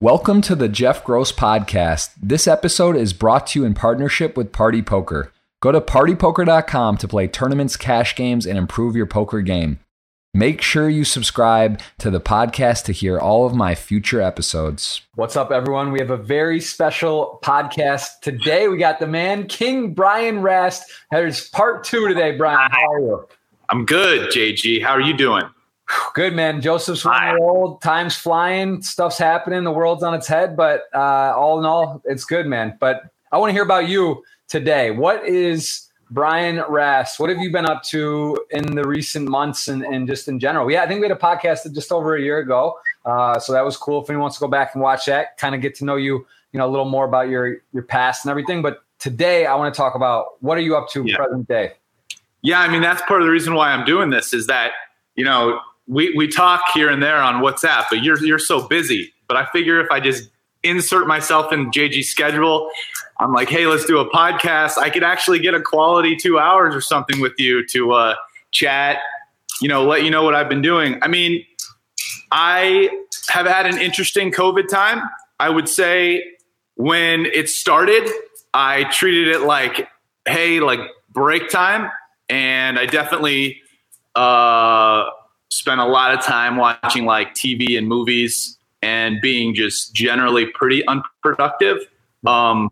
Welcome to the Jeff Gross Podcast. This episode is brought to you in partnership with Party Poker. Go to partypoker.com to play tournaments, cash games, and improve your poker game. Make sure you subscribe to the podcast to hear all of my future episodes. What's up, everyone? We have a very special podcast today. We got the man, King Brian Rast. There's part two today, Brian. How are you? I'm good, JG. How are you doing? Good man. Joseph's one year old. Time's flying. Stuff's happening. The world's on its head. But uh, all in all, it's good, man. But I want to hear about you today. What is Brian Rast? What have you been up to in the recent months and, and just in general? Yeah, I think we had a podcast just over a year ago. Uh, so that was cool. If anyone wants to go back and watch that, kind of get to know you, you know, a little more about your your past and everything. But today, I want to talk about what are you up to yeah. present day. Yeah, I mean that's part of the reason why I'm doing this is that you know we we talk here and there on WhatsApp, but you're you're so busy. But I figure if I just insert myself in JG's schedule, I'm like, hey, let's do a podcast. I could actually get a quality two hours or something with you to uh, chat. You know, let you know what I've been doing. I mean, I have had an interesting COVID time. I would say when it started, I treated it like, hey, like break time, and I definitely. Uh, spent a lot of time watching like TV and movies and being just generally pretty unproductive. Um,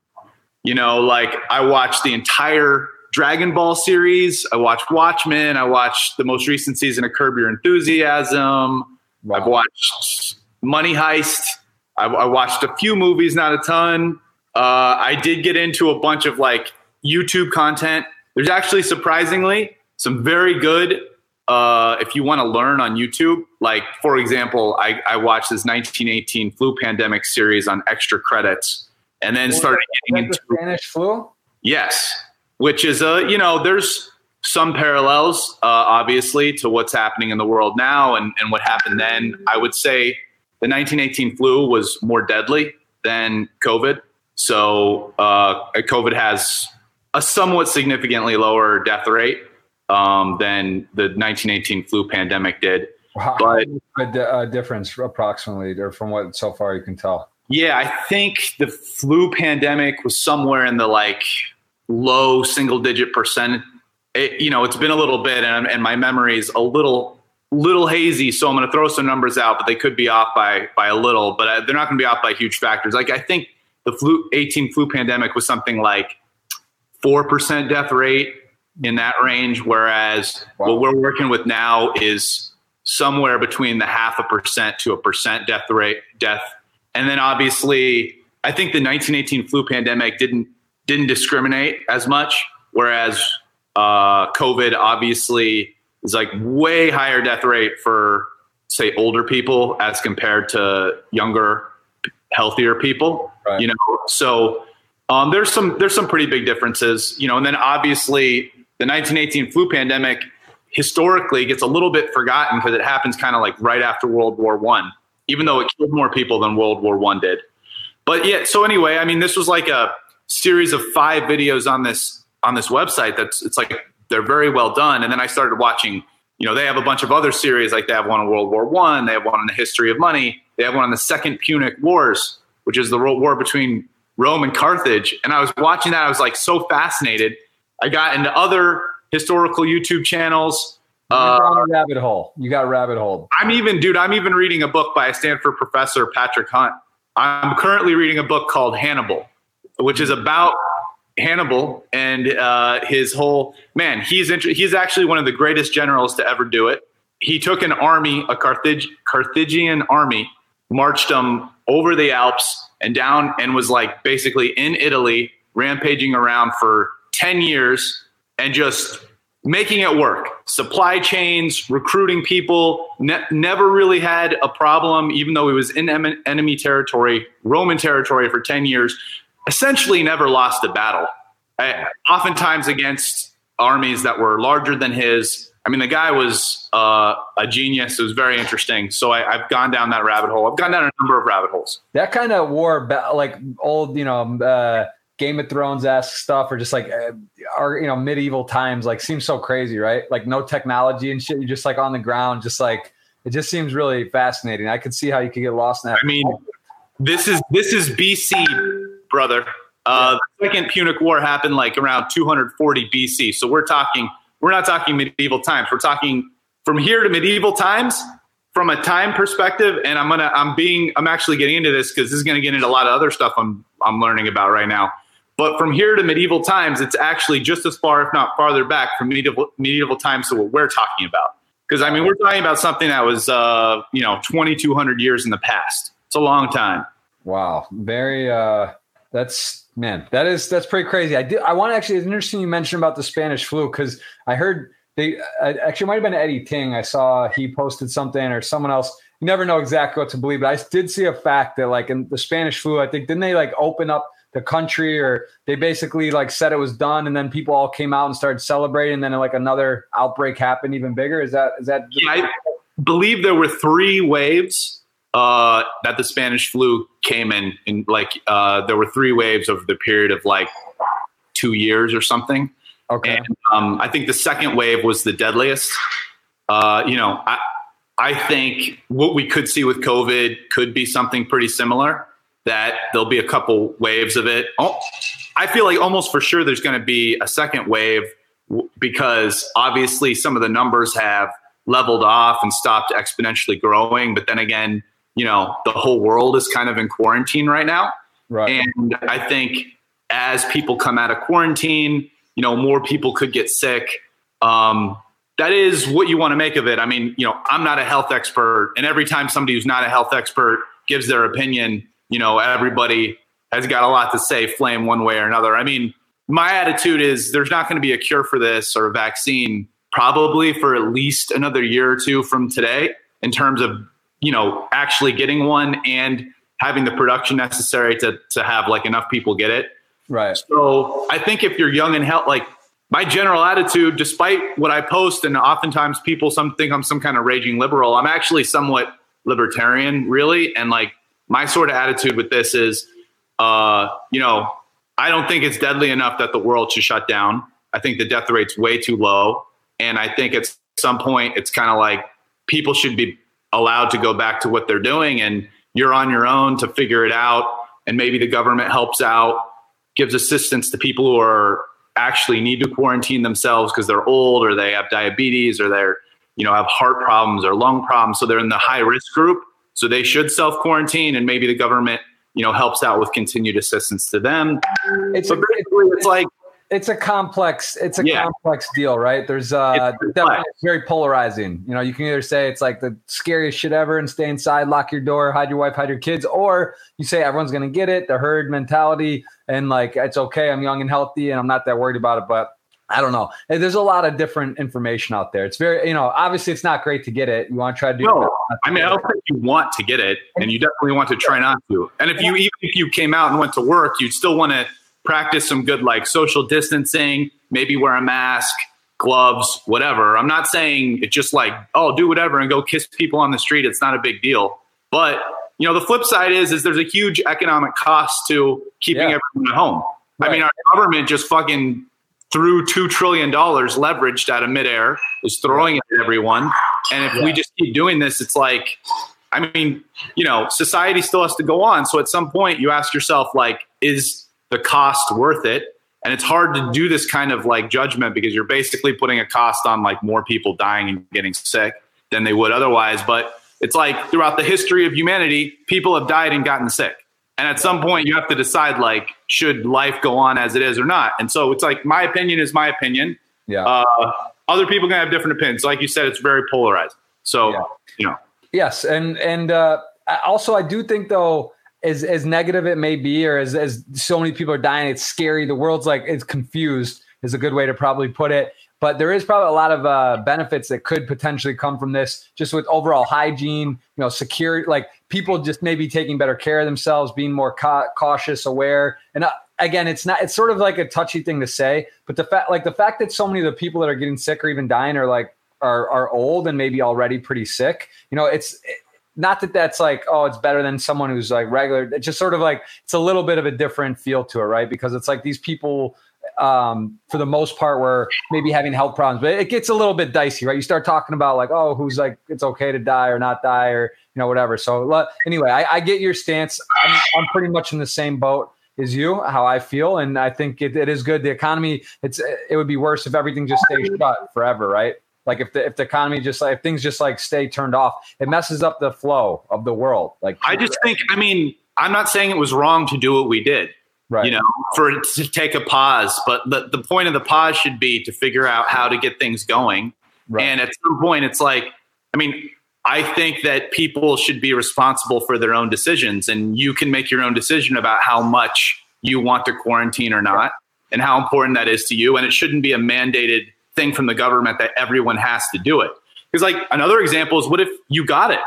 you know, like I watched the entire Dragon Ball series. I watched Watchmen. I watched the most recent season of Curb Your Enthusiasm. Wow. I've watched Money Heist. I, I, watched a few movies, not a ton. Uh, I did get into a bunch of like YouTube content. There's actually surprisingly some very good uh, if you want to learn on YouTube, like for example, I, I watched this 1918 flu pandemic series on extra credits, and then started getting into Spanish flu. Yes, which is a you know there's some parallels uh, obviously to what's happening in the world now and, and what happened then. I would say the 1918 flu was more deadly than COVID. So uh, COVID has a somewhat significantly lower death rate um, than the 1918 flu pandemic did. How, but a uh, difference approximately, or from what so far you can tell? Yeah, I think the flu pandemic was somewhere in the like low single digit percent. It, you know, it's been a little bit, and, and my memory is a little little hazy. So I'm going to throw some numbers out, but they could be off by by a little. But uh, they're not going to be off by huge factors. Like I think the flu 18 flu pandemic was something like four percent death rate in that range, whereas wow. what we're working with now is somewhere between the half a percent to a percent death rate death. And then obviously, I think the 1918 flu pandemic didn't didn't discriminate as much, whereas uh, COVID obviously is like way higher death rate for say older people as compared to younger, healthier people. Right. You know, so um, there's some there's some pretty big differences. You know, and then obviously the 1918 flu pandemic historically gets a little bit forgotten because it happens kind of like right after World War One, even though it killed more people than World War One did. But yeah, so anyway, I mean, this was like a series of five videos on this on this website. That's it's like they're very well done. And then I started watching. You know, they have a bunch of other series like they have one on World War One, they have one on the history of money, they have one on the Second Punic Wars, which is the war between Rome and Carthage. And I was watching that, I was like so fascinated I got into other historical YouTube channels. Uh, rabbit hole. You got rabbit hole. I'm even, dude. I'm even reading a book by a Stanford professor, Patrick Hunt. I'm currently reading a book called Hannibal, which is about Hannibal and uh, his whole man. He's int- he's actually one of the greatest generals to ever do it. He took an army, a Carthage Carthaginian army, marched them over the Alps and down, and was like basically in Italy, rampaging around for 10 years and just making it work. Supply chains, recruiting people, ne- never really had a problem, even though he was in em- enemy territory, Roman territory for 10 years, essentially never lost a battle. I, oftentimes against armies that were larger than his. I mean, the guy was uh, a genius. It was very interesting. So I, have gone down that rabbit hole. I've gone down a number of rabbit holes. That kind of war, like old, you know, uh, Game of Thrones esque stuff, or just like uh, our you know medieval times, like seems so crazy, right? Like no technology and shit. You're just like on the ground, just like it just seems really fascinating. I could see how you could get lost in that. I mean, This is this is BC, brother. Uh, the Second Punic War happened like around 240 BC. So we're talking, we're not talking medieval times. We're talking from here to medieval times from a time perspective. And I'm gonna, I'm being, I'm actually getting into this because this is gonna get into a lot of other stuff I'm, I'm learning about right now. But from here to medieval times, it's actually just as far, if not farther back from medieval medieval times to what we're talking about. Because I mean, we're talking about something that was, uh, you know, 2,200 years in the past. It's a long time. Wow, very. uh That's man, that is that's pretty crazy. I did. I want to actually. It's interesting you mentioned about the Spanish flu because I heard they uh, actually might have been Eddie Ting. I saw he posted something or someone else. You never know exactly what to believe, but I did see a fact that like in the Spanish flu, I think didn't they like open up the country or they basically like said it was done and then people all came out and started celebrating and then like another outbreak happened even bigger? Is that is that yeah, i believe there were three waves uh, that the spanish flu came in and like uh, there were three waves over the period of like two years or something. Okay. And, um, i think the second wave was the deadliest. Uh, you know i i think what we could see with covid could be something pretty similar that there'll be a couple waves of it. Oh, I feel like almost for sure there's going to be a second wave because obviously some of the numbers have leveled off and stopped exponentially growing. But then again, you know, the whole world is kind of in quarantine right now. Right. And I think as people come out of quarantine, you know, more people could get sick. Um, that is what you want to make of it. I mean, you know, I'm not a health expert, and every time somebody who's not a health expert gives their opinion, you know, everybody has got a lot to say, flame one way or another. I mean, my attitude is there's not going to be a cure for this or a vaccine probably for at least another year or two from today in terms of, you know, actually getting one and having the production necessary to to have like enough people get it. Right. So I think if you're young and health, like my general attitude, despite what I post, and oftentimes people some think I'm some kind of raging liberal, I'm actually somewhat libertarian, really, and like my sort of attitude with this is, uh, you know, I don't think it's deadly enough that the world should shut down. I think the death rate's way too low. And I think at some point it's kind of like people should be allowed to go back to what they're doing and you're on your own to figure it out. And maybe the government helps out, gives assistance to people who are actually need to quarantine themselves because they're old or they have diabetes or they're, you know, have heart problems or lung problems. So they're in the high risk group. So they should self quarantine, and maybe the government, you know, helps out with continued assistance to them. It's a, basically, it's like it's a complex it's a yeah. complex deal right there's uh very polarizing you know you can either say it's like the scariest shit ever and stay inside lock your door hide your wife hide your kids or you say everyone's gonna get it the herd mentality and like it's okay i'm young and healthy and i'm not that worried about it but I don't know. There's a lot of different information out there. It's very, you know, obviously it's not great to get it. You want to try to do. No, I mean, I don't think you want to get it, and you definitely want to try not to. And if you even if you came out and went to work, you'd still want to practice some good like social distancing. Maybe wear a mask, gloves, whatever. I'm not saying it's just like oh, do whatever and go kiss people on the street. It's not a big deal. But you know, the flip side is is there's a huge economic cost to keeping yeah. everyone at home. Right. I mean, our government just fucking threw $2 trillion leveraged out of midair, is throwing it at everyone. And if yeah. we just keep doing this, it's like, I mean, you know, society still has to go on. So at some point, you ask yourself, like, is the cost worth it? And it's hard to do this kind of like judgment because you're basically putting a cost on like more people dying and getting sick than they would otherwise. But it's like throughout the history of humanity, people have died and gotten sick. And at some point, you have to decide like, should life go on as it is or not? And so it's like, my opinion is my opinion. Yeah. Uh, other people can have different opinions. Like you said, it's very polarized. So, yeah. you know. Yes. And, and, uh, also, I do think though, as, as negative it may be, or as, as so many people are dying, it's scary. The world's like, it's confused is a good way to probably put it. But there is probably a lot of uh, benefits that could potentially come from this, just with overall hygiene, you know, security, like people just maybe taking better care of themselves, being more ca- cautious, aware. And uh, again, it's not, it's sort of like a touchy thing to say, but the fact, like the fact that so many of the people that are getting sick or even dying are like, are, are old and maybe already pretty sick. You know, it's, it, not that that's like oh it's better than someone who's like regular it's just sort of like it's a little bit of a different feel to it right because it's like these people um, for the most part, were maybe having health problems. But it gets a little bit dicey, right? You start talking about like, oh, who's like it's okay to die or not die or you know whatever. So anyway, I, I get your stance. I'm, I'm pretty much in the same boat as you, how I feel, and I think it, it is good. The economy, it's it would be worse if everything just stays shut forever, right? Like if the if the economy just like if things just like stay turned off, it messes up the flow of the world. Like I just think, I mean, I'm not saying it was wrong to do what we did. Right. You know, for it to take a pause, but the, the point of the pause should be to figure out how to get things going. Right. And at some point, it's like, I mean, I think that people should be responsible for their own decisions, and you can make your own decision about how much you want to quarantine or not, and how important that is to you. And it shouldn't be a mandated thing from the government that everyone has to do it. Because, like, another example is what if you got it?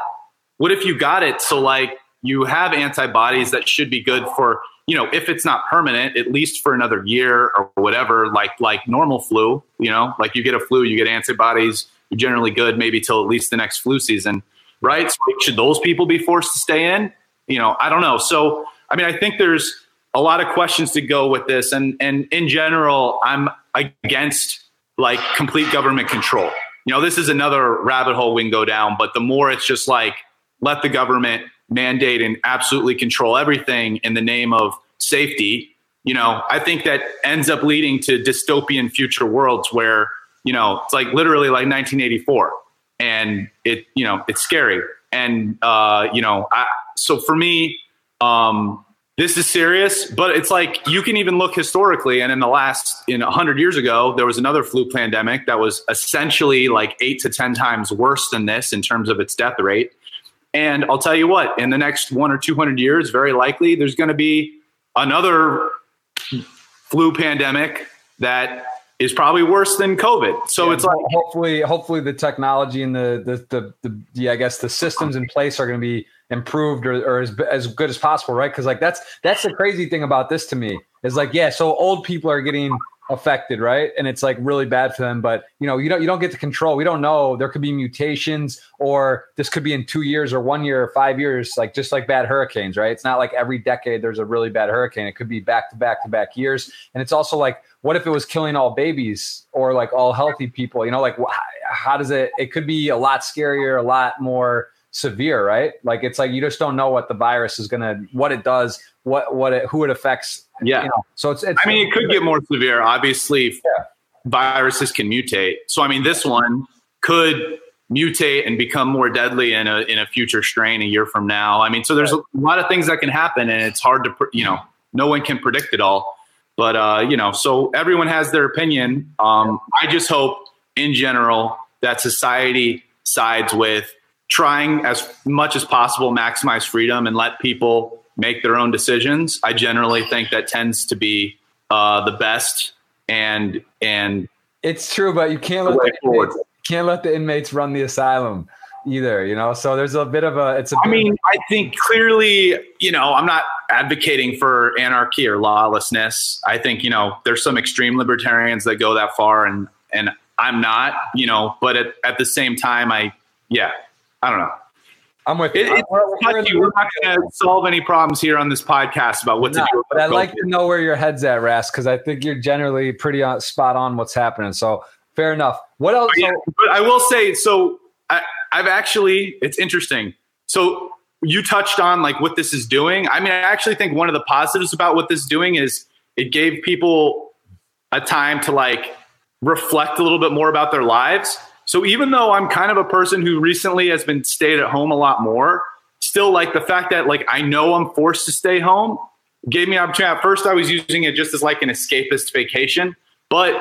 What if you got it? So, like, you have antibodies that should be good for, you know, if it's not permanent, at least for another year or whatever, like like normal flu, you know, like you get a flu, you get antibodies, you're generally good maybe till at least the next flu season, right? So should those people be forced to stay in? You know, I don't know. So, I mean, I think there's a lot of questions to go with this, and and in general, I'm against like complete government control. You know, this is another rabbit hole we can go down, but the more it's just like let the government mandate and absolutely control everything in the name of safety, you know, I think that ends up leading to dystopian future worlds where, you know, it's like literally like 1984 and it, you know, it's scary. And, uh, you know, I, so for me, um, this is serious, but it's like you can even look historically. And in the last, in 100 years ago, there was another flu pandemic that was essentially like eight to 10 times worse than this in terms of its death rate. And I'll tell you what, in the next one or 200 years, very likely there's going to be another flu pandemic that is probably worse than COVID. So yeah, it's like hopefully, hopefully the technology and the, the, the, the, the I guess the systems in place are going to be improved or, or as, as good as possible, right? Because like that's that's the crazy thing about this to me is like yeah, so old people are getting affected, right? And it's like really bad for them. But you know, you don't you don't get to control. We don't know. There could be mutations, or this could be in two years or one year or five years, like just like bad hurricanes, right? It's not like every decade there's a really bad hurricane. It could be back to back to back years. And it's also like, what if it was killing all babies or like all healthy people? You know, like how does it? It could be a lot scarier, a lot more severe, right? Like it's like you just don't know what the virus is gonna, what it does, what what it, who it affects. Yeah. You know? So it's, it's. I mean, it could get more severe. Obviously, yeah. viruses can mutate. So I mean, this one could mutate and become more deadly in a in a future strain a year from now. I mean, so there's right. a lot of things that can happen, and it's hard to you know, no one can predict it all. But uh, you know, so everyone has their opinion. Um, I just hope, in general, that society sides with trying as much as possible maximize freedom and let people make their own decisions. I generally think that tends to be uh, the best. And and it's true, but you can't let the inmates, can't let the inmates run the asylum either. You know, so there's a bit of a. It's a. I mean, I think clearly, you know, I'm not advocating for anarchy or lawlessness. I think you know there's some extreme libertarians that go that far, and and I'm not. You know, but at, at the same time, I yeah, I don't know. I'm with you. It, we're, we're, we're, not going to solve any problems here on this podcast about what no, to do. But I'd like to know where your head's at, Rast, because I think you're generally pretty on, spot on what's happening. So fair enough. What else? Oh, yeah, but I will say, so I, I've actually, it's interesting. So you touched on like what this is doing. I mean, I actually think one of the positives about what this is doing is it gave people a time to like reflect a little bit more about their lives so even though I'm kind of a person who recently has been stayed at home a lot more, still like the fact that like I know I'm forced to stay home gave me an opportunity. At first, I was using it just as like an escapist vacation, but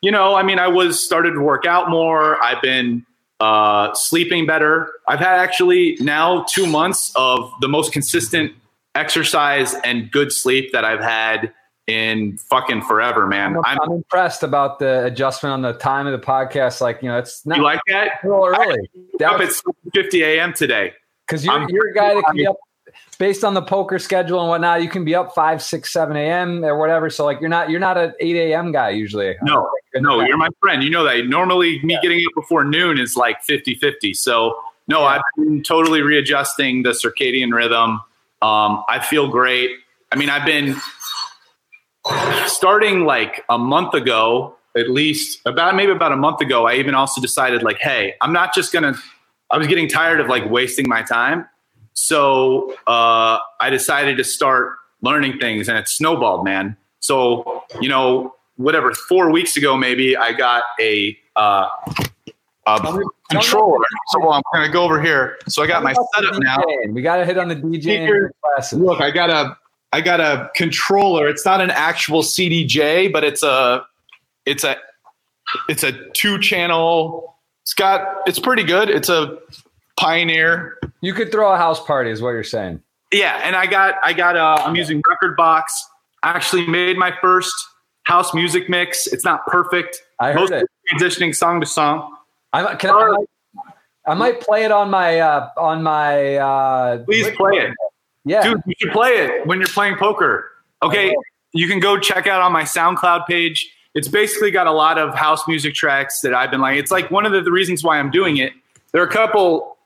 you know, I mean, I was started to work out more. I've been uh, sleeping better. I've had actually now two months of the most consistent exercise and good sleep that I've had in fucking forever, man. I'm, I'm, impressed about the adjustment on the time of the podcast. Like, you know, it's not you like that? a little early. That up at 50 a.m. today. Because you're, you're a guy that can be up based on the poker schedule and whatnot. You can be up five, six, seven a.m. or whatever. So like, you're not you're not an 8 a.m. guy usually. No, no, you're my friend. You know that. Normally, me yeah. getting up before noon is like 50 50. So no, yeah. I've been totally readjusting the circadian rhythm. Um, I feel great. I mean, I've been starting like a month ago, at least about maybe about a month ago, I even also decided like, hey, I'm not just gonna. I was getting tired of like wasting my time, so uh, I decided to start learning things, and it snowballed, man. So you know, whatever, four weeks ago maybe, I got a. Uh, a controller. So I'm going to go over here. So I got my setup now. We got to hit on the DJ. Look, I got a I got a controller. It's not an actual CDJ, but it's a it's a it's a two channel. It's got it's pretty good. It's a Pioneer. You could throw a house party, is what you're saying. Yeah, and I got I got uh, I'm using Rekordbox. I actually made my first house music mix. It's not perfect. I heard it. Transitioning song to song. I, can I, I, might, I might play it on my uh, on my. Uh, Please play it. Yeah, dude, you should play it when you're playing poker. Okay, you can go check out on my SoundCloud page. It's basically got a lot of house music tracks that I've been like. It's like one of the, the reasons why I'm doing it. There are a couple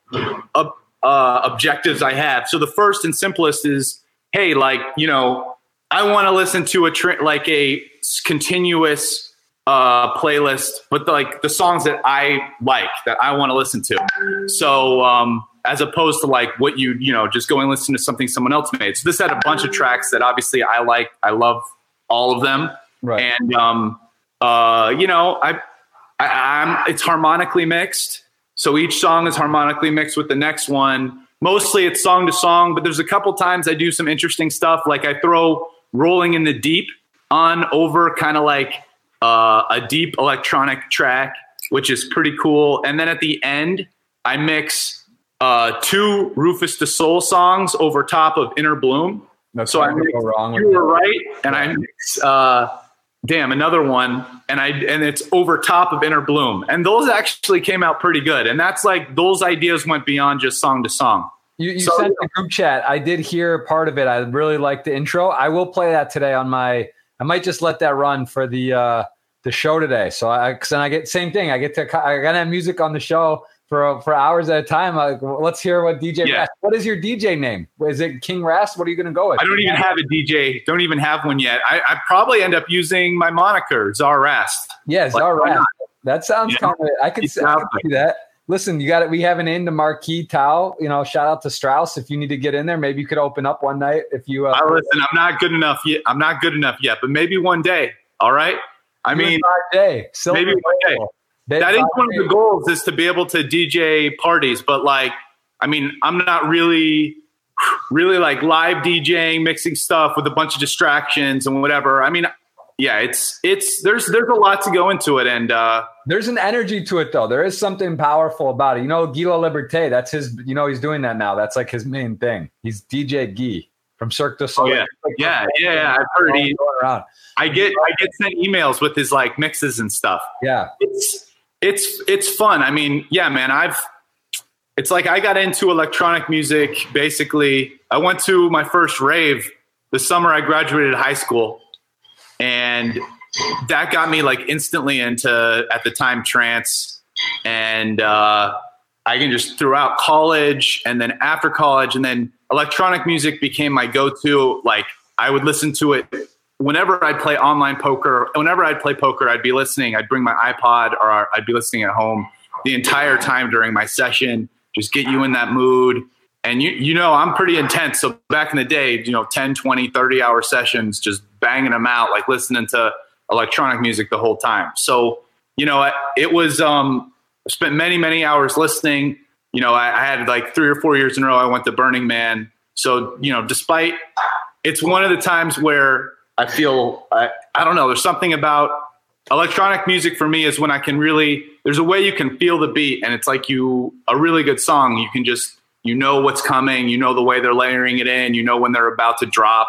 of uh, objectives I have. So the first and simplest is, hey, like you know, I want to listen to a tra- like a continuous uh, playlist, but the, like the songs that I like that I want to listen to. So um, as opposed to like what you you know just go and listen to something someone else made. So this had a bunch of tracks that obviously I like. I love all of them, right. and um, uh, you know I, I I'm it's harmonically mixed. So each song is harmonically mixed with the next one. Mostly it's song to song, but there's a couple times I do some interesting stuff. Like I throw "Rolling in the Deep" on over, kind of like uh, a deep electronic track, which is pretty cool. And then at the end, I mix uh, two Rufus Du Sol songs over top of Inner Bloom. That's so I mix, go wrong you were right, and I mix uh, damn another one, and I and it's over top of Inner Bloom, and those actually came out pretty good. And that's like those ideas went beyond just song to song. You, you so, sent a group chat. I did hear part of it. I really liked the intro. I will play that today on my. I might just let that run for the uh, the show today. So I, cause then I get same thing. I get to I gotta have music on the show for for hours at a time. Like, let's hear what DJ. Yeah. What is your DJ name? Is it King Rast? What are you going to go with? I don't even have a DJ. Don't even have one yet. I, I probably end up using my moniker Czar Rast. Yeah, Czar like, Rast. That sounds yeah. kind of. I could, see, I could see that. Listen, you got it. We have an in to Marquee Tao. You know, shout out to Strauss. If you need to get in there, maybe you could open up one night. If you, uh, I listen, I'm not good enough yet. I'm not good enough yet, but maybe one day. All right. I mean, day. maybe one day. That is one of the goals is to be able to DJ parties, but like, I mean, I'm not really, really like live DJing, mixing stuff with a bunch of distractions and whatever. I mean, yeah, it's it's there's there's a lot to go into it, and uh, there's an energy to it though. There is something powerful about it. You know, Guy Laliberté, that's his. You know, he's doing that now. That's like his main thing. He's DJ Guy from Cirque du Soleil. Oh, yeah. Like, yeah, yeah, yeah, I've heard he. Around. I get I get sent emails with his like mixes and stuff. Yeah, it's it's it's fun. I mean, yeah, man, I've it's like I got into electronic music basically. I went to my first rave the summer I graduated high school and that got me like instantly into at the time trance and uh I can just throughout college and then after college and then electronic music became my go-to like I would listen to it whenever I'd play online poker, whenever I'd play poker, I'd be listening. I'd bring my iPod or I'd be listening at home the entire time during my session, just get you in that mood. And you, you know, I'm pretty intense. So back in the day, you know, 10, 20, 30 hour sessions, just banging them out, like listening to electronic music the whole time. So, you know, it was, um, I spent many, many hours listening. You know, I, I had like three or four years in a row, I went to Burning Man. So, you know, despite it's one of the times where I feel I, I don't know. There's something about electronic music for me is when I can really. There's a way you can feel the beat, and it's like you a really good song. You can just you know what's coming. You know the way they're layering it in. You know when they're about to drop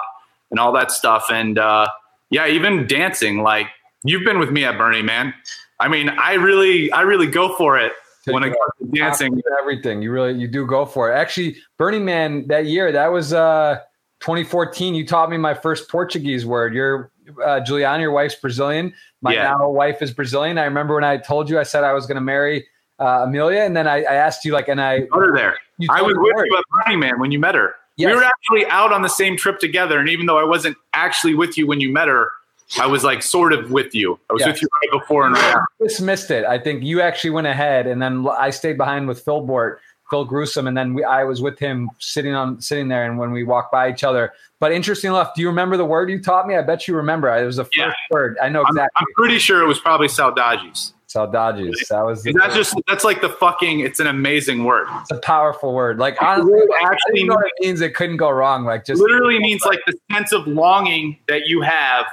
and all that stuff. And uh, yeah, even dancing. Like you've been with me at Burning Man. I mean, I really I really go for it when it comes to dancing. Everything you really you do go for it. Actually, Burning Man that year that was. uh 2014, you taught me my first Portuguese word. You're uh, Juliana, your wife's Brazilian. My yeah. now wife is Brazilian. I remember when I told you, I said I was going to marry uh, Amelia, and then I, I, asked you like, and I her there. I was with you at Burning Man when you met her. Yes. We were actually out on the same trip together, and even though I wasn't actually with you when you met her, I was like sort of with you. I was yes. with you right before and right after. Dismissed it. I think you actually went ahead, and then I stayed behind with Phil Bort, Phil Gruissem, and then we, I was with him sitting on sitting there. And when we walked by each other, but interesting enough, do you remember the word you taught me? I bet you remember. It was the first yeah. word. I know exactly. I'm, I'm pretty sure it was probably saudades. Saudades. That was. That's just that's like the fucking. It's an amazing word. It's a powerful word. Like honestly, it actually what it means. It couldn't go wrong. Like just literally means like the sense of longing that you have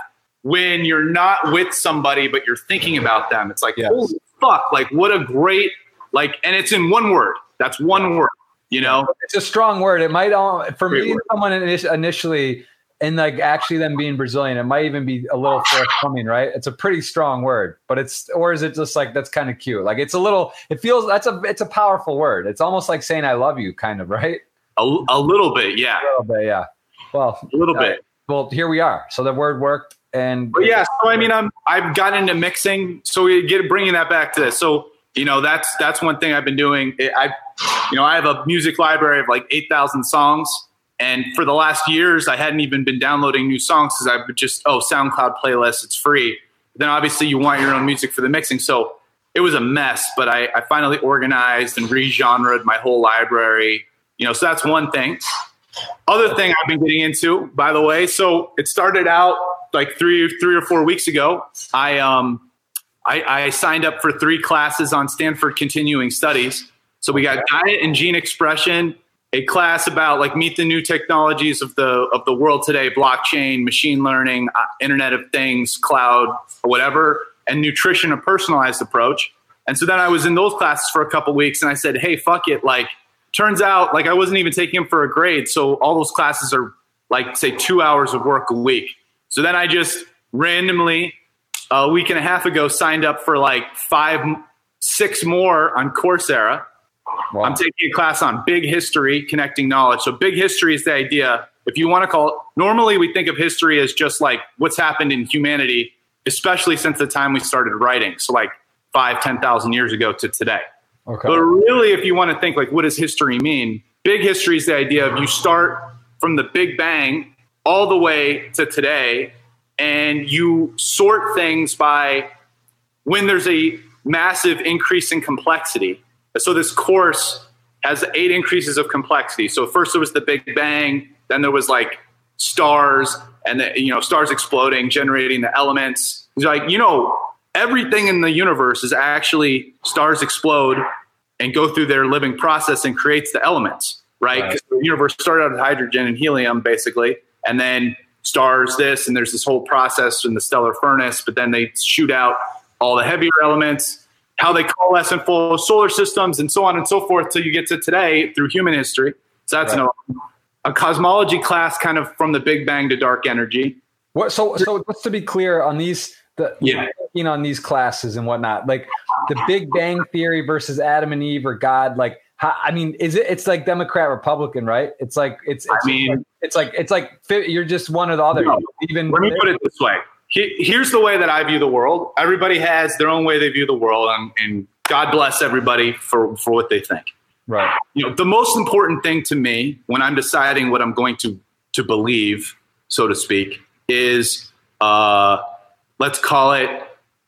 when you're not with somebody but you're thinking about them. It's like yes. holy fuck! Like what a great like, and it's in one word. That's one word. You know, it's a strong word. It might all for great me. Word. Someone initially and like actually them being Brazilian, it might even be a little forthcoming, right? It's a pretty strong word, but it's or is it just like that's kind of cute? Like it's a little, it feels that's a it's a powerful word. It's almost like saying I love you, kind of, right? A, a little bit, yeah. A little bit, yeah. Well, a little uh, bit. Well, here we are. So the word worked, and but yeah. So I mean, I'm I've gotten into mixing. So we get bringing that back to this. So you know, that's that's one thing I've been doing. I, you know, I have a music library of like eight thousand songs and for the last years, I hadn't even been downloading new songs because I would just, oh, SoundCloud playlist, it's free. Then obviously you want your own music for the mixing. So it was a mess, but I, I finally organized and re-genred my whole library. You know, so that's one thing. Other thing I've been getting into, by the way, so it started out like three, three or four weeks ago. I um, I, I signed up for three classes on Stanford Continuing Studies. So we got diet and gene expression, a class about like meet the new technologies of the of the world today blockchain machine learning uh, internet of things cloud whatever and nutrition a personalized approach. And so then i was in those classes for a couple weeks and i said hey fuck it. Like turns out like i wasn't even taking them for a grade so all those classes are like say two hours of work a week. So then i just randomly a week and a half ago signed up for like five six more on coursera Wow. I'm taking a class on big history, connecting knowledge. So, big history is the idea. If you want to call it, normally we think of history as just like what's happened in humanity, especially since the time we started writing. So, like five, 10,000 years ago to today. Okay. But really, if you want to think like, what does history mean? Big history is the idea of you start from the Big Bang all the way to today, and you sort things by when there's a massive increase in complexity so this course has eight increases of complexity. So first there was the Big Bang, then there was like stars, and the, you know stars exploding, generating the elements. He's like, you know, everything in the universe is actually stars explode and go through their living process and creates the elements, right? Because right. the universe started out with hydrogen and helium, basically, and then stars this, and there's this whole process in the stellar furnace, but then they shoot out all the heavier elements how they coalesce and full solar systems and so on and so forth till you get to today through human history. So that's right. an, a cosmology class kind of from the Big Bang to dark energy. What, so, so just to be clear on these, the, yeah. you know, on these classes and whatnot, like the Big Bang theory versus Adam and Eve or God, like, how, I mean, is it, it's like Democrat Republican, right? It's like, it's, it's, I mean, like, it's like, it's like, you're just one or the other. No, even let me put it this way here's the way that I view the world. Everybody has their own way they view the world, and, and God bless everybody for, for what they think. Right. You know, the most important thing to me when I'm deciding what I'm going to to believe, so to speak, is uh, let's call it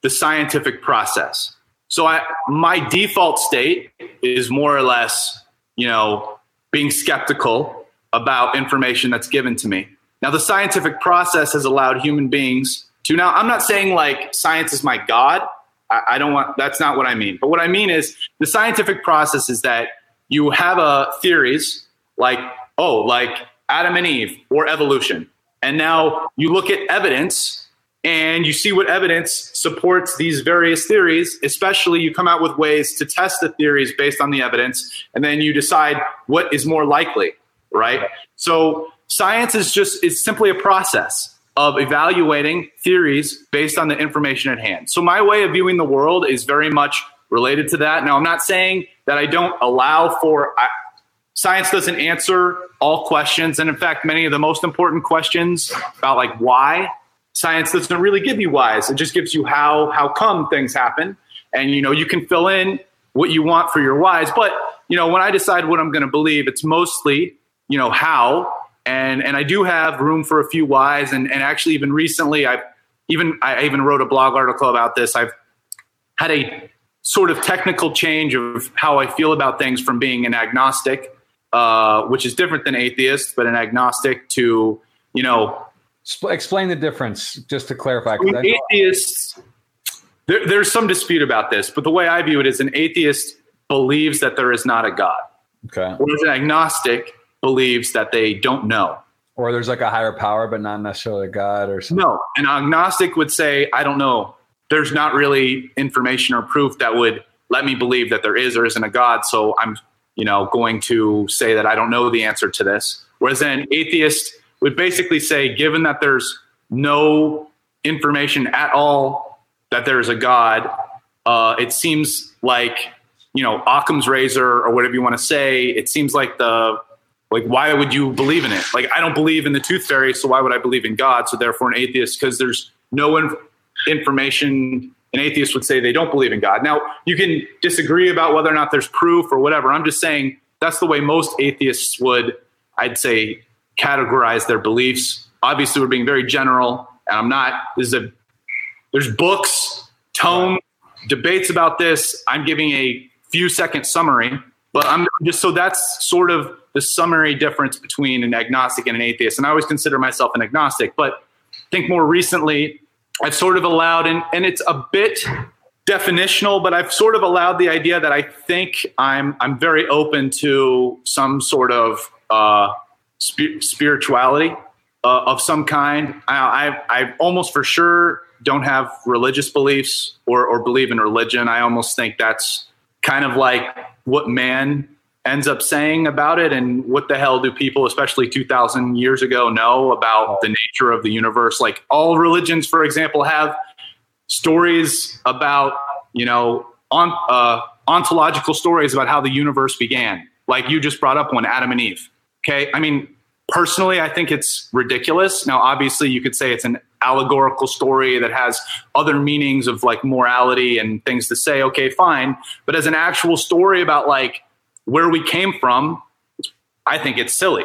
the scientific process. So I, my default state is more or less, you know, being skeptical about information that's given to me. Now, the scientific process has allowed human beings to. Now i'm not saying like science is my god. I, I, don't want that's not what i mean. But what i mean is the scientific process is that you have a theories like oh like adam and eve or evolution. And now you look at evidence and you see what evidence supports these various theories especially you come out with ways to test the theories based on the evidence and then you decide what is more likely right? So science is just it's simply a process of evaluating theories based on the information at hand. So my way of viewing the world is very much related to that. Now, I'm not saying that I don't allow for I, science doesn't answer all questions, and in fact, many of the most important questions about like why science doesn't really give you whys. It just gives you how how come things happen, and you know you can fill in what you want for your whys. But you know when I decide what I'm going to believe, it's mostly you know, how. And, and I do have room for a few whys. And, and actually, even recently, I've even, I even wrote a blog article about this. I've had a sort of technical change of how I feel about things from being an agnostic, uh, which is different than atheist, but an agnostic to, you know, explain the difference just to clarify. atheists, there, there's some dispute about this, but the way I view it is an atheist believes that there is not a God. Okay. Whereas an agnostic believes that they don't know. Or there's like a higher power, but not necessarily a God or something. No, an agnostic would say, I don't know. There's not really information or proof that would let me believe that there is or isn't a God. So I'm, you know, going to say that I don't know the answer to this. Whereas an atheist would basically say, given that there's no information at all that there's a God, uh, it seems like you know Occam's razor or whatever you want to say. It seems like the like why would you believe in it? Like I don't believe in the tooth fairy, so why would I believe in God? So therefore, an atheist because there's no inf- information. An atheist would say they don't believe in God. Now you can disagree about whether or not there's proof or whatever. I'm just saying that's the way most atheists would, I'd say, categorize their beliefs. Obviously, we're being very general, and I'm not. This is a there's books, tone, debates about this. I'm giving a few second summary, but I'm just so that's sort of the summary difference between an agnostic and an atheist. And I always consider myself an agnostic, but I think more recently I've sort of allowed, and, and it's a bit definitional, but I've sort of allowed the idea that I think I'm I'm very open to some sort of uh, sp- spirituality uh, of some kind. I, I, I almost for sure don't have religious beliefs or, or believe in religion. I almost think that's kind of like what man ends up saying about it and what the hell do people especially 2000 years ago know about the nature of the universe? Like all religions for example have stories about you know on uh, ontological stories about how the universe began. Like you just brought up one adam and eve. Okay? I mean personally i think it's ridiculous. Now obviously you could say it's an allegorical story that has other meanings of like morality and things to say. Okay fine. But as an actual story about like where we came from i think it's silly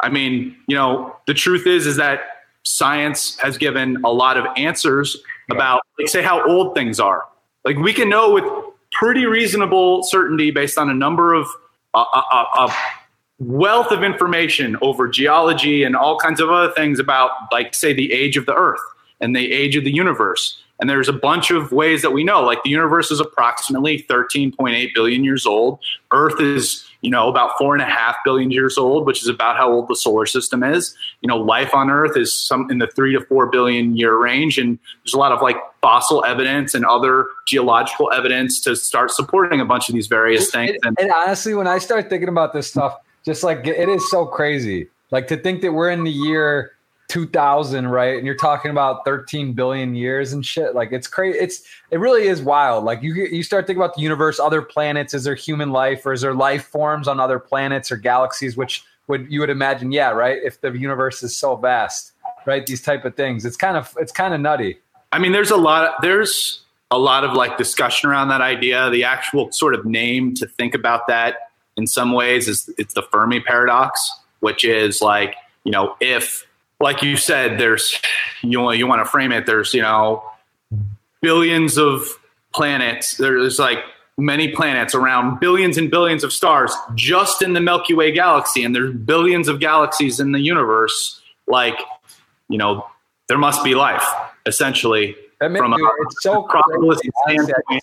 i mean you know the truth is is that science has given a lot of answers about like say how old things are like we can know with pretty reasonable certainty based on a number of uh, uh, uh, uh wealth of information over geology and all kinds of other things about, like, say, the age of the Earth and the age of the universe. And there's a bunch of ways that we know, like the universe is approximately 13.8 billion years old. Earth is, you know, about four and a half billion years old, which is about how old the solar system is. You know, life on Earth is some in the three to four billion year range. And there's a lot of like fossil evidence and other geological evidence to start supporting a bunch of these various things. And, and honestly, when I start thinking about this stuff, just like it is so crazy. Like to think that we're in the year 2000, right? And you're talking about 13 billion years and shit. Like it's crazy. It's it really is wild. Like you you start thinking about the universe, other planets. Is there human life, or is there life forms on other planets or galaxies? Which would you would imagine, yeah, right? If the universe is so vast, right? These type of things. It's kind of it's kind of nutty. I mean, there's a lot. Of, there's a lot of like discussion around that idea. The actual sort of name to think about that in some ways is it's the Fermi paradox, which is like, you know, if like you said, there's you you want to frame it, there's, you know, billions of planets. There's like many planets around billions and billions of stars just in the Milky Way galaxy, and there's billions of galaxies in the universe. Like, you know, there must be life, essentially. from a, it's so probabilistic standpoint.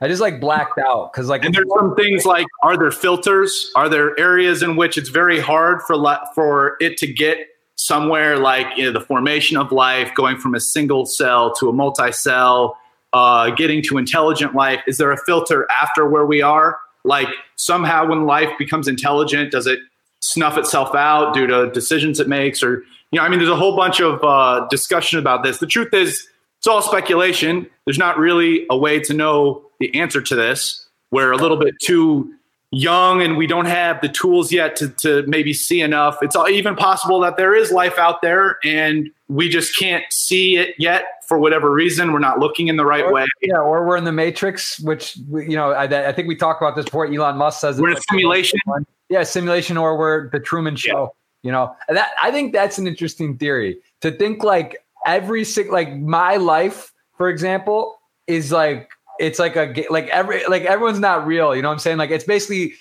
I just like blacked out because like and there's some things like are there filters? Are there areas in which it's very hard for for it to get somewhere like you know, the formation of life, going from a single cell to a multi-cell, uh, getting to intelligent life? Is there a filter after where we are? Like somehow when life becomes intelligent, does it snuff itself out due to decisions it makes or you know i mean there's a whole bunch of uh, discussion about this the truth is it's all speculation there's not really a way to know the answer to this. We're a little bit too young and we don't have the tools yet to, to maybe see enough. It's even possible that there is life out there and we just can't see it yet for whatever reason. We're not looking in the right or, way. Yeah, or we're in the matrix, which you know I, I think we talked about this before. Elon Musk says we're in a simulation. Yeah, simulation, or we're the Truman Show. Yeah. You know, and that I think that's an interesting theory to think like every sick, like my life, for example, is like it's like a like every like everyone's not real. You know what I'm saying? Like it's basically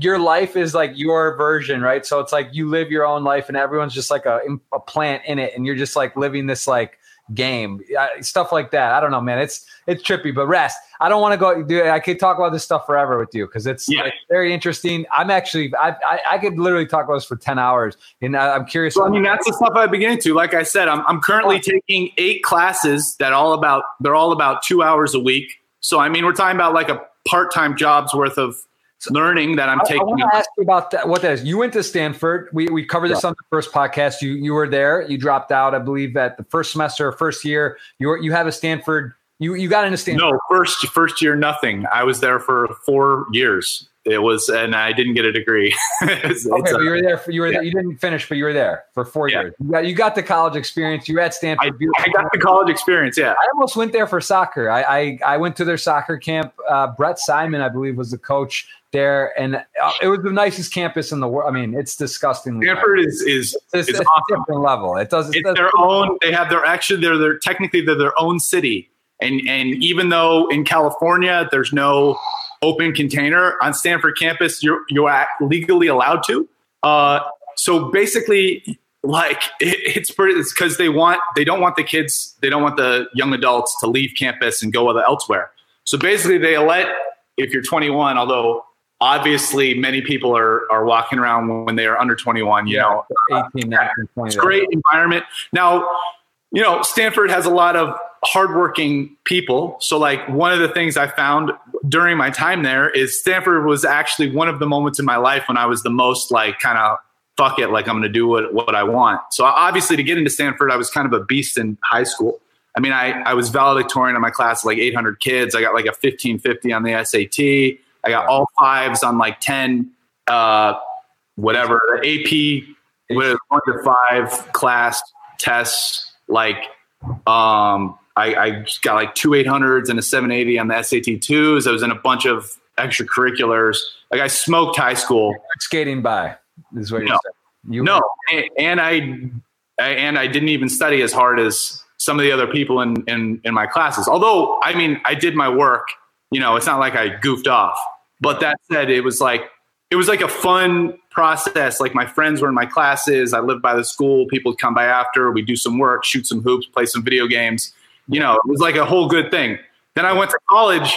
your life is like your version, right? So it's like you live your own life, and everyone's just like a a plant in it, and you're just like living this like game, stuff like that. I don't know, man. It's it's trippy, but Rast. I don't want to go. Do I could talk about this stuff forever with you because it's, yeah. very interesting. I'm actually I, I, I could literally talk about this for ten hours, and I, am curious. I mean, that's the stuff I begin to. Like I said, I'm I'm currently taking eight classes that all about they're all about two hours a week. So I mean, we're talking about like a part time job's worth of learning that I'm taking. I, I want to ask you about that. What that is? You went to Stanford. We we covered this yeah. on the first podcast. You you were there. You dropped out, I believe, at the first semester, first year. You were, you have a Stanford. You you got into Stanford. No, first first year, nothing. I was there for four years. It was, and I didn't get a degree. it's, okay, it's, but you were there. For, you were yeah. there, you didn't finish, but you were there for four yeah. years. You got, you got the college experience. You were at Stanford. I, I, got the college experience. Yeah, I almost went there for soccer. I I, I went to their soccer camp. Uh, Bret Simon, I believe, was the coach there, and uh, it was the nicest campus in the world. I mean, it's disgusting. Stanford is is, it's, is it's awesome. different level. It does. It it's does, their own. They have their actually they're they're technically they're their own city, and and even though in California there's no open container on Stanford campus, you're you're legally allowed to. Uh, so basically, like it, it's it's because they want they don't want the kids they don't want the young adults to leave campus and go other elsewhere. So basically, they let if you're 21, although obviously many people are are walking around when they are under 21 you yeah, know 18 19 20 it's great environment now you know stanford has a lot of hardworking people. So like one of the things i found during my time there is stanford was actually one of the moments in my life when i was the most like kind of fuck it like i'm gonna do what, what i want. So obviously to get into stanford i was kind of a beast in high school. I mean i, I was valedictorian in my class like 800 kids. I got like a 1550 on the sat I got all fives on like 10, uh, whatever, AP, with one to five class tests. Like, um, I, I got like two 800s and a 780 on the SAT twos. I was in a bunch of extracurriculars. Like I smoked high school. Skating by is what no. you're saying. You no, and, and I, I, and I didn't even study as hard as some of the other people in, in, in my classes. Although, I mean, I did my work you know, it's not like I goofed off. But that said, it was like it was like a fun process. Like my friends were in my classes. I lived by the school. People would come by after. We'd do some work, shoot some hoops, play some video games. You know, it was like a whole good thing. Then I went to college,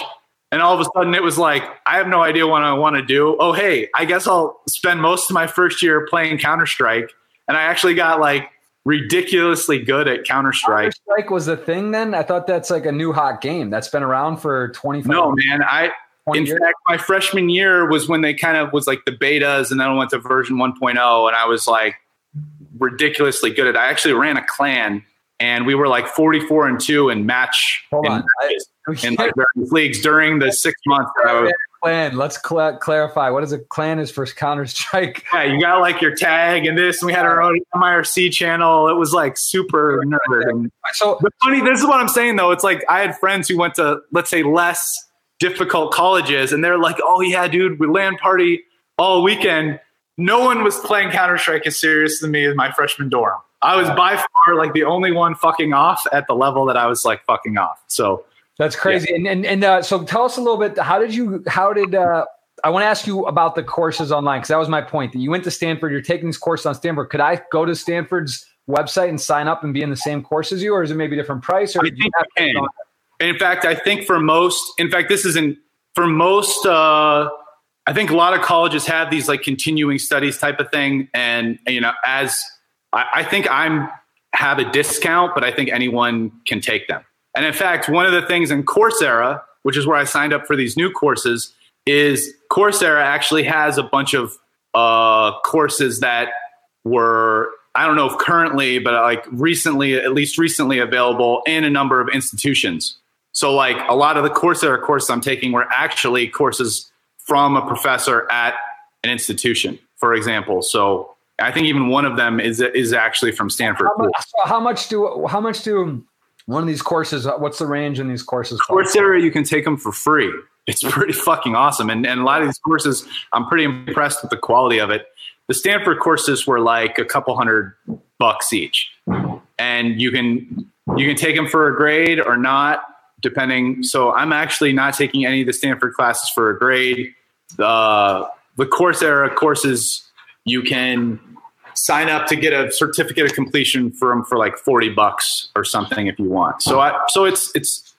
and all of a sudden it was like I have no idea what I want to do. Oh, hey, I guess I'll spend most of my first year playing Counter Strike, and I actually got like ridiculously good at Counter Strike. Strike was a thing then. I thought that's like a new hot game that's been around for twenty. No, man. I in years? fact, my freshman year was when they kind of was like the betas, and then I went to version 1.0, and I was like ridiculously good at. It. I actually ran a clan, and we were like 44 and two in match Hold in, on. Oh, in like leagues during the six months. That I was, clan. Let's cl- clarify. What is a clan? Is for Counter Strike? Yeah, you got like your tag and this. And we had our own MIRC channel. It was like super nerd. And so the funny. This is what I'm saying though. It's like I had friends who went to let's say less difficult colleges, and they're like, "Oh yeah, dude, we land party all weekend." No one was playing Counter Strike as serious as me in my freshman dorm. I was by far like the only one fucking off at the level that I was like fucking off. So that's crazy. Yeah. And and, and uh, so tell us a little bit. How did you? How did? Uh, I want to ask you about the courses online because that was my point. That you went to Stanford. You're taking this course on Stanford. Could I go to Stanford's website and sign up and be in the same course as you, or is it maybe different price? Or I think you can. In fact, I think for most, in fact, this isn't for most. Uh, I think a lot of colleges have these like continuing studies type of thing, and you know, as I, I think I'm have a discount, but I think anyone can take them. And in fact, one of the things in Coursera, which is where I signed up for these new courses, is Coursera actually has a bunch of uh, courses that were I don't know if currently, but like recently, at least recently available in a number of institutions. So like a lot of the Coursera courses I'm taking were actually courses from a professor at an institution, for example. So I think even one of them is is actually from Stanford. How much, so how much do how much do one of these courses? Uh, what's the range in these courses? Coursera, you can take them for free. It's pretty fucking awesome, and and a lot of these courses, I'm pretty impressed with the quality of it. The Stanford courses were like a couple hundred bucks each, and you can you can take them for a grade or not, depending. So I'm actually not taking any of the Stanford classes for a grade. The the Coursera courses you can sign up to get a certificate of completion from for like 40 bucks or something if you want. So I so it's it's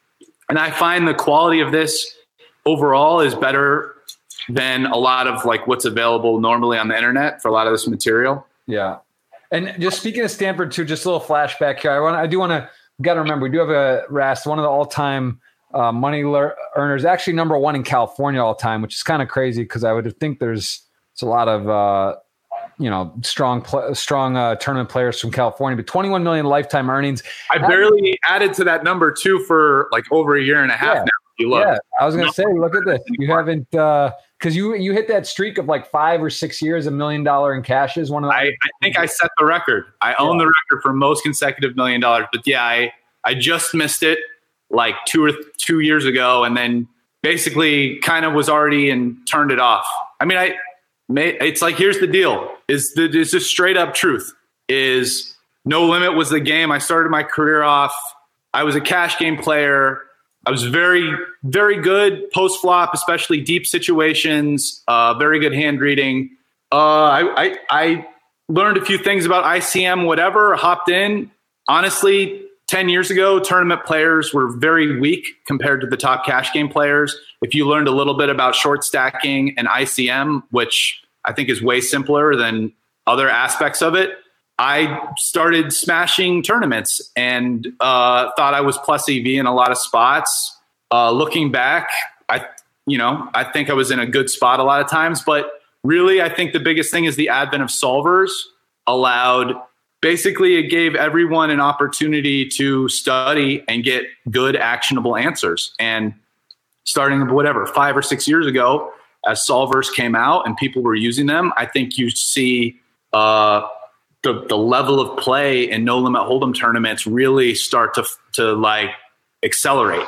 and I find the quality of this overall is better than a lot of like what's available normally on the internet for a lot of this material. Yeah. And just speaking of Stanford too, just a little flashback here. I want I do want to got to remember we do have a Rast, one of the all-time uh, money lear- earners, actually number one in California all time, which is kind of crazy because I would think there's it's a lot of uh, you know strong pl- strong uh, tournament players from California, but 21 million lifetime earnings. I barely added to that number too for like over a year and a half Yeah. now. You look. Yeah, I was gonna say, look at this. You haven't because you you hit that streak of like five or six years, a million dollar in cashes. One of the I, I think I set the record. I own the record for most consecutive million dollars. But yeah, I, I just missed it like two or th- two years ago, and then basically kind of was already and turned it off. I mean, I it's like here's the deal: is the is just straight up truth is no limit was the game. I started my career off. I was a cash game player. I was very, very good post flop, especially deep situations. Uh, very good hand reading. Uh, I, I, I learned a few things about ICM, whatever, hopped in. Honestly, 10 years ago, tournament players were very weak compared to the top cash game players. If you learned a little bit about short stacking and ICM, which I think is way simpler than other aspects of it, I started smashing tournaments and uh, thought I was plus EV in a lot of spots. Uh, looking back, I, you know, I think I was in a good spot a lot of times, but really, I think the biggest thing is the advent of solvers allowed. Basically, it gave everyone an opportunity to study and get good, actionable answers. And starting whatever five or six years ago, as solvers came out and people were using them, I think you see uh, the the level of play in no limit hold'em tournaments really start to to like accelerate.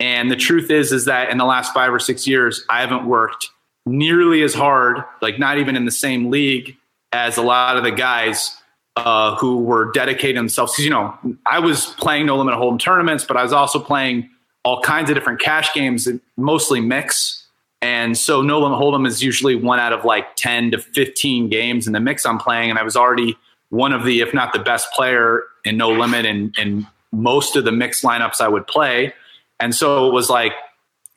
And the truth is, is that in the last five or six years, I haven't worked nearly as hard, like not even in the same league as a lot of the guys uh, who were dedicating themselves. Because you know, I was playing no limit hold'em tournaments, but I was also playing all kinds of different cash games, mostly mix. And so no limit hold'em is usually one out of like 10 to 15 games in the mix I'm playing. And I was already one of the, if not the best player in no limit and, in most of the mixed lineups I would play. And so it was like,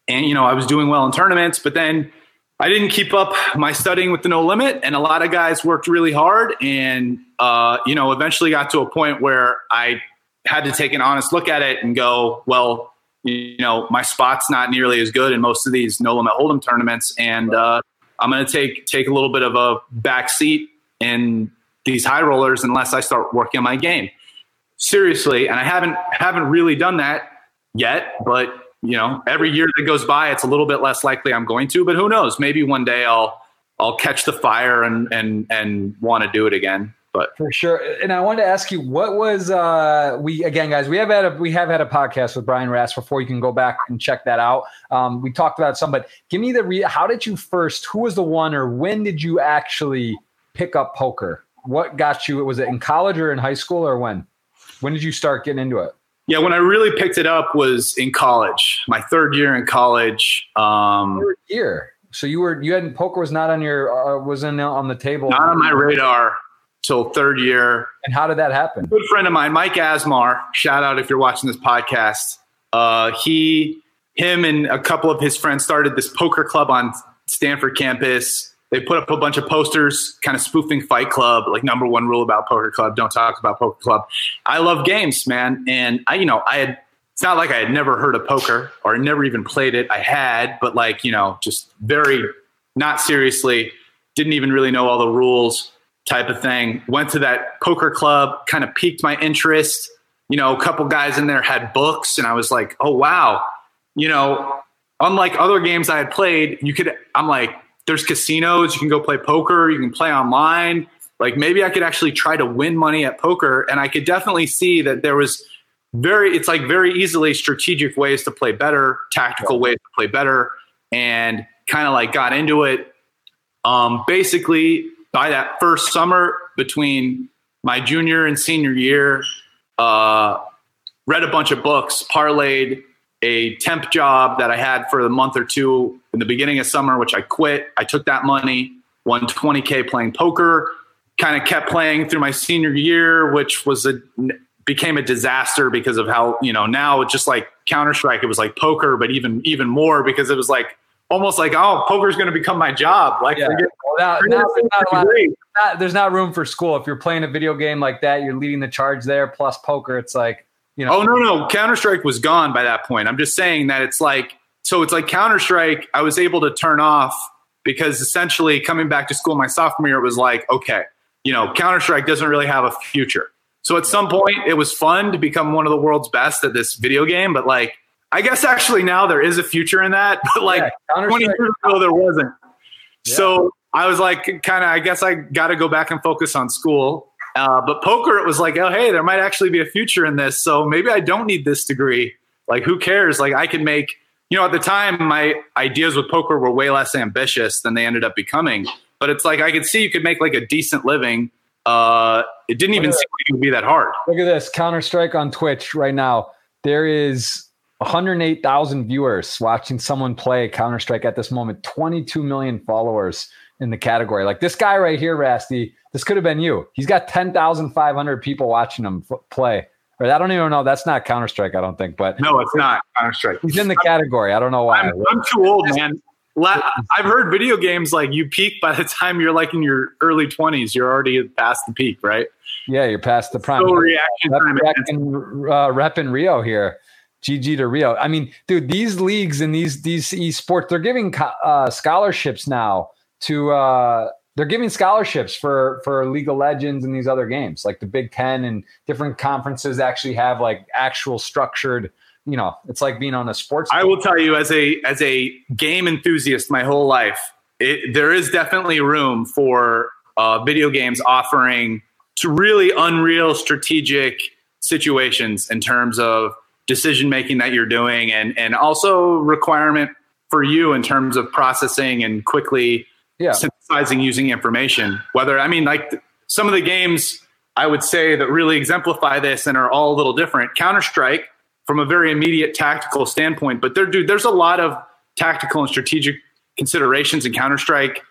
and you know, I was doing well in tournaments, but then I didn't keep up my studying with the no limit. And a lot of guys worked really hard and, uh, you know, eventually got to a point where I had to take an honest look at it and go, well, you know, my spot's not nearly as good in most of these no limit hold'em tournaments, and uh, I'm going to take take a little bit of a back seat in these high rollers unless I start working on my game seriously. And I haven't haven't really done that yet, but you know, every year that goes by, it's a little bit less likely I'm going to. But who knows? Maybe one day I'll I'll catch the fire and and and want to do it again. But For sure. And I wanted to ask you, what was uh we again, guys, we have had a we have had a podcast with Brian Rast before. You can go back and check that out. Um, we talked about some, but give me the re- how did you first, who was the one or when did you actually pick up poker? What got you? Was it in college or in high school or when? When did you start getting into it? yeah, when I really picked it up was in college, my third year in college. Um, Third year. So you were you hadn't poker was not on your uh, was in on the table. not on my radar till third year. And how did that happen? good friend of mine, Mike Asmar, shout out if you're watching this podcast. Uh, he, him, and a couple of his friends started this poker club on Stanford campus. They put up a bunch of posters, kind of spoofing Fight Club, like number one rule about Poker Club: don't talk about Poker Club. I love games, man, and I, you know, I had. It's not like I had never heard of poker or never even played it. I had, but like you know, just very not seriously. Didn't even really know all the rules type of thing. Went to that poker club, kind of piqued my interest. You know, a couple guys in there had books, and I was like, oh, wow. You know, unlike other games I had played, you could, I'm like, there's casinos, you can go play poker, you can play online. Like maybe I could actually try to win money at poker. And I could definitely see that there was very, it's like very easily strategic ways to play better, tactical ways to play better, and kind of like got into it. Um, basically, by that first summer between my junior and senior year, uh, read a bunch of books, parlayed a temp job that I had for a month or two in the beginning of summer, which I quit. I took that money, won 20K playing poker, kind of kept playing through my senior year, which was a became a disaster because of how, you know, now it's just like Counter Strike, it was like poker, but even even more because it was like almost like, oh, poker's going to become my job. Like, yeah. now, now there's, not of, not, there's, not room for school. If you're playing a video game like that, you're leading the charge there. Plus poker, it's like, you know. Oh no, no, Counter Strike was gone by that point. I'm just saying that it's like, so it's like Counter Strike. I was able to turn off because essentially coming back to school my sophomore year it was like, okay, you know, Counter Strike doesn't really have a future. So at some point, it was fun to become one of the world's best at this video game, but like I guess actually now there is a future in that, but like yeah, 20 years ago there wasn't. Yeah. So I was like, kind of, I guess I got to go back and focus on school. Uh, but poker, it was like, oh, hey, there might actually be a future in this. So maybe I don't need this degree. Like, who cares? Like, I can make, you know, at the time, my ideas with poker were way less ambitious than they ended up becoming. But it's like, I could see you could make like a decent living. Uh, it didn't even seem like it would be that hard. Look at this Counter Strike on Twitch right now. There is 108,000 viewers watching someone play Counter Strike at this moment, 22 million followers in the category. Like this guy right here, Rasty, this could have been you. He's got 10,500 people watching him f- play. Or I don't even know. That's not Counter Strike, I don't think. But no, it's not Counter Strike. He's in the category. I don't know why. I'm, I'm too old, man. I've heard video games like you peak by the time you're like in your early 20s. You're already past the peak, right? Yeah, you're past the prime. So reaction rep, time. Rep in, uh, rep in Rio here. GG to Rio. I mean, dude, these leagues and these these esports, they're giving uh, scholarships now to uh, they're giving scholarships for for League of Legends and these other games, like the Big Ten and different conferences actually have like actual structured. You know, it's like being on a sports. I will tell you, as a as a game enthusiast, my whole life, it, there is definitely room for uh, video games offering to really unreal strategic situations in terms of decision making that you're doing and and also requirement for you in terms of processing and quickly yeah. synthesizing using information whether i mean like some of the games i would say that really exemplify this and are all a little different counter-strike from a very immediate tactical standpoint but there dude there's a lot of tactical and strategic considerations in counter-strike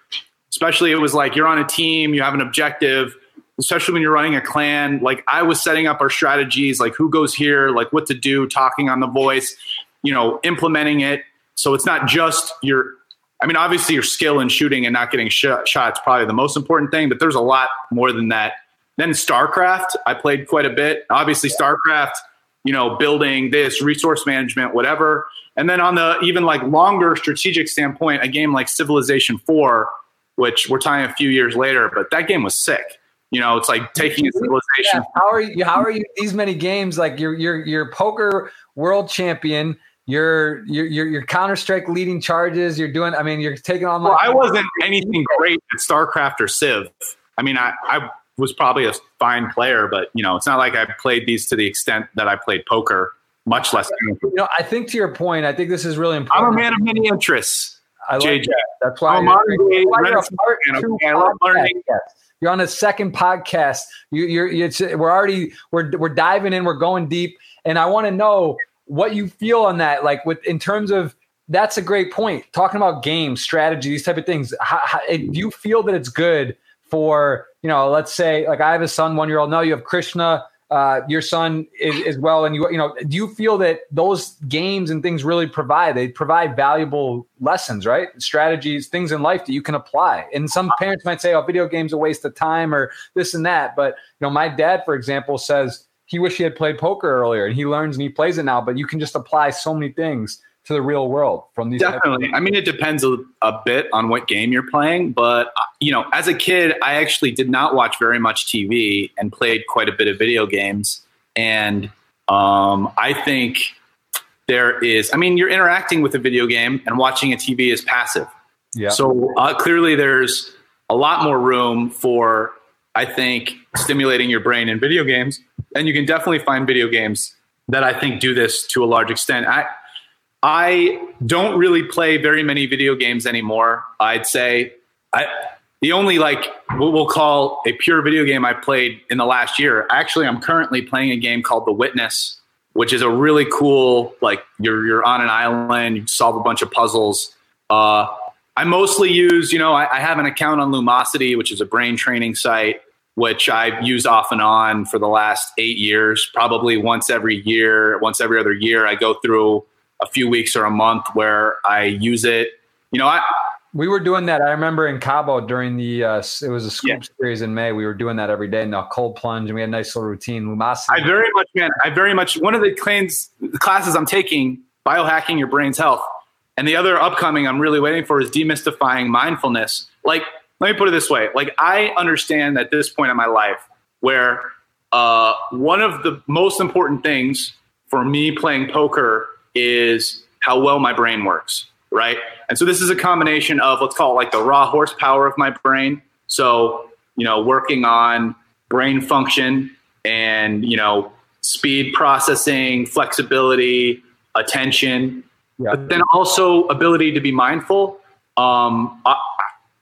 especially it was like you're on a team you have an objective especially when you're running a clan. Like I was setting up our strategies, like who goes here, like what to do, talking on the voice, you know, implementing it. So it's not just your, I mean, obviously your skill in shooting and not getting sh- shots probably the most important thing, but there's a lot more than that. Then StarCraft, I played quite a bit. Obviously, StarCraft, you know, building this resource management, whatever. And then on the even like longer strategic standpoint, a game like Civilization 4, which we're talking a few years later, but that game was sick. You know, it's like taking a civilization. Yeah, how are you? How are you? These many games, like you're you're you're poker world champion. You're you're you're, Counter Strike leading charges. You're doing. I mean, you're taking on. Well, I wasn't anything great at StarCraft or Civ. I mean, I I was probably a fine player, but you know, it's not like I played these to the extent that I played poker. Much less. You know, I think to your point, I think this is really important. I'm a man of many interests. I like JJ. That. That's why, I'm part two I love learning. Yes. You're on a second podcast. You, you're, it's, we're already, we're, we're diving in, we're going deep. And I want to know what you feel on that. Like with, in terms of, that's a great point. Talking about games, strategy, these type of things. How, how, do you feel that it's good for, you know, let's say like I have a son, one year old. Now you have Krishna uh, your son is, as well. And you, you know, do you feel that those games and things really provide? They provide valuable lessons, right? Strategies, things in life that you can apply. And some parents might say, "Oh, video games a waste of time," or this and that. But you know, my dad, for example, says he wish he had played poker earlier, and he learns and he plays it now. But you can just apply so many things to the real world from these definitely i mean it depends a, a, bit on what game you're playing but uh, you know as a kid i actually did not watch very much tv and played quite a bit of video games and um, i think there is, I mean, you're interacting with a video game and watching a TV is passive. Yeah. So uh, clearly there's a lot more room for, I think, stimulating your brain in video games. And you can definitely find video games that I think do this to a large extent. I, I don't really play very many video games anymore. I'd say I, the only like what we'll call a pure video game I played in the last year. Actually, I'm currently playing a game called The Witness, which is a really cool like you're you're on an island, you solve a bunch of puzzles. Uh, I mostly use, you know, I, I have an account on Lumosity, which is a brain training site, which I've used off and on for the last eight years. Probably once every year, once every other year, I go through a few weeks or a month where I use it. You know, I we were doing that. I remember in Cabo during the uh, it was a scoop yeah. series in May. We were doing that every day in the cold plunge, and we had a nice little routine. Lumosity. I very much, man. I very much. One of the claims, the classes I'm taking, biohacking your brain's health, and the other upcoming I'm really waiting for is demystifying mindfulness. Like, let me put it this way: like, I understand at this point in my life where uh, one of the most important things for me playing poker is how well my brain works, right? And so this is a combination of let's call it like the raw horsepower of my brain. So, you know, working on brain function and, you know, speed processing, flexibility, attention, yeah. but then also ability to be mindful. Um, I,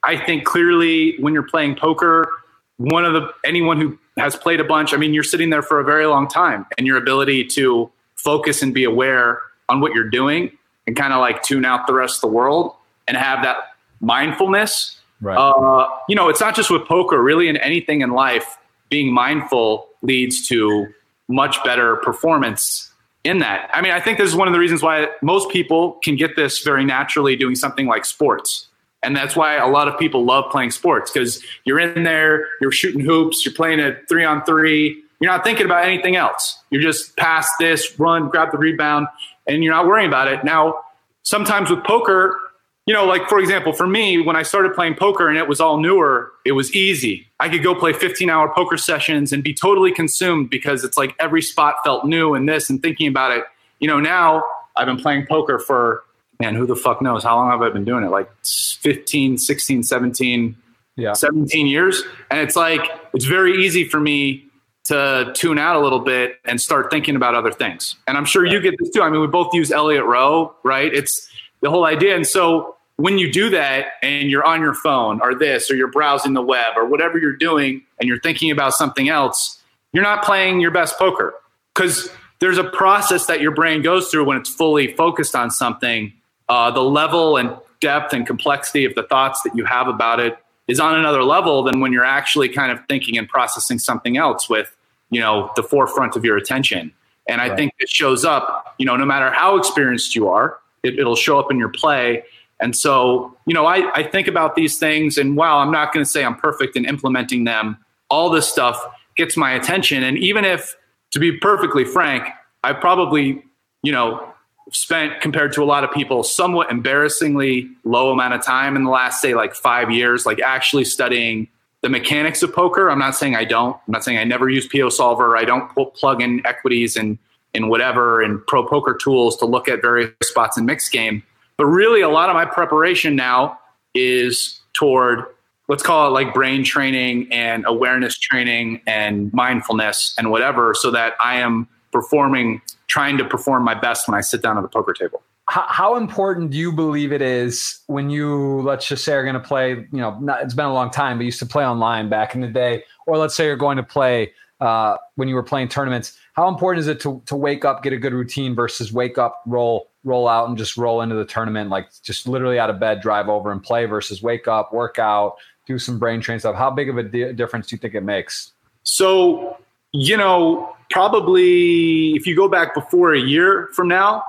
I think clearly when you're playing poker, one of the anyone who has played a bunch, I mean, you're sitting there for a very long time, and your ability to focus and be aware on what you're doing and kind of like tune out the rest of the world and have that mindfulness. Right. Uh, you know, it's not just with poker, really in anything in life, being mindful leads to much better performance in that. I mean, I think this is one of the reasons why most people can get this very naturally doing something like sports. And that's why a lot of people love playing sports because you're in there, you're shooting hoops, you're playing a three on three, you're not thinking about anything else. You're just pass this, run, grab the rebound, and you're not worrying about it. Now, sometimes with poker, you know, like for example, for me, when I started playing poker and it was all newer, it was easy. I could go play 15 hour poker sessions and be totally consumed because it's like every spot felt new and this and thinking about it. You know, now I've been playing poker for, man, who the fuck knows? How long have I been doing it? Like 15, 16, 17, yeah. 17 years. And it's like, it's very easy for me to tune out a little bit and start thinking about other things. And I'm sure you get this too. I mean, we both use Elliott Row, right? It's the whole idea. And so when you do that and you're on your phone or this or you're browsing the web or whatever you're doing and you're thinking about something else, you're not playing your best poker because there's a process that your brain goes through when it's fully focused on something. Uh, the level and depth and complexity of the thoughts that you have about it is on another level than when you're actually kind of thinking and processing something else with you know the forefront of your attention. And i right. think it shows up you know no matter how experienced you are it, will show up in your play. And so you know I, I think about these things and wow i'm not going to say i'm perfect in implementing them. All this stuff gets my attention. And even if to be perfectly frank i probably you know spent compared to a lot of people somewhat embarrassingly low amount of time in the last say like five years like actually studying the mechanics of poker. I'm not saying i don't. I'm not saying i never use PioSolver. I don't plug in equities and in whatever and pro poker tools to look at various spots in mixed game. But really a lot of my preparation now is toward let's call it like brain training and awareness training and mindfulness and whatever so that i am performing trying to perform my best when I sit down at the poker table. How, how important do you believe it is when you, let's just say, are going to play? You know, not, it's been a long time, but you used to play online back in the day, or let's say you're going to play uh, when you were playing tournaments. How important is it to to wake up, get a good routine versus wake up, roll, roll out, and just roll into the tournament, like just literally out of bed, drive over and play versus wake up, work out, do some brain train stuff. How big of a di- difference do you think it makes? So you know, probably if you go back before a year from now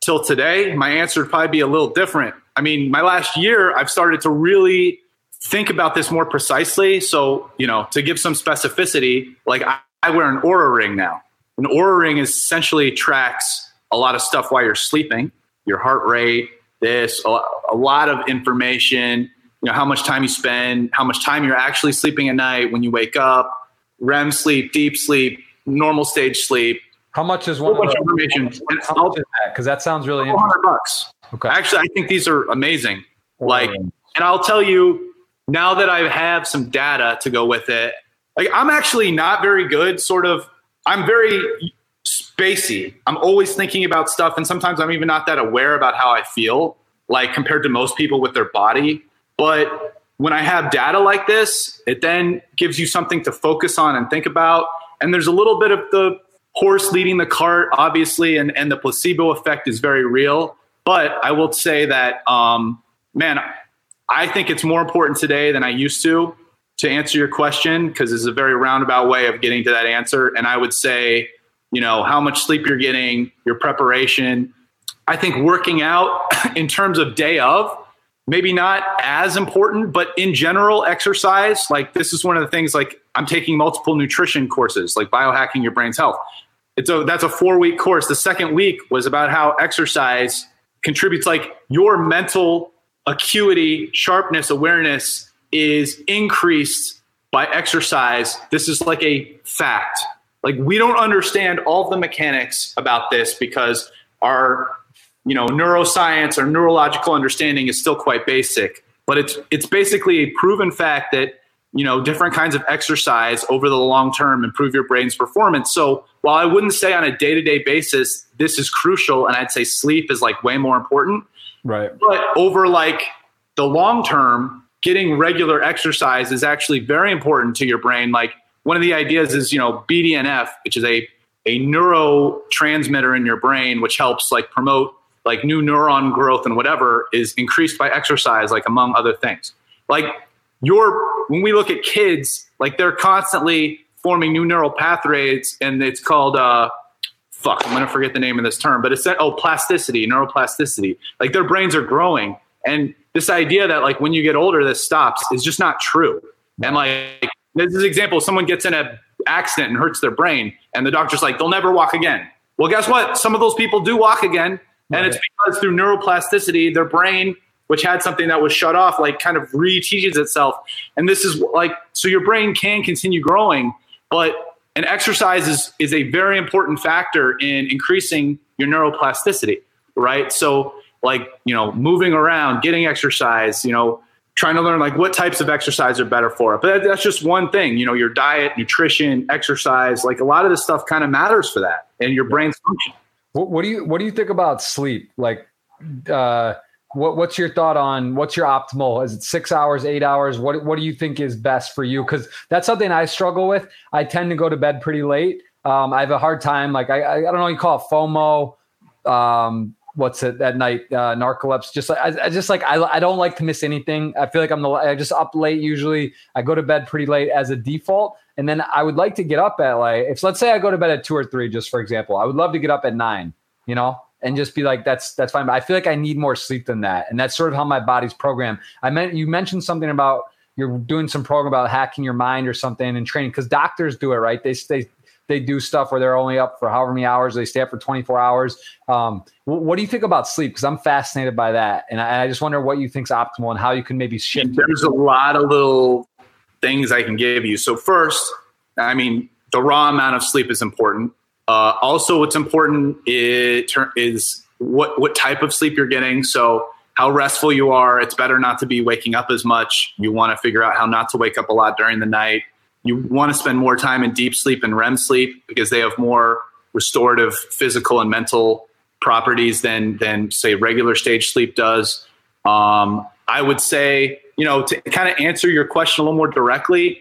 till today, my answer would probably be a little different. I mean, my last year, I've started to really think about this more precisely. So, you know, to give some specificity, like I, I wear an Oura ring now. An Oura ring essentially tracks a lot of stuff while you're sleeping, your heart rate, this, a, a lot of information, you know, how much time you spend, how much time you're actually sleeping at night when you wake up, REM sleep, deep sleep, normal stage sleep. How much is one of of information. How much is that? Because that sounds really interesting. bucks. Okay. Actually, I think these are amazing. Like, and I'll tell you now that I have some data to go with it. Like, I'm actually not very good. Sort of, I'm very spacey. I'm always thinking about stuff, and sometimes I'm even not that aware about how I feel, like compared to most people with their body. But when I have data like this, it then gives you something to focus on and think about. And there's a little bit of the horse leading the cart, obviously, and, and the placebo effect is very real. But I will say that, um, man, I think it's more important today than I used to to answer your question because it's a very roundabout way of getting to that answer. And I would say, you know, how much sleep you're getting, your preparation. I think working out in terms of day of, maybe not as important, but in general, exercise. Like this is one of the things. Like I'm taking multiple nutrition courses, like biohacking your brain's health. It's a that's a four week course. The second week was about how exercise contributes, like your mental acuity, sharpness, awareness is increased by exercise. This is like a fact. Like we don't understand all the mechanics about this because our you know neuroscience or neurological understanding is still quite basic but it's it's basically a proven fact that you know different kinds of exercise over the long term improve your brain's performance so while i wouldn't say on a day-to-day basis this is crucial and i'd say sleep is like way more important Right. but over like the long term getting regular exercise is actually very important to your brain like one of the ideas is you know bdnf which is a a neurotransmitter in your brain which helps like promote like new neuron growth and whatever is increased by exercise like among other things. Like your when we look at kids like they're constantly forming new neural pathways and it's called uh fuck i'm gonna forget the name of this term but it's said, oh plasticity neuroplasticity. Like their brains are growing and this idea that like when you get older this stops is just not true. And like this is an example someone gets in a accident and hurts their brain and the doctor's like they'll never walk again. Well guess what? Some of those people do walk again and it's because through neuroplasticity their brain which had something that was shut off like kind of reteaches itself. And this is like so your brain can continue growing but an exercise is is a very important factor in increasing your neuroplasticity right? So like you know moving around getting exercise you know trying to learn like what types of exercise are better for it. But that's just one thing you know your diet nutrition exercise like a lot of this stuff kind of matters for that and your brain's function What, what do you what do you think about sleep? Like, uh, what what's your thought on what's your optimal? Is it six hours, eight hours? What what do you think is best for you? Because that's something I struggle with. I tend to go to bed pretty late. Um, I have a hard time. Like I, I don't know. You call it FOMO. Um, what's it at night? Uh, narcolepsy. Just I, I just like I I don't like to miss anything. I feel like I'm the I just up late usually. I go to bed pretty late as a default. And then I would like to get up at like if let's say I go to bed at two or three, just for example, I would love to get up at nine, you know, and just be like, that's that's fine. But I feel like I need more sleep than that. And that's sort of how my body's programmed. I meant you mentioned something about you're doing some program about hacking your mind or something and training because doctors do it, right? They stay they do stuff where they're only up for however many hours, they stay up for 24 hours. Um, what, what do you think about sleep? Because I'm fascinated by that. And I, I just wonder what you think's optimal and how you can maybe shift. there's a lot of little things I can give you. So first, I mean, the raw amount of sleep is important. Uh, also, what's important is, is what what type of sleep you're getting. So how restful you are. It's better not to be waking up as much. You want to figure out how not to wake up a lot during the night. You want to spend more time in deep sleep and REM sleep because they have more restorative physical and mental properties than than say regular stage sleep does. Um, I would say, you know, to kind of answer your question a little more directly,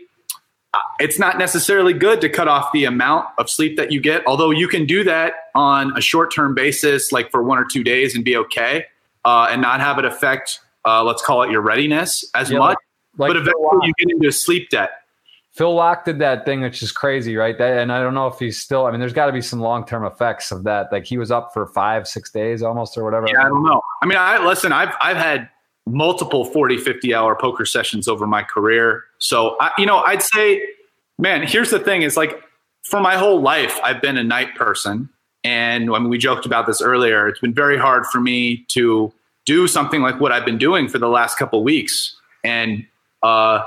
uh, it's not necessarily good to cut off the amount of sleep that you get, although you can do that on a short term basis, like for one or two days, and be okay uh, and not have it affect, uh, let's call it your readiness as Yeah, much. Like but eventually you get into a sleep debt. Phil Laak did that thing, which is crazy, right? That, and I don't know if he's still. I mean, there's got to be some long term effects of that. Like he was up for five, six days almost, or whatever. Yeah, I don't know. I mean, I listen, I've I've had multiple 40, 50 hour poker sessions over my career. So, I, you know, I'd say, man, here's the thing is like for my whole life, I've been a night person. And I mean, we joked about this earlier. It's been very hard for me to do something like what I've been doing for the last couple weeks. And, uh,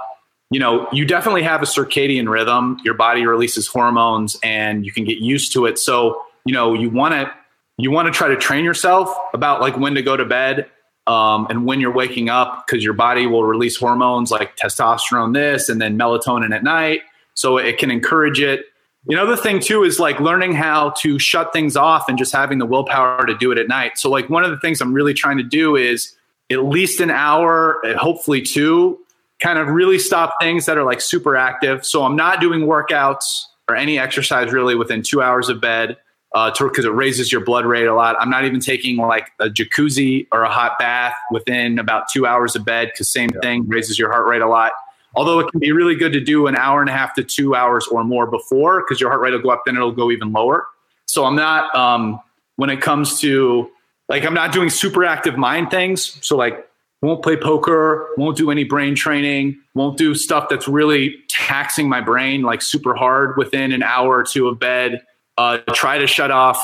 you know, you definitely have a circadian rhythm. Your body releases hormones and you can get used to it. So, you know, you want to you want to try to train yourself about like when to go to bed um, and when you're waking up because your body will release hormones like testosterone this and then melatonin at night so it can encourage it. You know the thing too is like learning how to shut things off and just having the willpower to do it at night. So like one of the things i'm really trying to do is at least an hour hopefully two kind of really stop things that are like super active. So i'm not doing workouts or any exercise really within two hours of bed because uh, it raises your blood rate a lot. I'm not even taking like a jacuzzi or a hot bath within about two hours of bed because same yeah. thing raises your heart rate a lot. Although it can be really good to do an hour and a half to two hours or more before because your heart rate will go up, then it'll go even lower. So I'm not um, when it comes to like I'm not doing super active mind things. So like won't play poker, won't do any brain training, won't do stuff that's really taxing my brain like super hard within an hour or two of bed uh, try to shut off.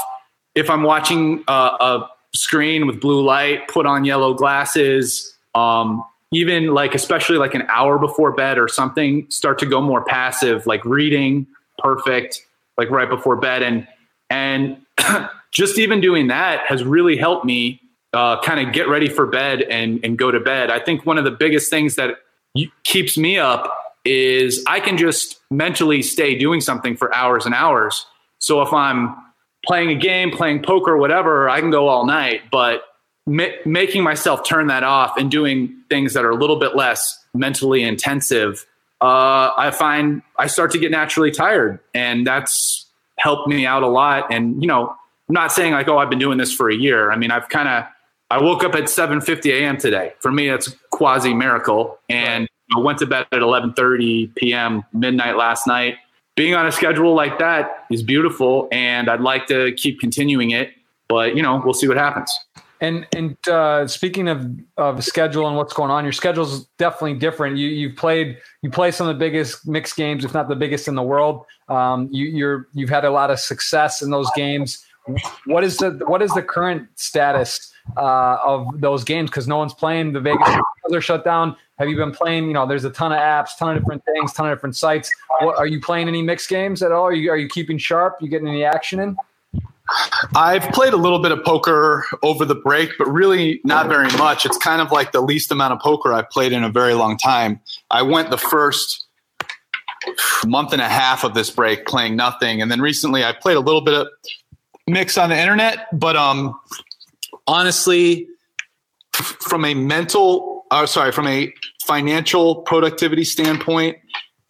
If I'm watching uh, a screen with blue light, put on yellow glasses. Um, even like, especially like an hour before bed or something, start to go more passive, like reading, perfect, like right before bed. And, and just even doing that has really helped me uh, kind of get ready for bed and, and go to bed. I think one of the biggest things that keeps me up is I can just mentally stay doing something for hours and hours. So if I'm playing a game, playing poker, whatever, I can go all night. But ma- making myself turn that off and doing things that are a little bit less mentally intensive, uh, I find I start to get naturally tired, and that's helped me out a lot. And you know, I'm not saying like, oh, I've been doing this for a year. I mean, I've kind of I woke up at 7:50 a.m. today. For me, that's quasi miracle, and I went to bed at 11:30 p.m. midnight last night being on a schedule like that is beautiful, and I'd like to keep continuing it. But you know, we'll see what happens. And and uh, speaking of of schedule and what's going on, your schedule is definitely different. You you've played you play some of the biggest mixed games, if not the biggest in the world. Um, you you're you've had a lot of success in those games. What is the what is the current status uh, of those games? Because no one's playing. The Vegas are shut down. Have you been playing? You know, there's a ton of apps, ton of different things, ton of different sites. What, are you playing any mixed games at all? Are you, are you keeping sharp? You getting any action in? I've played a little bit of poker over the break, but really not very much. It's kind of like the least amount of poker I've played in a very long time. I went the first month and a half of this break playing nothing, and then recently I played a little bit of mix on the internet. But um, honestly, from a mental oh, sorry, from a financial productivity standpoint,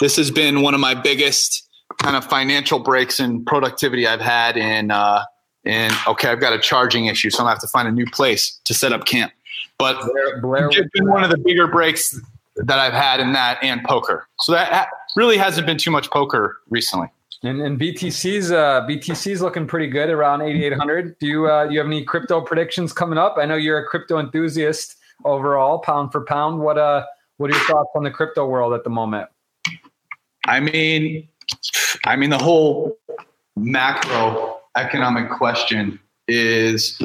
this has been one of my biggest kind of financial breaks in productivity I've had in uh, in okay, I've got a charging issue, so I'm gonna have to find a new place to set up camp. But Blair, Blair it's been one of the bigger breaks that I've had in that and poker. So that really hasn't been too much poker recently. And, and BTC's uh, BTC's looking pretty good around 8,800. Do you uh, do you have any crypto predictions coming up? I know you're a crypto enthusiast overall, pound for pound. What uh, what are your thoughts on the crypto world at the moment? I mean, I mean the whole macro economic question is.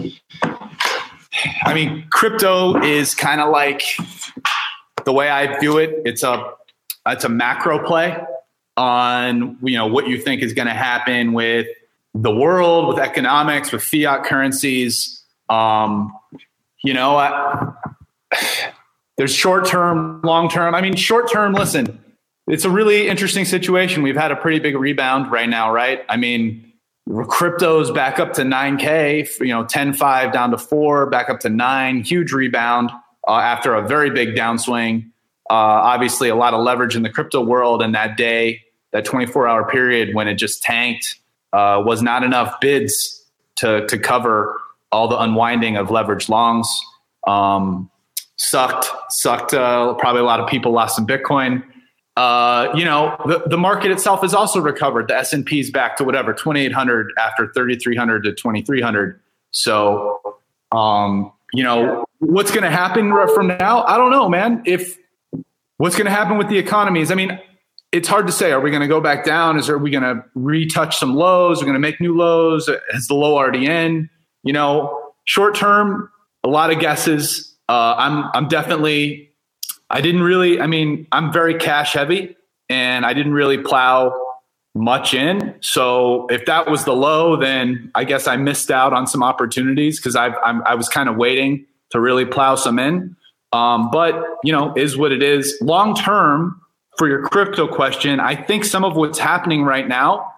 I mean, crypto is kind of like the way I view it. It's a it's a macro play on you know what you think is going to happen with the world, with economics, with fiat currencies. Um, you know, I, there's short term, long term. I mean, short term, listen, it's a really interesting situation. We've had a pretty big rebound right now, right? I mean, crypto's back up to 9K, you know, 10 5 down to four, back up to nine, huge rebound uh, after a very big downswing. Uh, obviously, a lot of leverage in the crypto world. And that day, that 24 hour period when it just tanked, uh, was not enough bids to, to cover all the unwinding of leverage longs. Um, sucked, sucked. Uh, probably a lot of people lost some Bitcoin. Uh, you know, the, the market itself has also recovered. The S and P's back to whatever 2,800 after 3,300 to 2,300. So, um, you know, what's going to happen from now? I don't know, man. If what's going to happen with the economies? I mean, it's hard to say. Are we going to go back down? Is are we going to retouch some lows? Are we going to make new lows? Has the low already in? You know, short term, a lot of guesses uh, I'm I'm definitely I didn't really I mean I'm very cash heavy and I didn't really plow much in. So if that was the low, then I guess I missed out on some opportunities because I'm. I was kind of waiting to really plow some in. Um, but you know, is what it is. Long term, for your crypto question, I think some of what's happening right now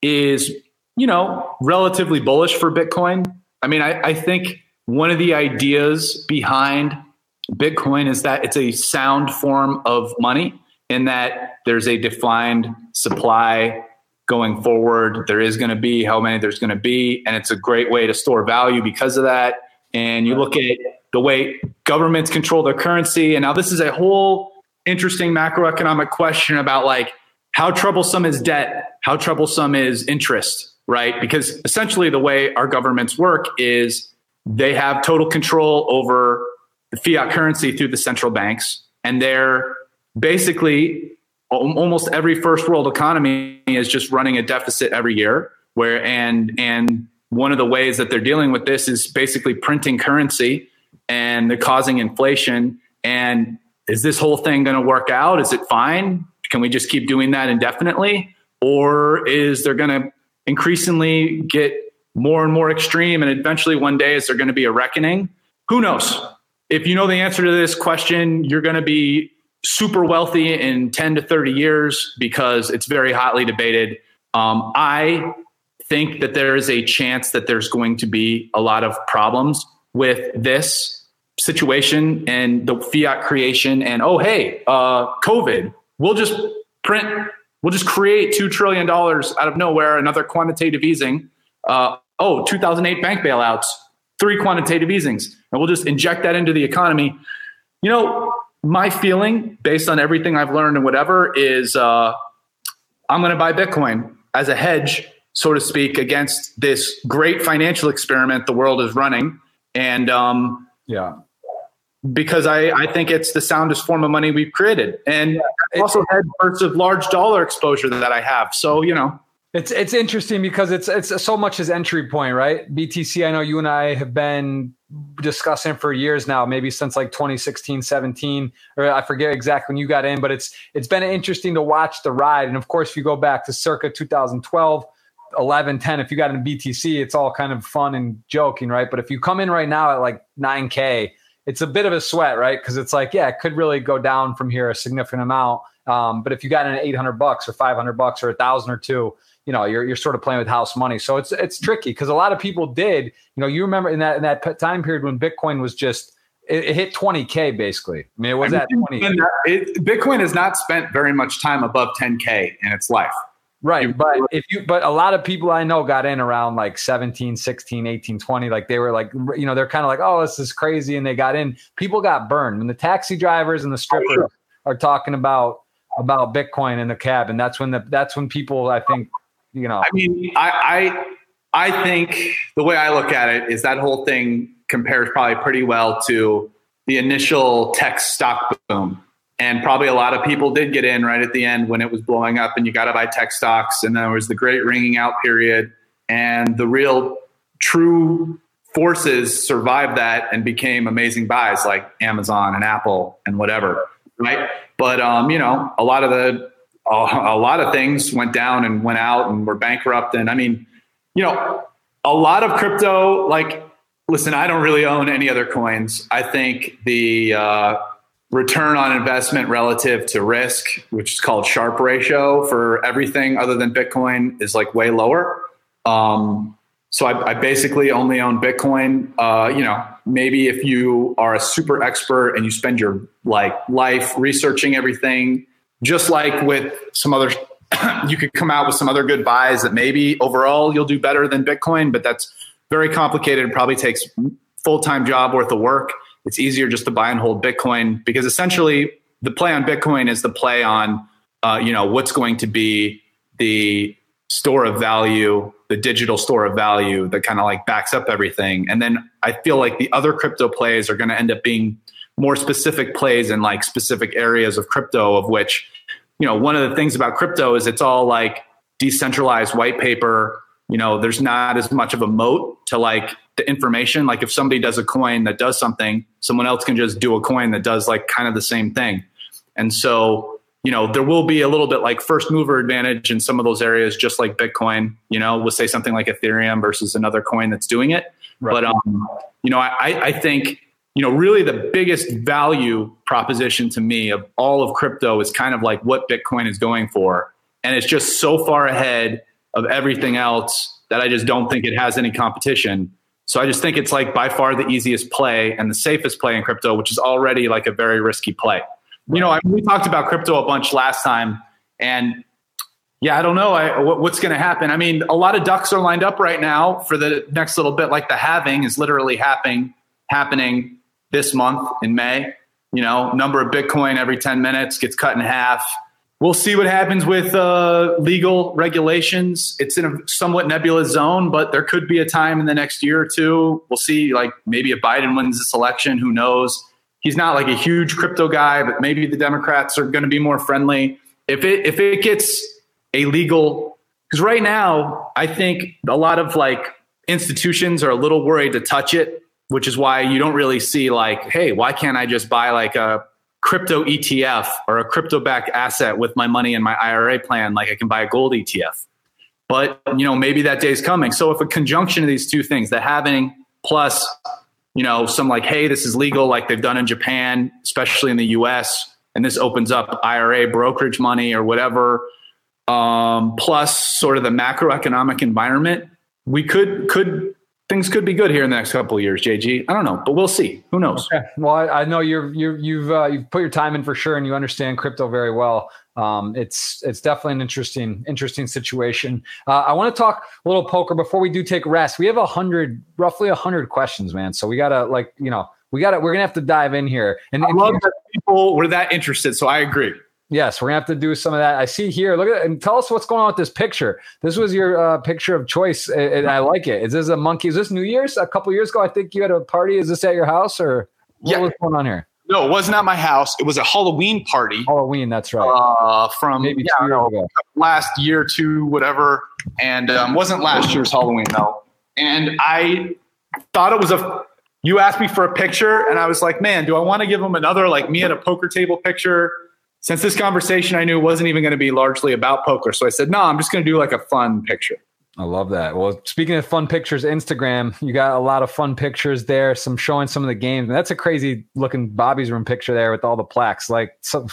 is you know relatively bullish for Bitcoin. I mean, I, I think one of the ideas behind Bitcoin is that it's a sound form of money in that there's a defined supply going forward. There is going to be how many there's going to be, and it's a great way to store value because of that. And you look at the way governments control their currency, and now this is a whole interesting macroeconomic question about like how troublesome is debt, how troublesome is interest, right? Because essentially the way our governments work is they have total control over the fiat currency through the central banks, and they're basically almost every first world economy is just running a deficit every year where and and one of the ways that they're dealing with this is basically printing currency and they're causing inflation. And is this whole thing going to work out? Is it fine? Can we just keep doing that indefinitely? Or is there going to increasingly get more and more extreme and eventually one day is there going to be a reckoning who knows if you know the answer to this question you're going to be super wealthy in 10 to 30 years because it's very hotly debated. Um, I think that there is a chance that there's going to be a lot of problems with this situation and the fiat creation. And oh, hey, uh, COVID, we'll just print, we'll just create $2 trillion out of nowhere, another quantitative easing. Uh, oh, 2008 bank bailouts, three quantitative easings, and we'll just inject that into the economy. You know, my feeling based on everything I've learned and whatever is uh, I'm going to buy Bitcoin as a hedge, so to speak, against this great financial experiment the world is running. And um, yeah, because I, I think it's the soundest form of money we've created. And I also had parts of large dollar exposure that I have. So, you know, it's it's interesting because it's it's so much as entry point, right? BTC. I know you and I have been discussing for years now, maybe since like 2016, 17, or I forget exactly when you got in, but it's it's been interesting to watch the ride. And of course, if you go back to circa 2012, 11, 10, if you got in BTC, it's all kind of fun and joking, right? But if you come in right now at like 9K, it's a bit of a sweat, right? Because it's like, yeah, it could really go down from here a significant amount. Um, but if you got in 800 bucks or 500 bucks or a thousand or two, you know you're, you're sort of playing with house money. So it's it's tricky because a lot of people did you know you remember in that in that time period when bitcoin was just it, it hit 20k basically. I mean it was I mean, at 20 it, bitcoin has not spent very much time above 10k in its life. Right but if you but a lot of people i know got in around like 17 16 18 20 like they were like you know they're kind of like oh this is crazy and they got in. People got burned. When the taxi drivers and the strippers oh, sure. are talking about about bitcoin in the cab and that's when the that's when people i think you know. I mean, I, I I think the way I look at it is that whole thing compares probably pretty well to the initial tech stock boom. And probably a lot of people did get in right at the end when it was blowing up and you got to buy tech stocks. And there was the great ringing out period. And the real true forces survived that and became amazing buys like Amazon and Apple and whatever. Right. But, um, you know, a lot of the a, lot of things went down and went out and were bankrupt. And I mean, you know, a lot of crypto, like, listen, I don't really own any other coins. I think the uh, return on investment relative to risk, which is called Sharpe ratio for everything other than Bitcoin, is like way lower. Um, so I, I, basically only own Bitcoin. Uh, you know, maybe if you are a super expert and you spend your like life researching everything just like with some other you could come out with some other good buys that maybe overall you'll do better than bitcoin but that's very complicated. It probably takes full-time job worth of work. It's easier just to buy and hold bitcoin because essentially the play on bitcoin is the play on uh, you know what's going to be the store of value the digital store of value that kind of like backs up everything. And then i feel like the other crypto plays are going to end up being more specific plays in like specific areas of crypto of which you know one of the things about crypto is it's all like decentralized white paper you know there's not as much of a moat to like the information like if somebody does a coin that does something someone else can just do a coin that does like kind of the same thing and so you know, there will be a little bit like first mover advantage in some of those areas, just like Bitcoin. You know, we'll say something like Ethereum versus another coin that's doing it. Right. But um, you know, I, I think you know really the biggest value proposition to me of all of crypto is kind of like what Bitcoin is going for, and it's just so far ahead of everything else that I just don't think it has any competition. So I just think it's like by far the easiest play and the safest play in crypto, which is already like a very risky play you know, I we talked about crypto a bunch last time, and yeah, I don't know I, what, what's going to happen. I mean, a lot of ducks are lined up right now for the next little bit. Like the halving is literally happening happening this month in May. You know, number of Bitcoin every ten minutes gets cut in half. We'll see what happens with uh, legal regulations. It's in a somewhat nebulous zone, but there could be a time in the next year or two. We'll see. Like maybe if Biden wins this election, who knows? he's not like a huge crypto guy, but maybe the Democrats are going to be more friendly. If it if it gets a legal because right now I think a lot of like institutions are a little worried to touch it, which is why you don't really see like, hey, why can't I just buy like a crypto ETF or a crypto backed asset with my money in my IRA plan like I can buy a gold ETF. But you know, maybe that day is coming. So if a conjunction of these two things, the halving plus you know, some like, hey, this is legal, like they've done in Japan, especially in the US, and this opens up IRA brokerage money or whatever. Um, plus sort of the macroeconomic environment, we could could things could be good here in the next couple of years, JG. I don't know, but we'll see. Who knows? Okay. Well, I, I, know you're, you have you've, uh, you've put your time in for sure, and you understand crypto very well um, it's it's definitely an interesting interesting situation. Uh, I want to talk a little poker before we do take rest. We have a hundred, roughly a hundred questions, man. So we gotta like you know we gotta we're gonna have to dive in here. And I love that people were that interested. So I agree. Yes, we're gonna have to do some of that. I see here. Look at it and tell us what's going on with this picture. This was your uh, picture of choice, and I like it. Is this a monkey? Is this New Year's? A couple years ago, I think you had a party. Is this at your house or what yeah. was going on here? No, it wasn't at my house. It was a Halloween party. Halloween, that's right. Uh, from maybe yeah, two years ago. last year, two, whatever, and um, wasn't last year's Halloween though. And I thought it was a. You asked me for a picture, and I was like, man, do I want to give them another like me at a poker table picture? Since this conversation I knew wasn't even going to be largely about poker, so I said, no, I'm just going to do like a fun picture. I love that. Well, speaking of fun pictures, Instagram, you got a lot of fun pictures there. Some showing some of the games. That's a crazy looking Bobby's room picture there with all the plaques. Like some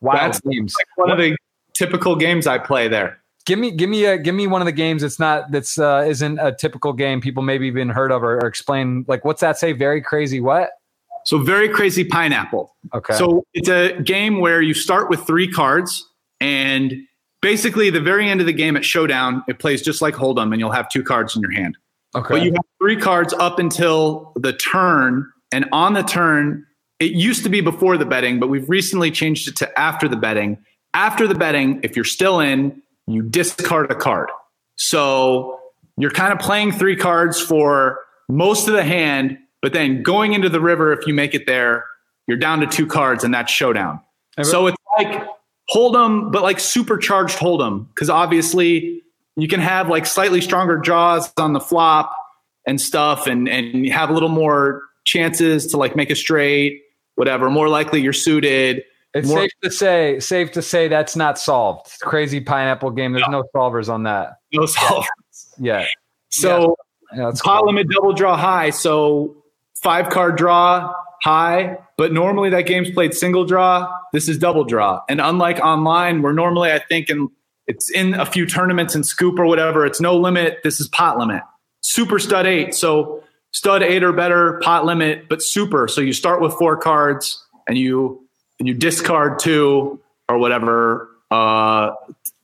wild That's games. Like one of the typical games I play there. Give me, give me a, give me one of the games. It's not that's uh, isn't a typical game people maybe even heard of or, or explain. Like, what's that say? Very crazy. What? So very crazy pineapple. Okay. So it's a game where you start with three cards and basically the very end of the game at showdown it plays just like hold'em and you'll have two cards in your hand okay but you have three cards up until the turn and on the turn it used to be before the betting but we've recently changed it to after the betting after the betting if you're still in you discard a card so you're kind of playing three cards for most of the hand but then going into the river if you make it there you're down to two cards and that's showdown so it's like Hold'em, but like supercharged Hold'em, because obviously you can have like slightly stronger draws on the flop and stuff, and and you have a little more chances to like make a straight, whatever. More likely you're suited. It's more- safe to say, safe to say that's not solved. Crazy pineapple game. There's no, no solvers on that. No solvers. Yeah. So yeah. pot cool. limit double draw high. So five card draw high, but normally that game's played single draw. This is double draw. And unlike online, where normally I think in, it's in a few tournaments and scoop or whatever, it's no limit. This is pot limit. Super stud eight. So stud eight or better, pot limit, but super. So you start with four cards and you and you discard two or whatever uh,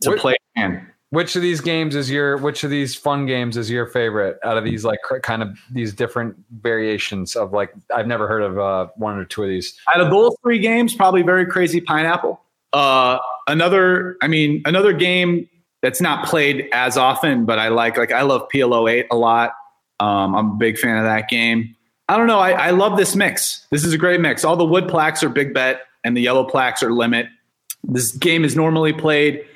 to play hand. Which of these games is your? Which of these fun games is your favorite out of these like kind of these different variations of like I've never heard of uh, one or two of these. Out of those three games, probably very crazy pineapple. Uh, another, I mean, another game that's not played as often, but I like like I love PLO eight a lot. Um, I'm a big fan of that game. I don't know. I, I love this mix. This is a great mix. All the wood plaques are big bet, and the yellow plaques are limit. This game is normally played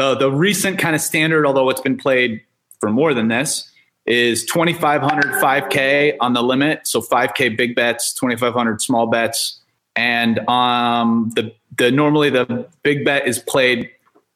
the the recent kind of standard, although it's been played for more than this, is 2500 5k on the limit. So 5k big bets, 2500 small bets. and um, the the normally the big bet is played.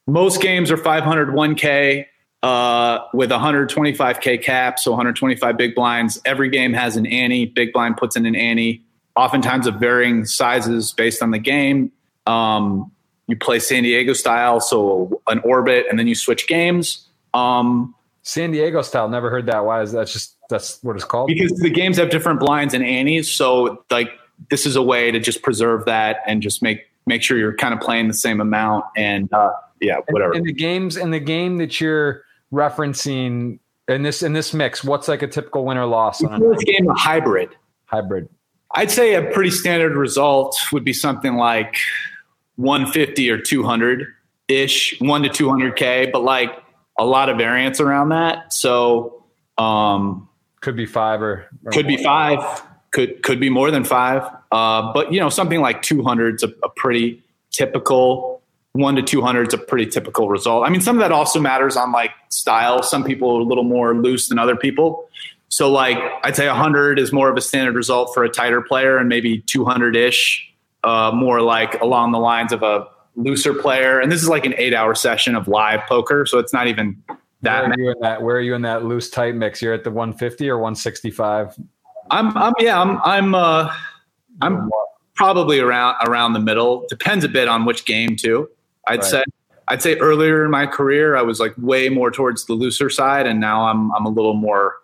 Most games are 500 1K uh, with 125K cap, so 125 big blinds. Every game has an ante. Big blind puts in an ante, oftentimes of varying sizes based on the game. Um, you play San Diego style, so an orbit, and then you switch games. Um, San Diego style. Never heard that. Why is that? Just that's what it's called. Because the games have different blinds and antes, so like this is a way to just preserve that and just make make sure you're kind of playing the same amount and uh, yeah, whatever. In, the games, in the game that you're referencing in this in this mix, what's like a typical winner loss? On this game a hybrid. Hybrid. I'd say a pretty standard result would be something like 150 or 200 ish, one to 200k, but like a lot of variance around that. So um, could be five or, or could more. be five could could be more than five. Uh, but you know, something like 200 is a, a pretty typical. One to 200 is a pretty typical result. I mean, some of that also matters on like style. Some people are a little more loose than other people. So, like, I'd say 100 is more of a standard result for a tighter player, and maybe 200 ish, uh, more like along the lines of a looser player. And this is like an eight hour session of live poker. So it's not even that. Where are you in that, where are you in that loose tight mix? You're at the 150 or 165? I'm, I'm yeah, I'm, I'm, uh, I'm probably around around the middle. Depends a bit on which game too. I'd right. say I'd say earlier in my career I was like way more towards the looser side, and now I'm I'm a little more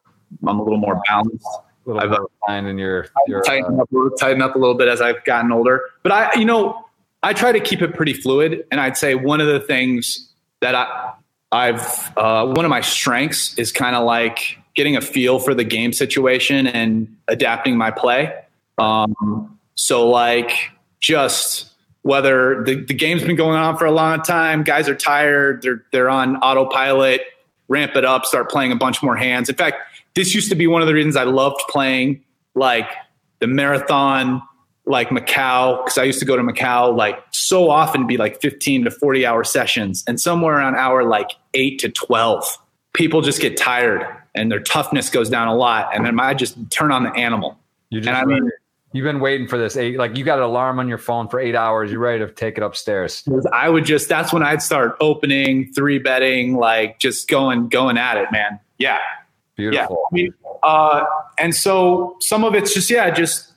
I'm a little more balanced. A little I've uh, in your, your tightened, uh, up, tightened up a little bit as I've gotten older. But I, you know, I try to keep it pretty fluid, and I'd say one of the things that I I've uh, one of my strengths is kind of like getting a feel for the game situation and adapting my play. Um, so like just whether the, the game's been going on for a long time, guys are tired, they're they're on autopilot, ramp it up, start playing a bunch more hands. In fact, this used to be one of the reasons I loved playing like the marathon, like Macau, because I used to go to Macau like so often be like 15 to 40 hour sessions. And somewhere around hour like eight to 12, people just get tired and their toughness goes down a lot. And then I just turn on the animal. You just and I mean, You've been waiting for this eight, like you got an alarm on your phone for eight hours. You're ready to take it upstairs. I would just, that's when I'd start opening, three betting, like just going, going at it, man. Yeah. Beautiful. Yeah. I mean, uh, and so some of it's just, yeah, just,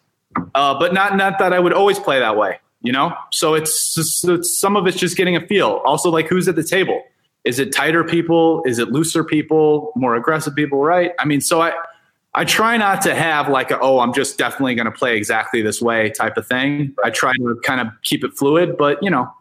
uh, but not, not that I would always play that way, you know? So it's, just, it's some of it's just getting a feel. Also, like who's at the table? Is it tighter people? Is it looser people? More aggressive people? Right. I mean, so I, I try not to have like a, oh, I'm just definitely going to play exactly this way type of thing. I try to kind of keep it fluid, but you know,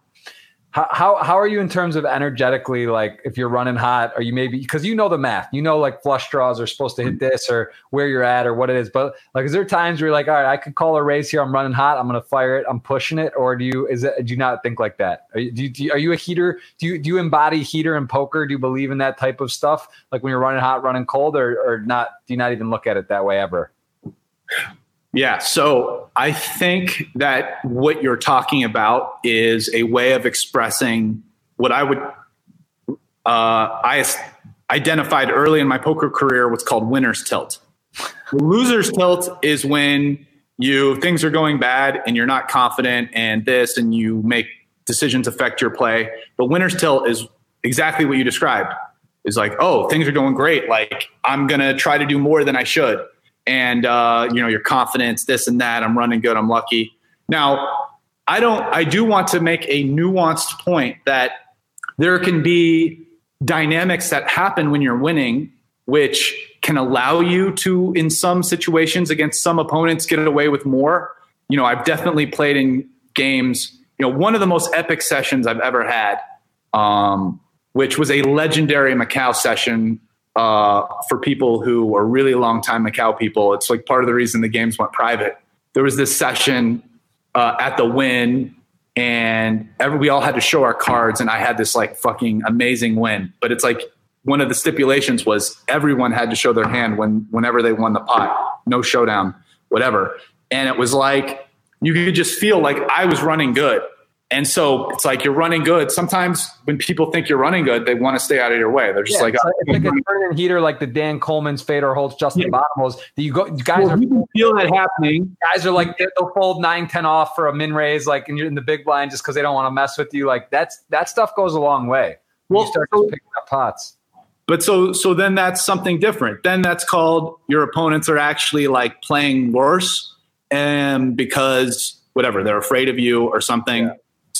how, how, how are you in terms of energetically? Like if you're running hot, are you maybe because you know the math, you know like flush draws are supposed to hit mm-hmm. this or where you're at or what it is. But like, is there times where you're like, all right, I could call a race here. I'm running hot. I'm going to fire it. I'm pushing it. Or do you is it? Do you not think like that? Are you, do you, do you, are you a heater? Do you do you embody heater in poker? Do you believe in that type of stuff? Like when you're running hot, running cold, or or not? Do you not even look at it that way ever? Yeah. So I think that what you're talking about is a way of expressing what I would, uh, I identified early in my poker career what's called winner's tilt. Loser's tilt is when you things are going bad and you're not confident and this and you make decisions affect your play. But winner's tilt is exactly what you described. Is like, oh, things are going great. Like I'm gonna try to do more than I should and uh, you know your confidence, this and that. I'm running good. I'm lucky. Now, I don't. I do want to make a nuanced point that there can be dynamics that happen when you're winning, which can allow you to, in some situations against some opponents, get away with more. You know, I've definitely played in games. You know, one of the most epic sessions I've ever had, um, which was a legendary Macau session uh, for people who are really long time Macau people. It's like part of the reason the games went private. There was this session uh, at the win, and every, we all had to show our cards, and I had this like fucking amazing win. But it's like one of the stipulations was everyone had to show their hand when whenever they won the pot, no showdown, whatever. And it was like you could just feel like I was running good, and so it's like you're running good. Sometimes when people think you're running good, they want to stay out of your way. They're just Yeah, like, it's oh, like, it's like a turn heater like the Dan Colman's, Fedor Holz, Justin Yeah. Bottomos. You go? you Guys well, are you can feel that happening. guys are like they'll fold 9 10 off for a min raise like and you're in the big blind just because they don't want to mess with you like that's that stuff goes a long way Well, you start so- picking up pots But so so then that's something different. Then that's called your opponents are actually like playing worse and because whatever, they're afraid of you or something. Yeah.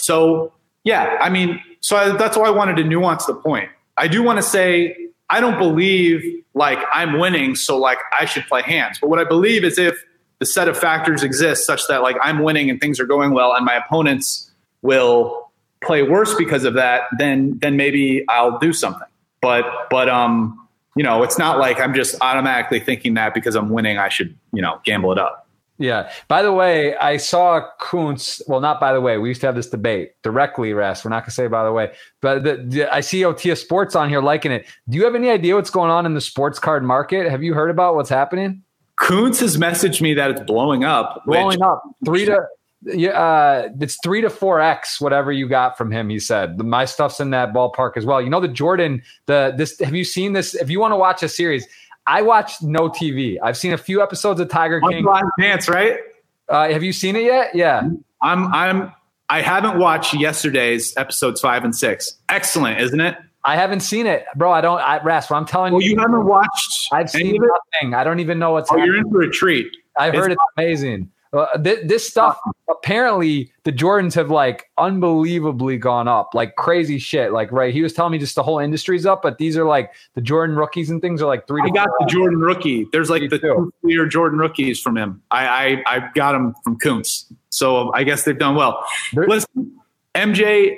So yeah, I mean, so I, that's why I wanted to nuance the point. I do want to say I don't believe like I'm winning, so like I should play hands. But what I believe is if the set of factors exists such that like I'm winning and things are going well, and my opponents will play worse because of that, then then maybe I'll do something. But but um, you know, it's not like I'm just automatically thinking that because I'm winning, I should you know gamble it up. Yeah by the way i saw Kuntz. well not by the way we used to have this debate directly rest we're not going to say by the way but the, the, i see otia sports on here liking it do you have any idea what's going on in the sports card market have you heard about what's happening Kuntz has messaged me that it's blowing up. which- blowing up three to yeah, uh, it's three to four x whatever you got from him. He said my stuff's in that ballpark as well. You know the Jordan the this have you seen this? If you want to watch a series, I watched no TV. I've seen a few episodes of Tiger King. Dance, right? Uh, have you seen it yet? Yeah, I'm I'm I haven't watched yesterday's episodes five and six. Excellent, isn't it? I haven't seen it, bro. I don't. I rest. what I'm telling Well, you, you haven't watched I've seen nothing. I don't even know what's Oh, happening. you're in for a treat. I heard It's- it's amazing. Uh, th- this stuff apparently the Jordans have like unbelievably gone up, like crazy shit. Like right, he was telling me just the whole industry's up, but these are like the Jordan rookies and things are like three. I got the Jordan rookie. There's like the two clear Jordan rookies from him. I, I I got them from Kuntz. So I guess they've done well. There- Listen, MJ,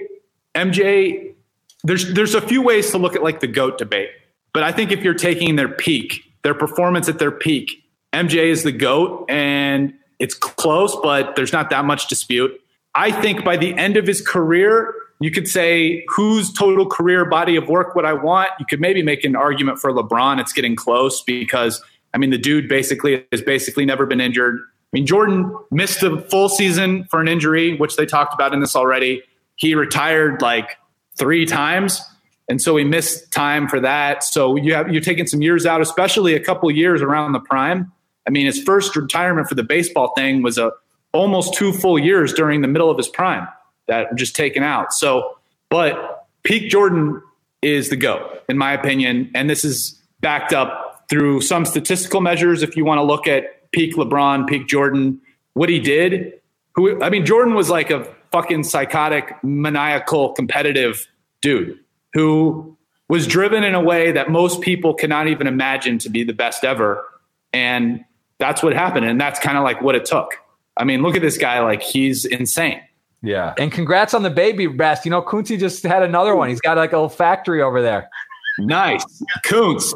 MJ, there's there's a few ways to look at like the GOAT debate. But I think if you're taking their peak, their performance at their peak, MJ is the GOAT and it's close, but there's not that much dispute. I think by the end of his career, you could say whose total career body of work would I want? You could maybe make an argument for LeBron. It's getting close because I mean the dude basically has basically never been injured. I mean Jordan missed the full season for an injury, which they talked about in this already. He retired like three times. And so he missed time for that. So you have you're taking some years out, especially a couple years around the prime. I mean, his first retirement for the baseball thing was a almost two full years during the middle of his prime that were just taken out. So, but peak Jordan is the go, in my opinion, and this is backed up through some statistical measures. If you want to look at peak LeBron, peak Jordan, what he did. Who I mean, Jordan was like a fucking psychotic, maniacal, competitive dude who was driven in a way that most people cannot even imagine to be the best ever. And that's what happened. And that's kind of like what it took. I mean, look at this guy. Like, he's insane. Yeah, and congrats on the baby, Best. You know, Kunti just had another one. He's got like a little factory over there. Nice. Kuntz,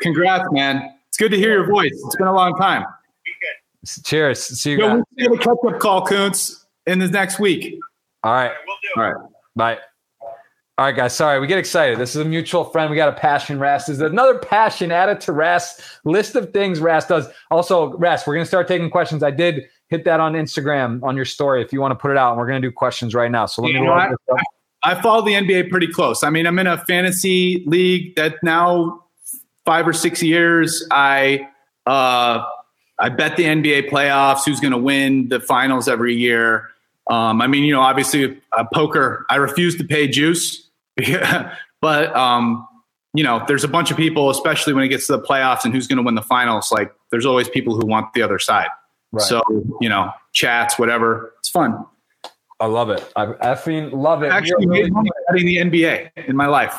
congrats, man. It's good to hear your voice. It's been a long time. Cheers. See you Yo, guys. we'll see a catch up call, Kuntz, in the next week. All right. All right. Bye. All right, guys. Sorry, we get excited. This is a mutual friend. We got a passion. Rast is another passion added to Rast list of things Rast does. Also, Rast, we're gonna start taking questions. I did hit that on Instagram on your story. If you want to put it out, and we're gonna do questions right now. So let You me know what? I follow the NBA pretty close. I mean, I'm in a fantasy league that now five or six years. I uh, I bet the NBA playoffs. Who's going to win the finals every year? Um, I mean, you know, obviously, uh, poker. I refuse to pay juice, but um, you know, there's a bunch of people, especially when it gets to the playoffs and who's going to win the finals. Like, there's always people who want the other side. Right. So you know, chats, whatever. It's fun. I love it. I effing love it. Actually, We are made money betting the NBA in my life.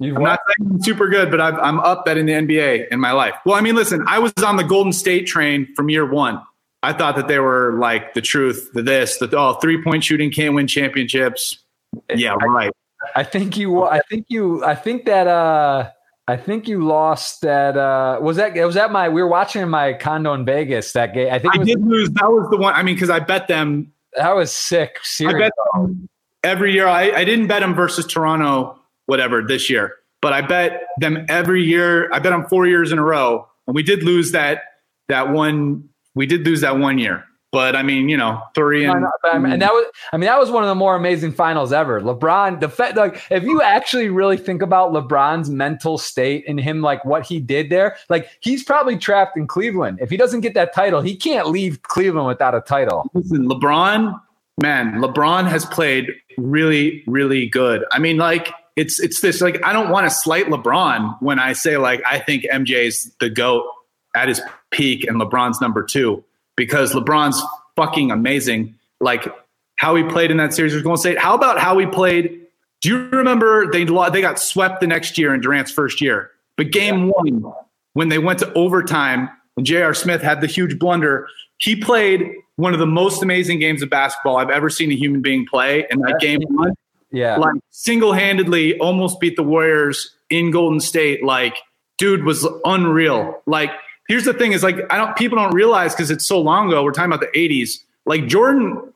You've I'm what? not saying I'm super good, but I've, I'm up betting the NBA in my life. Well, I mean, listen, I was on the Golden State train from year one. I thought that they were like the truth, the this, the oh, three point shooting can't win championships. Yeah, right. I think you. I think you. I think that. uh I think you lost that. uh Was that? It was at my. We were watching my condo in Vegas that game. I think I did lose. That was the one. I mean, because I bet them. that was sick. I bet them every year. I, I didn't bet them versus Toronto, whatever, this year, but I bet them every year. I bet them four years in a row, and we did lose that that one. We did lose that one year. But I mean, you know, three and, I mean, and hmm. that was I mean that was one of the more amazing finals ever. LeBron, the fact like if you actually really think about LeBron's mental state and him like what he did there, like he's probably trapped in Cleveland. If he doesn't get that title, he can't leave Cleveland without a title. Listen, LeBron, man, LeBron has played really, really good. I mean, like it's it's this like I don't want to slight LeBron when I say like I think MJ's the goat at his peak and LeBron's number two because LeBron's fucking amazing. Like how he played in that series with Golden State. How about how he played? Do you remember they they got swept the next year in Durant's first year? But game one, when they went to overtime and J.R. Smith had the huge blunder, he played one of the most amazing games of basketball I've ever seen a human being play. And that game one, yeah, like single handedly almost beat the Warriors in Golden State. Like, dude was unreal. Like here's the thing is like I don't people don't realize because it's so long ago. We're talking about the 80s. Like Jordan,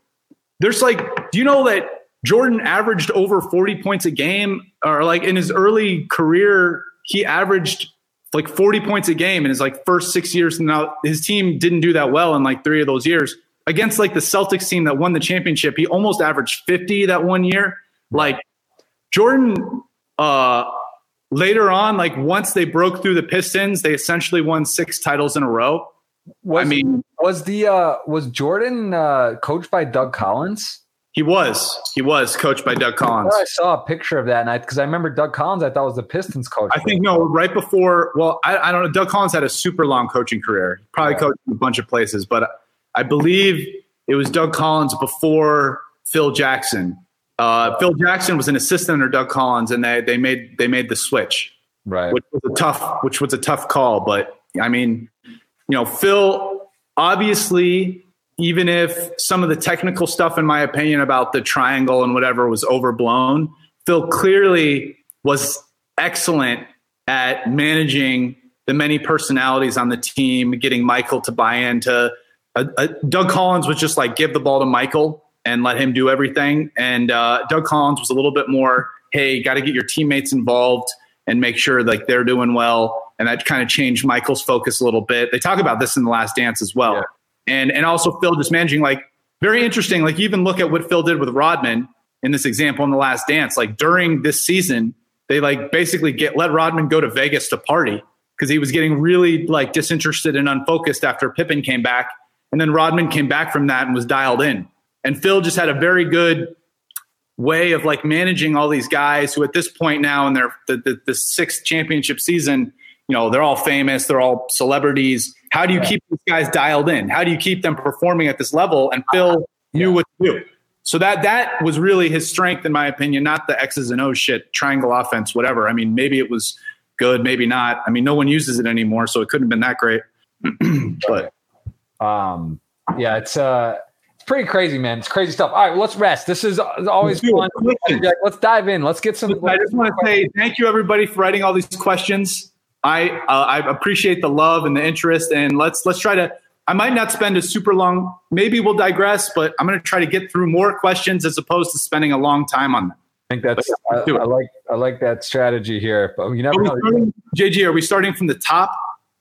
there's like, do you know that Jordan averaged over 40 points a game? Or like in his early career, he averaged like 40 points a game in his like first six years. Now his team didn't do that well in like three of those years. Against like the Celtics team that won the championship, he almost averaged 50 that one year. Like Jordan uh later on, like once they broke through the Pistons, they essentially won six titles in a row. Was, I mean, was the uh, was Jordan uh, coached by Doug Collins? He was. He was coached by Doug Collins. I saw a picture of that, and I because I remember Doug Collins. I thought was the Pistons coach. I think no, right before. Well, I, I, don't know. Doug Collins had a super long coaching career. He probably yeah. coached a bunch of places, but I believe it was Doug Collins before Phil Jackson. Uh, Phil Jackson was an assistant under Doug Collins, and they they made they made the switch, right? Which was a tough which was a tough call, but I mean, you know, Phil obviously, even if some of the technical stuff, in my opinion, about the triangle and whatever was overblown, Phil clearly was excellent at managing the many personalities on the team, getting Michael to buy into. Uh, uh, Doug Collins was just like give the ball to Michael and let him do everything. And uh, Doug Collins was a little bit more, hey, got to get your teammates involved and make sure like they're doing well. And that kind of changed Michael's focus a little bit. They talk about this in the Last Dance as well, yeah. and and also Phil just managing like very interesting. Like even look at what Phil did with Rodman in this example in the Last Dance. Like during this season, they like basically get let Rodman go to Vegas to party because he was getting really like disinterested and unfocused after Pippen came back, and then Rodman came back from that and was dialed in. And Phil just had a very good way of like managing all these guys who at this point now in their the, the, the sixth championship season, you know, they're all famous, they're all celebrities. How do you keep these guys dialed in? How do you keep them performing at this level? And Phil knew what to do. So that that was really his strength, in my opinion, not the X's and O's shit, triangle offense, whatever. I mean, maybe it was good, maybe not. I mean, no one uses it anymore, so it couldn't have been that great. but um, yeah, it's uh pretty crazy, man. It's crazy stuff. All right, let's rest. This is always fun. Let's dive in. Let's get some. I just want to say thank you, everybody, for writing all these questions. I uh, I appreciate the love and the interest, and let's let's try to. I might not spend a super long. Maybe we'll digress, but I'm going to try to get through more questions as opposed to spending a long time on them. I think that's I, I, like I like that strategy here. But you never know. Starting, JG, are we starting from the top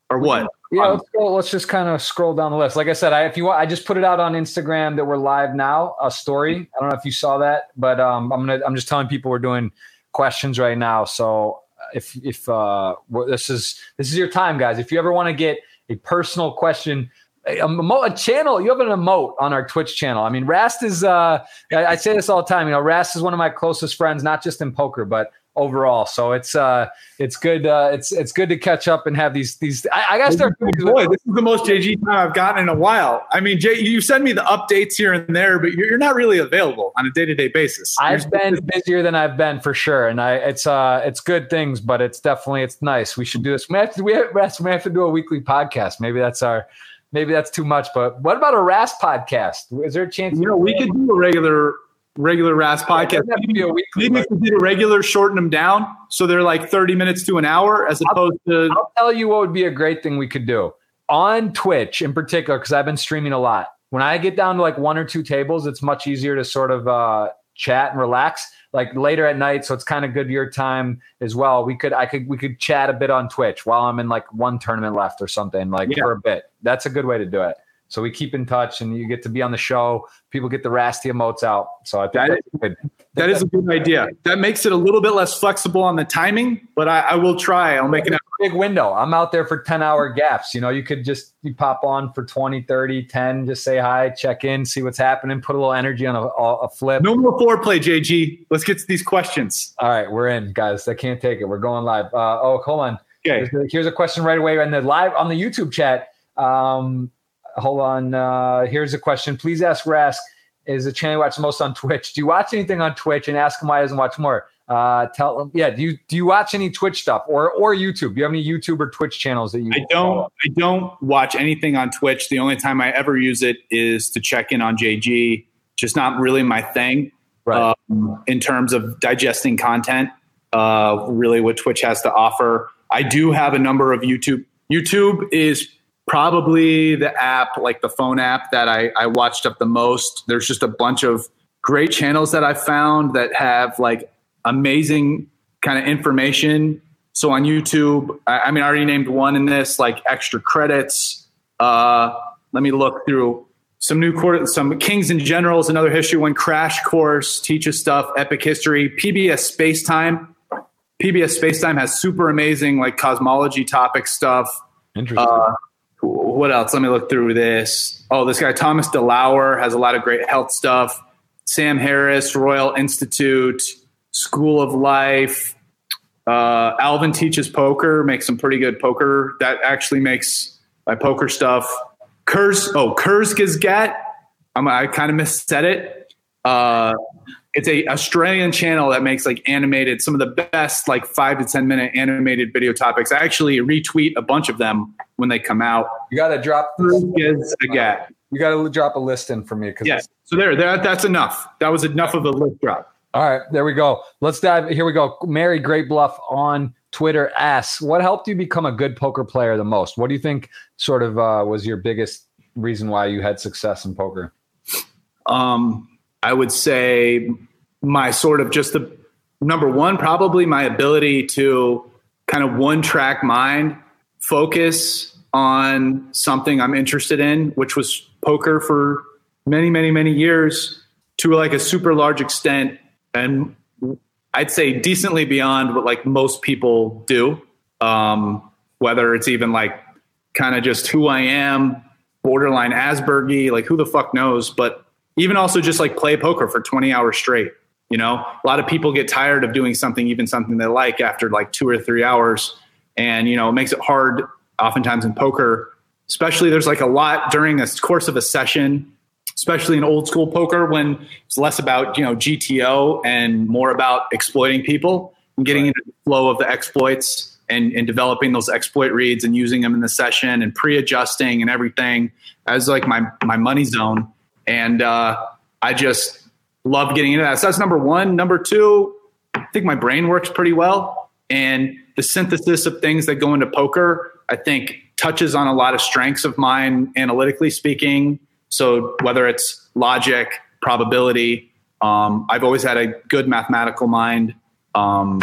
or what? Yeah, let's go. Let's just kind of scroll down the list. Like I said, I if you want, I just put it out on Instagram that we're live now. A story. I don't know if you saw that, but um, I'm gonna. I'm just telling people we're doing questions right now. So if if uh, this is this is your time, guys. If you ever want to get a personal question, a, a, channel, you have an emote on our Twitch channel. I mean, Rast is. Uh, I, I say this all the time. You know, Rast is one of my closest friends, not just in poker, but overall. So it's uh it's good uh it's it's good to catch up and have these these I, I gotta start boy, this is the most JG time I've gotten in a while. I mean Jay you send me the updates here and there, but you're, you're not really available on a day-to-day basis. I've been busier than I've been for sure. And I it's uh it's good things, but it's definitely it's nice. We should do this. We have to we have, we have to do a weekly podcast. Maybe that's our maybe that's too much, but what about a Rast podcast? Is there a chance you know we could do a regular regular Rast podcast. Maybe, maybe if we did a regular, shorten them down so they're like 30 minutes to an hour as opposed I'll, to. I'll tell you what would be a great thing we could do on Twitch in particular, because I've been streaming a lot. When I get down to like one or two tables, it's much easier to sort of uh, chat and relax. Like later at night, so it's kind of good your time as well. We could, I could, we could chat a bit on Twitch while I'm in like one tournament left or something, like yeah. for a bit. That's a good way to do it. So we keep in touch, and you get to be on the show. People get the rasty emotes out. So I think that, that's good. That is a good idea. That makes it a little bit less flexible on the timing, but I, I will try. I'll make it a big window. I'm out there for 10 hour gaps. You know, you could just you pop on for 20, 30, 10, just say hi, check in, see what's happening, put a little energy on a, a flip. No more foreplay, JG. Let's get to these questions. All right, we're in, guys. I can't take it. We're going live. Uh, oh, hold on. Okay. Here's a, here's a question right away in the live on the YouTube chat. Um, hold on. Uh, here's a question. Please ask Rast is the channel you watch most on Twitch. Do you watch anything on Twitch and ask him why he doesn't watch more? Uh, tell him, yeah. Do you do you watch any Twitch stuff or or YouTube? Do you have any YouTube or Twitch channels that you? I don't. Follow? I don't watch anything on Twitch. The only time I ever use it is to check in on JG. Just not really my thing. Right. Um, in terms of digesting content, uh, really what Twitch has to offer. I do have a number of YouTube. YouTube is probably the app, like the phone app that I, I watched up the most. There's just a bunch of great channels that I found that have like amazing kind of information. So on YouTube, I, I mean, I already named one in this, like extra credits. Uh, let me look through some new quarter, some Kings and Generals, another history one, Crash Course, teaches stuff, Epic History, PBS Space Time. PBS Space Time has super amazing like cosmology topic stuff. Interesting. Uh, what else? Let me look through this. Oh, this guy Thomas DeLauer has a lot of great health stuff. Sam Harris, Royal Institute, School of Life. Uh, Alvin teaches poker, makes some pretty good poker. That actually makes my poker stuff. Kurz, oh, Kurzgesagt. I'm, I kind of missaid it. Uh, it's a Australian channel that makes like animated some of the best like five to ten minute animated video topics. I actually retweet a bunch of them when they come out. You got to drop Kurzgesagt. You got to drop a list in for me. Cause yeah. So there, that that's enough. That was enough of a list drop. All right, there we go. Let's dive. Here we go. Mary Great Bluff on Twitter asks, "What helped you become a good poker player the most? What do you think sort of uh, was your biggest reason why you had success in poker?" Um, I would say my sort of just the number one, probably my ability to kind of one track mind, focus on something I'm interested in, which was poker for many, many, many years to like a super large extent and I'd say decently beyond what like most people do. Um, whether it's even like kind of just who I am, borderline Aspergy, like who the fuck knows. But even also just like play poker for 20 hours straight. You know, a lot of people get tired of doing something, even something they like after like two or three hours. And, you know, it makes it hard oftentimes in poker, especially there's like a lot during the course of a session especially in old school poker when it's less about you know GTO and more about exploiting people and getting right. into the flow of the exploits and, and developing those exploit reads and using them in the session and pre-adjusting and everything as like my my money zone. And uh, I just love getting into that. So that's number one. Number two, I think my brain works pretty well, and the synthesis of things that go into poker, I think, touches on a lot of strengths of mine, analytically speaking so whether it's logic, probability, um, I've always had a good mathematical mind. Um,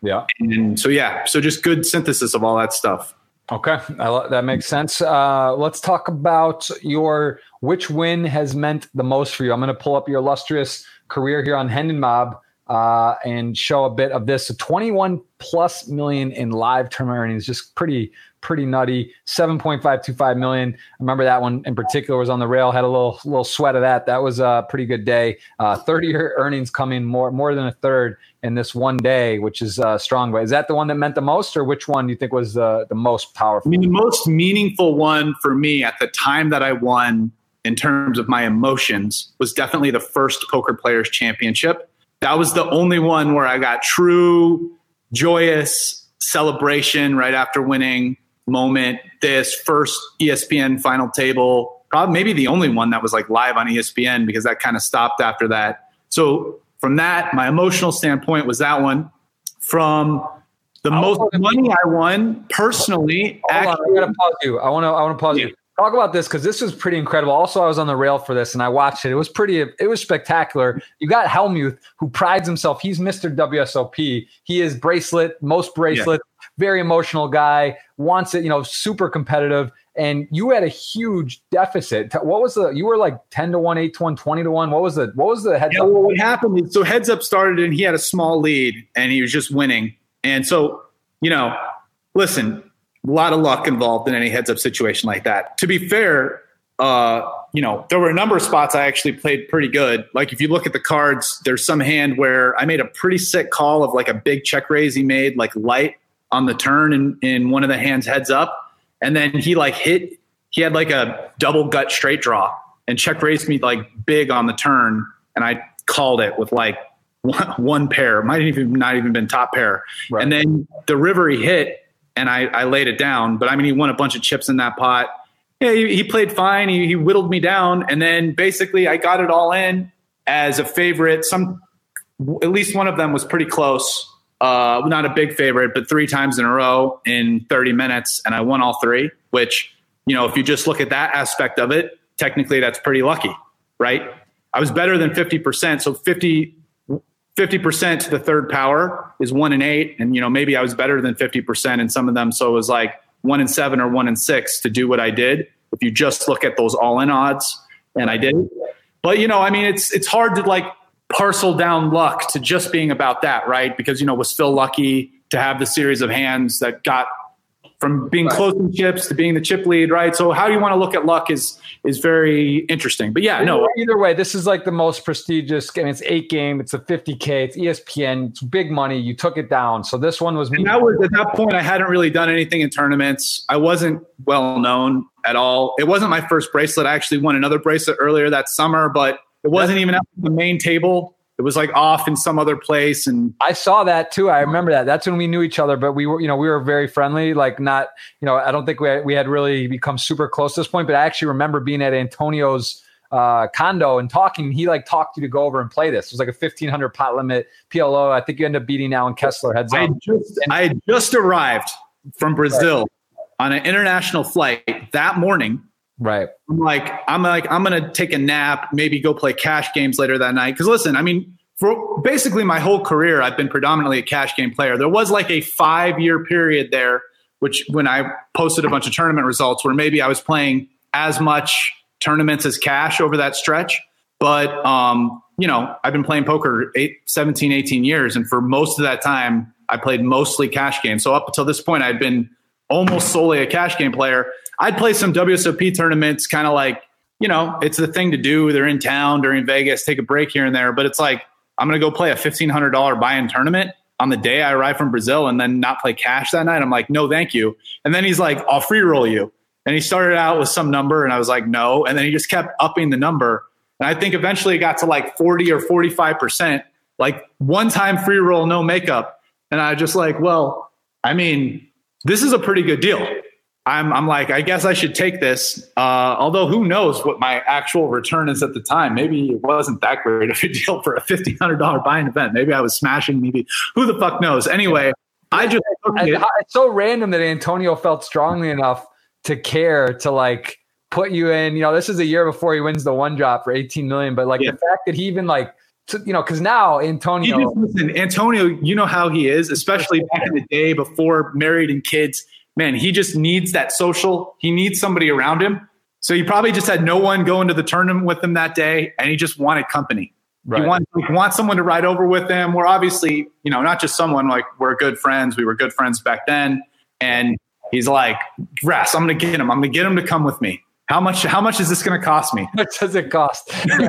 yeah. And so, yeah, so just good synthesis of all that stuff. Okay, that makes sense. Uh, let's talk about your which win has meant the most for you. I'm going to pull up your illustrious career here on Hendon Mob uh, and show a bit of this. So 21 plus million in live tournament earnings, just pretty pretty nutty. 7.525 million. I remember that one in particular was on the rail. Had a little little sweat of that. That was a pretty good day. Uh, 30 year earnings coming more more than a third in this one day, which is uh, strong. But is that the one that meant the most, or which one do you think was uh, the most powerful? I mean, the most meaningful one for me at the time that I won in terms of my emotions was definitely the first Poker Players Championship that was the only one where I got true joyous celebration right after winning moment. This first ESPN final table, probably maybe the only one that was like live on ESPN because that kind of stopped after that. So from that, my emotional standpoint was that one. From the most money I won personally, actually, on, I gotta pause you. I want to. I want to pause yeah. you talk about this because this was pretty incredible. Also, I was on the rail for this and I watched it. It was pretty, it was spectacular. You got Hellmuth, who prides himself. He's Mr. WSOP. He is bracelet, most bracelet, yeah. very emotional guy, wants it, you know, super competitive. And you had a huge deficit. What was the? You were like ten to one, eight to one, 20 to one. What was the? What was the heads yeah, up? Well, what happened? So heads up started, and he had a small lead, and he was just winning. And so, you know, listen, a lot of luck involved in any heads up situation like that. To be fair, uh, you know, there were a number of spots I actually played pretty good. Like if you look at the cards, there's some hand where I made a pretty sick call of like a big check raise he made like light on the turn in, in one of the hands heads up. And then he like hit, he had like a double gut straight draw and check raised me like big on the turn. And I called it with like one, one pair, might even not even been top pair. Right. And then the river he hit and I, I laid it down. But I mean, he won a bunch of chips in that pot yeah, he, he played fine. He, he whittled me down, and then basically I got it all in as a favorite. Some, at least one of them was pretty close. Uh, not a big favorite, but three times in a row in 30 minutes, and I won all three. Which, you know, if you just look at that aspect of it, technically that's pretty lucky, right? I was better than 50%, so 50 50% to the third power is one in eight. And, you know, maybe I was better than 50% in some of them. So it was like one in seven or one in six to do what I did. If you just look at those all in odds, and I did. But you know, I mean, it's it's hard to like parcel down luck to just being about that, right? Because you know, was still lucky to have the series of hands that got from being right. close in chips to being the chip lead, right? So how do you want to look at luck is is very interesting. But yeah, no. Either way, this is like the most prestigious. I mean, it's eight game. It's a 50k. It's ESPN. It's big money. You took it down. So this one was. And that was at that point. I hadn't really done anything in tournaments. I wasn't well known at all. It wasn't my first bracelet. I actually won another bracelet earlier that summer, but it wasn't even at the main table. It was like off in some other place and i saw that too. I remember that. That's when we knew each other but we were you know we were very friendly like not you know i don't think we had, we had really become super close to this point but i actually remember being at antonio's uh, condo and talking. He like talked you to go over and play this. It was like a 1500 pot limit plo i think you end up beating Allen Kessler heads I just, and- I just arrived from brazil right. on an international flight that morning Right. I'm like, I'm like, I'm gonna take a nap, maybe go play cash games later that night. Because listen, I mean, for basically my whole career, I've been predominantly a cash game player. There was like a five year period there, which when I posted a bunch of tournament results, where maybe I was playing as much tournaments as cash over that stretch. But um, you know, I've been playing poker eight, 17, 18 years, and for most of that time, I played mostly cash games. So up until this point, I'd been almost solely a cash game player. I'd play some WSOP tournaments, kind of like, you know, it's the thing to do. They're in town during Vegas, take a break here and there. But it's like, I'm going to go play a $1,500 buy in tournament on the day I arrive from Brazil and then not play cash that night. I'm like, no, thank you. And then he's like, I'll free roll you. And he started out with some number and I was like, no. And then he just kept upping the number. And I think eventually it got to like 40 or 45%, like one time free roll, no makeup. And I just like, well, I mean, this is a pretty good deal. I'm, I'm like, I guess I should take this. Uh, although who knows what my actual return is at the time. Maybe it wasn't that great of a deal for a $1,500 buying event. Maybe I was smashing, maybe who the fuck knows? Anyway, I just, it. it's so random that Antonio felt strongly enough to care to like put you in, you know, this is a year before he wins the one drop for 18 million, but like yeah. the fact that he even like, to, you know, because now Antonio. Just, listen, Antonio, you know how he is, especially back in the day before married and kids man, he just needs that social. He needs somebody around him. So he probably just had no one go into the tournament with him that day, and he just wanted company. Right. He, wants, he wants someone to ride over with him. We're obviously, you know, not just someone like we're good friends. We were good friends back then. And he's like, Rast, I'm going to get him. I'm going to get him to come with me. How much? How much is this going to cost me? What does it cost? Yeah.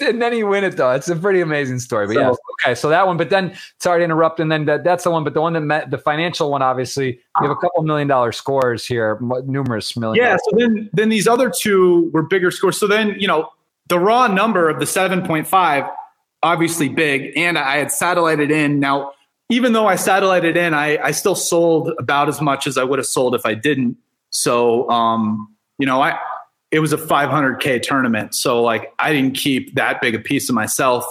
and then you win it though. It's a pretty amazing story. But so, yeah, okay. So that one. But then, sorry to interrupt. And then that, that's the one. But the one that met the financial one, obviously, you have a couple million dollar scores here, numerous million. Yeah. So then, then these other two were bigger scores. So then, you know, the raw number of the seven point five, obviously big, and I had satellited in now. Even though I satellited in, I, I still sold about as much as I would have sold if I didn't. So, um, you know, I it was a 500k tournament, so like I didn't keep that big a piece of myself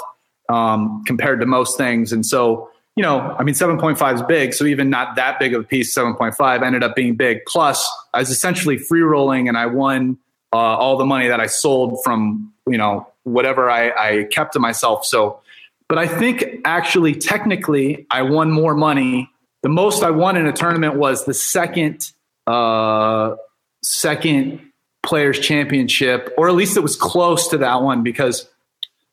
um, compared to most things, and so you know, I mean, 7.5 is big, so even not that big of a piece, 7.5 ended up being big. Plus, I was essentially free rolling, and I won uh, all the money that I sold from you know whatever I, I kept to myself. So, but I think actually, technically, I won more money. The most I won in a tournament was the second. Uh, second players championship, or at least it was close to that one because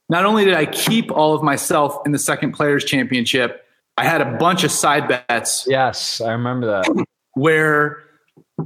not only did I keep all of myself in the second players championship, I had a bunch of side bets. Yes, I remember that. Where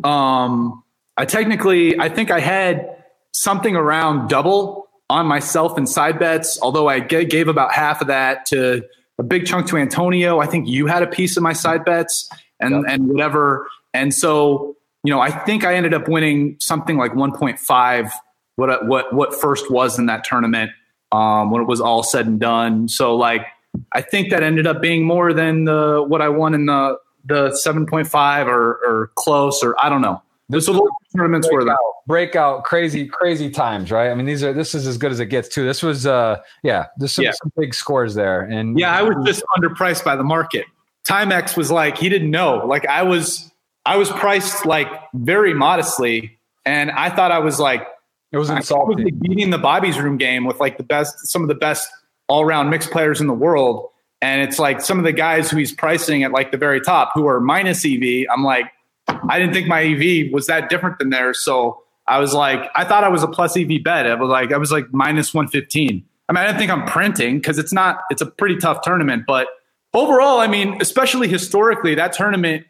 um I technically I think I had something around double on myself in side bets, although I g- gave about half of that to a big chunk to Antonio. I think you had a piece of my side bets and yep. and whatever. And so, you know, I think I ended up winning something like 1.5 what what what first was in that tournament um, when it was all said and done. So like I think that ended up being more than the what I won in the the 7.5 or or close or I don't know. This was tournaments breakout, were the breakout crazy crazy times, right? I mean, these are this is as good as it gets too. This was uh yeah, there's some, yeah. some big scores there, and yeah, I was just underpriced by the market. Timex was like he didn't know. Like I was I was priced like very modestly, and I thought I was like it was insulting. I was like beating the Bobby's room game with like the best, some of the best all around mixed players in the world. And it's like some of the guys who he's pricing at like the very top who are minus EV. I'm like, I didn't think my EV was that different than theirs. So I was like, I thought I was a plus EV bet. I was like, I was like minus 115. I mean, I didn't think I'm printing because it's not, it's a pretty tough tournament. But overall, I mean, especially historically, that tournament,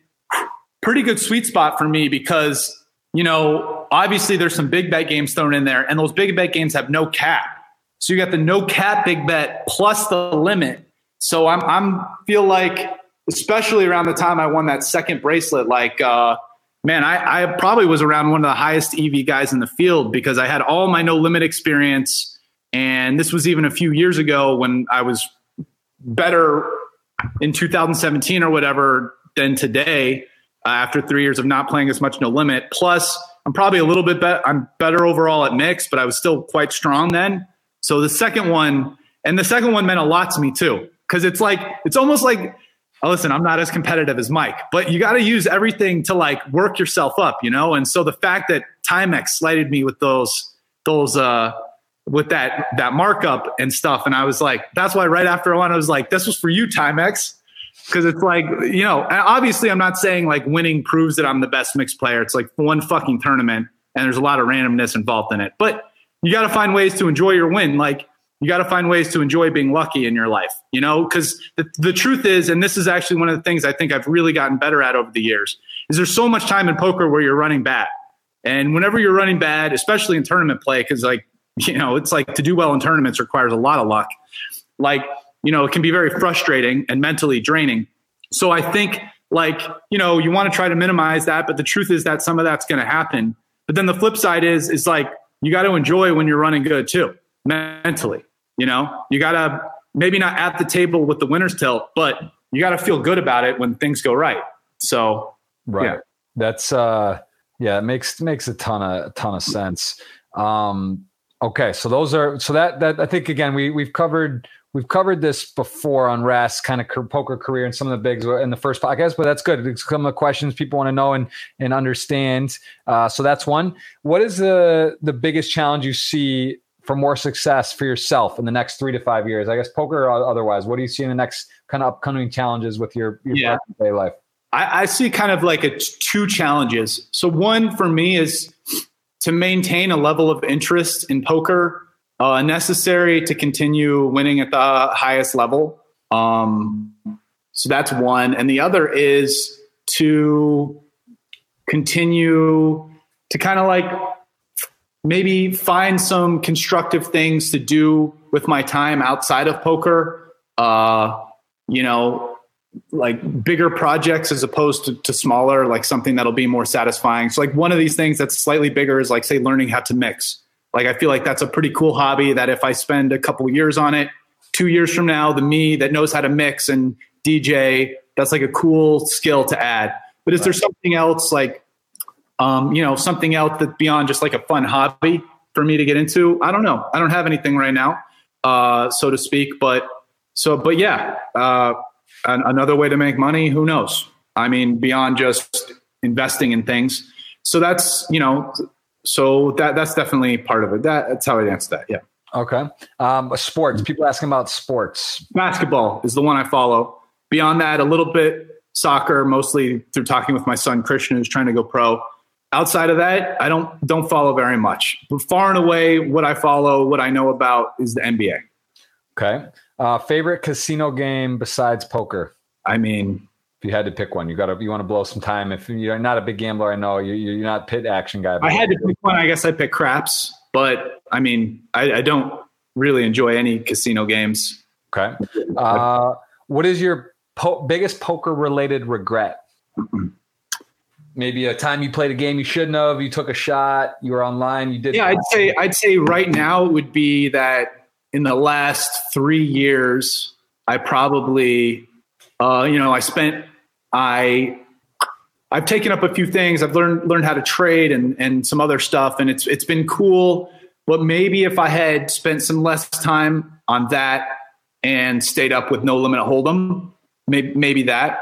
pretty good sweet spot for me because, you know, obviously there's some big bet games thrown in there, and those big bet games have no cap. So you got the no cap big bet plus the limit. So I'm I'm feel like especially around the time I won that second bracelet, like uh, man, I, I probably was around one of the highest EV guys in the field because I had all my no limit experience. And this was even a few years ago when I was better in 2017 or whatever than today uh, after three years of not playing as much no limit. Plus, I'm probably a little bit better. I'm better overall at mix, but I was still quite strong then. So the second one, and the second one meant a lot to me too, because it's like it's almost like, oh, listen, I'm not as competitive as Mike, but you got to use everything to like work yourself up, you know. And so the fact that Timex slighted me with those those uh with that that markup and stuff, and I was like, that's why right after I won, I was like, this was for you, Timex. Because it's like, you know, obviously I'm not saying like winning proves that I'm the best mixed player. It's like one fucking tournament and there's a lot of randomness involved in it. But you got to find ways to enjoy your win. Like you got to find ways to enjoy being lucky in your life, you know, because the, the truth is, and this is actually one of the things I think I've really gotten better at over the years, is there's so much time in poker where you're running bad. And whenever you're running bad, especially in tournament play, because like, you know, it's like to do well in tournaments requires a lot of luck. Like, you know, it can be very frustrating and mentally draining. So I think like, you know, you want to try to minimize that, but the truth is that some of that's going to happen. But then the flip side is, is like, you got to enjoy when you're running good too, mentally. You know, you got to maybe not at the table with the winner's tilt, but you got to feel good about it when things go right. So, right. Yeah. That's, uh, yeah, it makes, makes a ton of, a ton of sense. Um, okay. So those are, so that, that, I think again, we, we've covered, we've covered this before on Rast kind of poker career and some of the bigs in the first podcast, but that's good. It's some of the questions people want to know and and understand. Uh, so that's one. What is the the biggest challenge you see for more success for yourself in the next three to five years? I guess poker or otherwise. What do you see in the next kind of upcoming challenges with your your yeah. day life? I, I see kind of like a t- two challenges. So one for me is to maintain a level of interest in poker uh, necessary to continue winning at the highest level. Um, so that's one. And the other is to continue to kind of like maybe find some constructive things to do with my time outside of poker. Uh, you know, like bigger projects as opposed to, to, smaller, like something that'll be more satisfying. So, like one of these things that's slightly bigger is like, say, learning how to mix. Like I feel like that's a pretty cool hobby that if I spend a couple years on it, two years from now, the me that knows how to mix and DJ, that's like a cool skill to add. But is there something else like, um, you know, something else that beyond just like a fun hobby for me to get into? I don't know. I don't have anything right now, uh, so to speak. But so, but yeah, uh, an, another way to make money. Who knows? I mean, beyond just investing in things. So that's you know so that that's definitely part of it. That, that's how I'd answer that. Yeah. Okay. Um, sports. People asking about sports. Basketball is the one I follow. Beyond that, a little bit soccer, mostly through talking with my son Christian, who's trying to go pro. outside of that, I don't don't follow very much. But far and away, what I follow, what I know about, is the NBA. Okay. Uh, favorite casino game besides poker? I mean, if you had to pick one, you got to you want to blow some time. If you're not a big gambler, I know you, you're not pit action guy. I had to pick one. I guess I pick craps, but I mean, I, I don't really enjoy any casino games. Okay. Uh, what is your po- biggest poker related regret? Maybe a time you played a game you shouldn't have. You took a shot. You were online. You did. Yeah, I'd say I'd say right now it would be that in the last three years, I probably, uh, you know, I spent I I've taken up a few things. I've learned learned how to trade and and some other stuff, and it's it's been cool. But maybe if I had spent some less time on that and stayed up with no limit hold'em, maybe maybe that.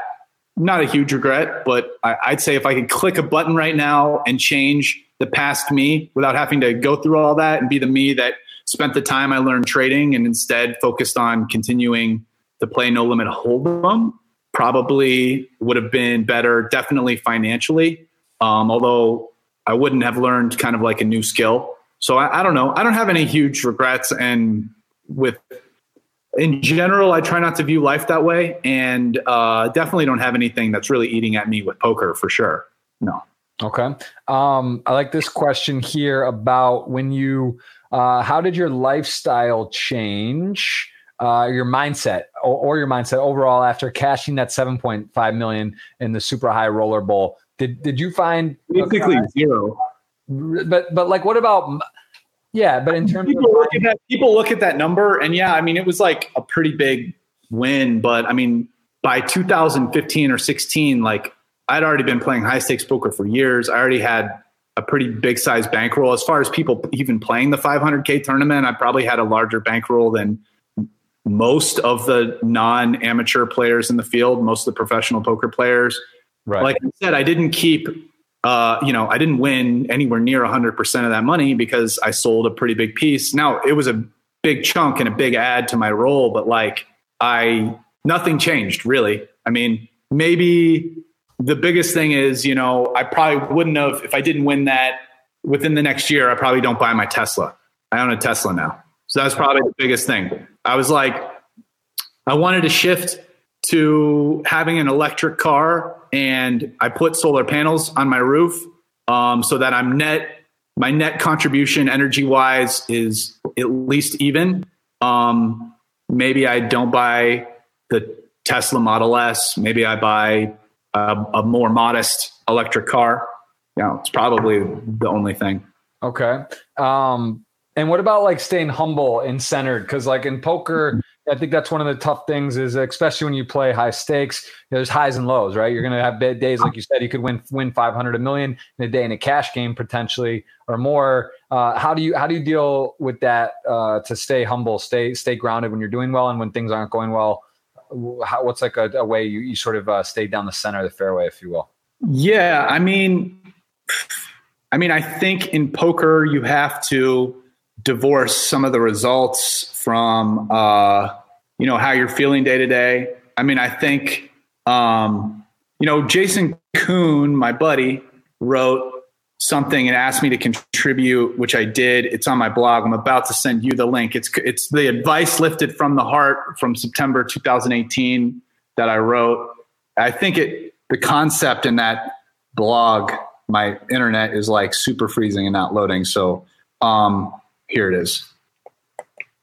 Not a huge regret, but I, I'd say if I could click a button right now and change the past me without having to go through all that and be the me that spent the time I learned trading and instead focused on continuing to play no limit hold'em, probably would have been better, definitely financially. Um, although I wouldn't have learned kind of like a new skill. So I, I don't know. I don't have any huge regrets. And with in general, I try not to view life that way, and uh, definitely don't have anything that's really eating at me with poker for sure. No. Okay. Um, I like this question here about when you, uh, how did your lifestyle change? Uh, your mindset or, or, your mindset overall after cashing that 7.5 million in the super high roller bowl. Did did you find basically zero. But but like what about yeah but in terms people of look at that people look at that number and yeah i mean it was like a pretty big win but i mean by 2015 or 16 like i'd already been playing high stakes poker for years. I already had a pretty big size bankroll. As far as people even playing the 500k tournament i probably had a larger bankroll than most of the non amateur players in the field, most of the professional poker players. Right. Like I said, I didn't keep, uh, you know, I didn't win anywhere near 100% of that money because I sold a pretty big piece. Now, it was a big chunk and a big add to my role, but like I, nothing changed really. I mean, maybe the biggest thing is, you know, I probably wouldn't have, if I didn't win that within the next year, I probably don't buy my Tesla. I own a Tesla now. So that's probably the biggest thing. I was like, I wanted to shift to having an electric car, and I put solar panels on my roof um, so that I'm net. My net contribution, energy wise, is at least even. Um, maybe I don't buy the Tesla Model S. Maybe I buy a, a more modest electric car. You know, it's probably the only thing. Okay. Um, and what about like staying humble and centered? Because like in poker, I think that's one of the tough things is especially when you play high stakes, there's highs and lows, right? You're to have bad days, like you said, you could win win 500 a million in a day in a cash game potentially or more. Uh, how do you how do you deal with that uh, to stay humble, stay stay grounded when you're doing well and when things aren't going well? How, what's like a, a, way you, you sort of uh, stay down the center of the fairway, if you will? Yeah, I mean, I mean, I think in poker you have to divorce some of the results from uh, you know how you're feeling day to day. I mean, I think um, you know Jason Koon, my buddy, wrote something and asked me to contribute, which I did. It's on my blog. I'm about to send you the link. It's it's the advice lifted from the heart from September 2018 that I wrote. I think it the concept in that blog, my internet is like super freezing and not loading. So um, here it is.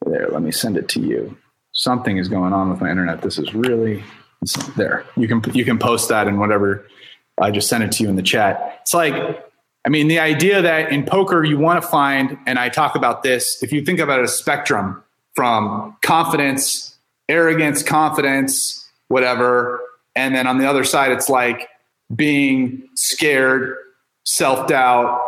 There, let me send it to you. Something is going on with my internet. This is really there. You can you can post that in whatever. I just sent it to you in the chat. It's like, I mean, the idea that in poker you want to find, and I talk about this. If you think about a spectrum from confidence, arrogance, confidence, whatever, and then on the other side, it's like being scared, self doubt,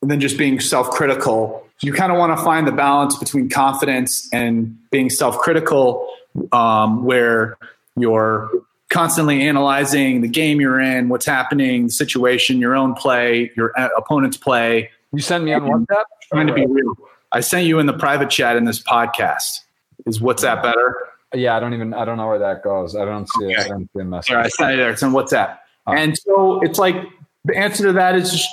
and then just being self critical you kind of want to find the balance between confidence and being self-critical um, where you're constantly analyzing the game you're in what's happening the situation your own play your uh, opponent's play. You send me on whatsapp? trying to be real. I sent you in the private chat in this podcast. Is whatsapp better? Yeah i don't even i don't know where that goes. I don't see okay. it. I don't see a message. All right, I sent it there. It's on whatsapp. Oh. and so it's like the answer to that is just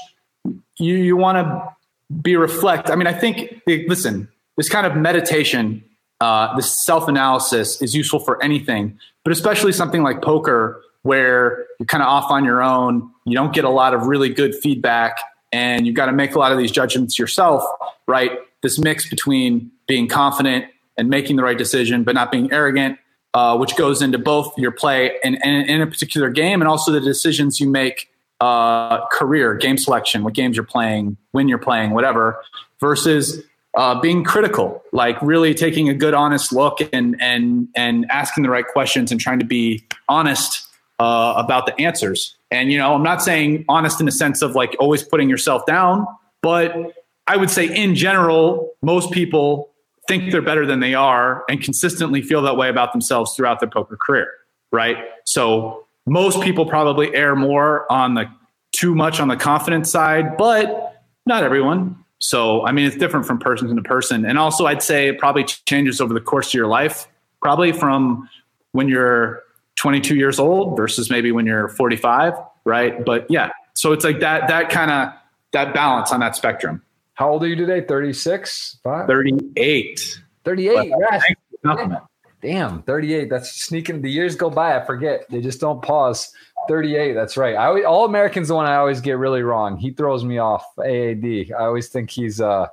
you you want to be reflect. I mean, I think listen, this kind of meditation, uh, this self analysis is useful for anything, but especially something like poker where you're kind of off on your own. You don't get a lot of really good feedback, and you've got to make a lot of these judgments yourself. Right? This mix between being confident and making the right decision, but not being arrogant, uh, which goes into both your play and, and, in a particular game, and also the decisions you make uh, career, game selection, what games you're playing, when you're playing, whatever, versus uh, being critical, like really taking a good, honest look and and and asking the right questions and trying to be honest uh, about the answers. And you know, I'm not saying honest in the sense of like always putting yourself down, but I would say in general, most people think they're better than they are and consistently feel that way about themselves throughout their poker career, right? So most people probably err more on the too much on the confidence side, but not everyone. So, I mean, it's different from person to person. And also, I'd say it probably changes over the course of your life, probably from when you're 22 years old versus maybe when you're 45, right? But yeah, so it's like that, that kind of, that balance on that spectrum. How old are you today? 36? 38. 38. Yes. Damn, 38. That's sneaking. The years go by. I forget. They just don't pause. 38. That's right. I always, all Americans the one I always get really wrong. He throws me off. AAD. I always think he's uh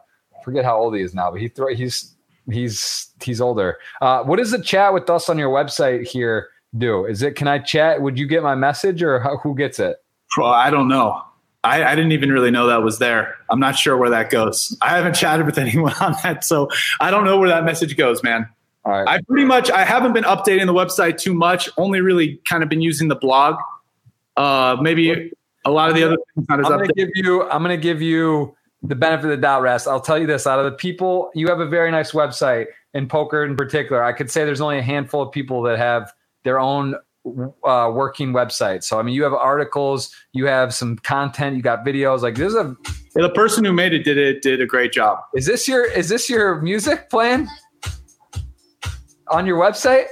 forget how old he is now, but he throw he's he's he's older. Uh, what does the chat with us on your website here do? Is it can I chat? Would you get my message or how, who gets it? Well, I don't know. I, I, didn't even really know that was there. I'm not sure where that goes. I haven't chatted with anyone on that, so I don't know where that message goes, man. Right. I pretty much I haven't been updating the website too much. Only really kind of been using the blog. Uh, maybe a lot of the other things. I'm going to give you. I'm going to give you the benefit of the doubt, Rast. I'll tell you this: out of the people, you have a very nice website in poker, in particular. I could say there's only a handful of people that have their own uh, working website. So I mean, you have articles, you have some content, you got videos. Like this is a yeah, the person who made it did it did a great job. Is this your is this your music playing? On your website?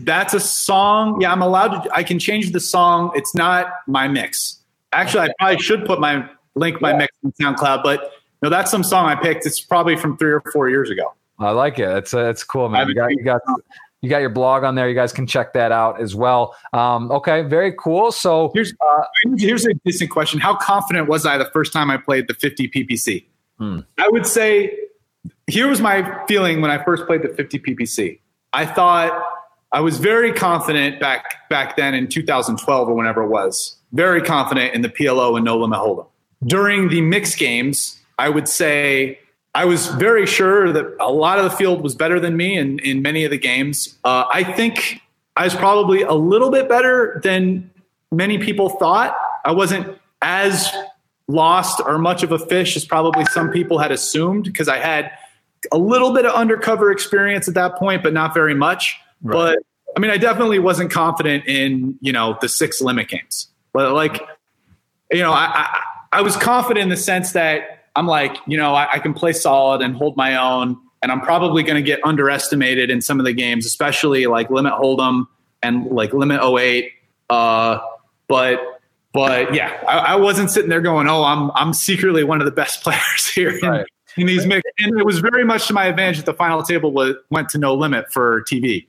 That's a song? Yeah, I'm allowed to. I can change the song. It's not my mix. Actually, I probably should put my link my yeah. mix in SoundCloud, but no, that's some song I picked. It's probably from three or four years ago. I like it. It's uh, it's cool, man. You got you got you got your blog on there. You guys can check that out as well. Um, okay, very cool. So here's uh, here's a decent question. How confident was I the first time I played the 50 PPC? Hmm. I would say here was my feeling when I first played the 50 PPC. I thought I was very confident back back then in 2012 or whenever it was, very confident in the PLO and no limit. During the mixed games, I would say I was very sure that a lot of the field was better than me in, in many of the games. Uh, I think I was probably a little bit better than many people thought. I wasn't as lost or much of a fish as probably some people had assumed because I had a little bit of undercover experience at that point, but not very much. Right. But I mean, I definitely wasn't confident in you know the six limit games. But like, you know, I, I, I was confident in the sense that I'm like, you know, I, I can play solid and hold my own, and I'm probably going to get underestimated in some of the games, especially like limit hold'em and like limit 08. Uh, but but yeah, I, I, wasn't sitting there going, "Oh, I'm I'm secretly one of the best players here." Right in these mix. And it was very much to my advantage that the final table was, went to no limit for TV.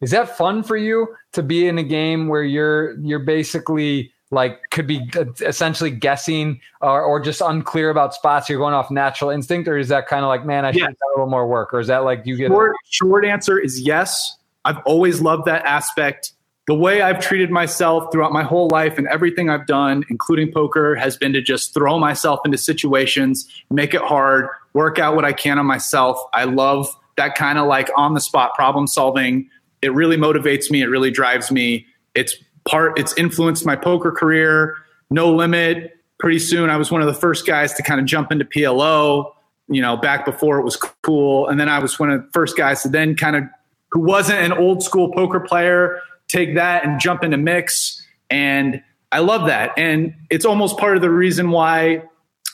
Is that fun for you to be in a game where you're you're basically like could be uh, essentially guessing or, or just unclear about spots you're going off natural instinct or is that kind of like man i should have a little more work or is that like you get short, short answer is yes i've always loved that aspect the way I've treated myself throughout my whole life and everything I've done, including poker, has been to just throw myself into situations, make it hard, work out what I can on myself. I love that kind of like on the spot problem solving. It really motivates me. It really drives me. It's part, it's influenced my poker career. No limit. Pretty soon, I was one of the first guys to kind of jump into PLO, you know, back before it was cool. And then I was one of the first guys to then kind of, who wasn't an old school poker player, take that and jump into mix. And I love that. And it's almost part of the reason why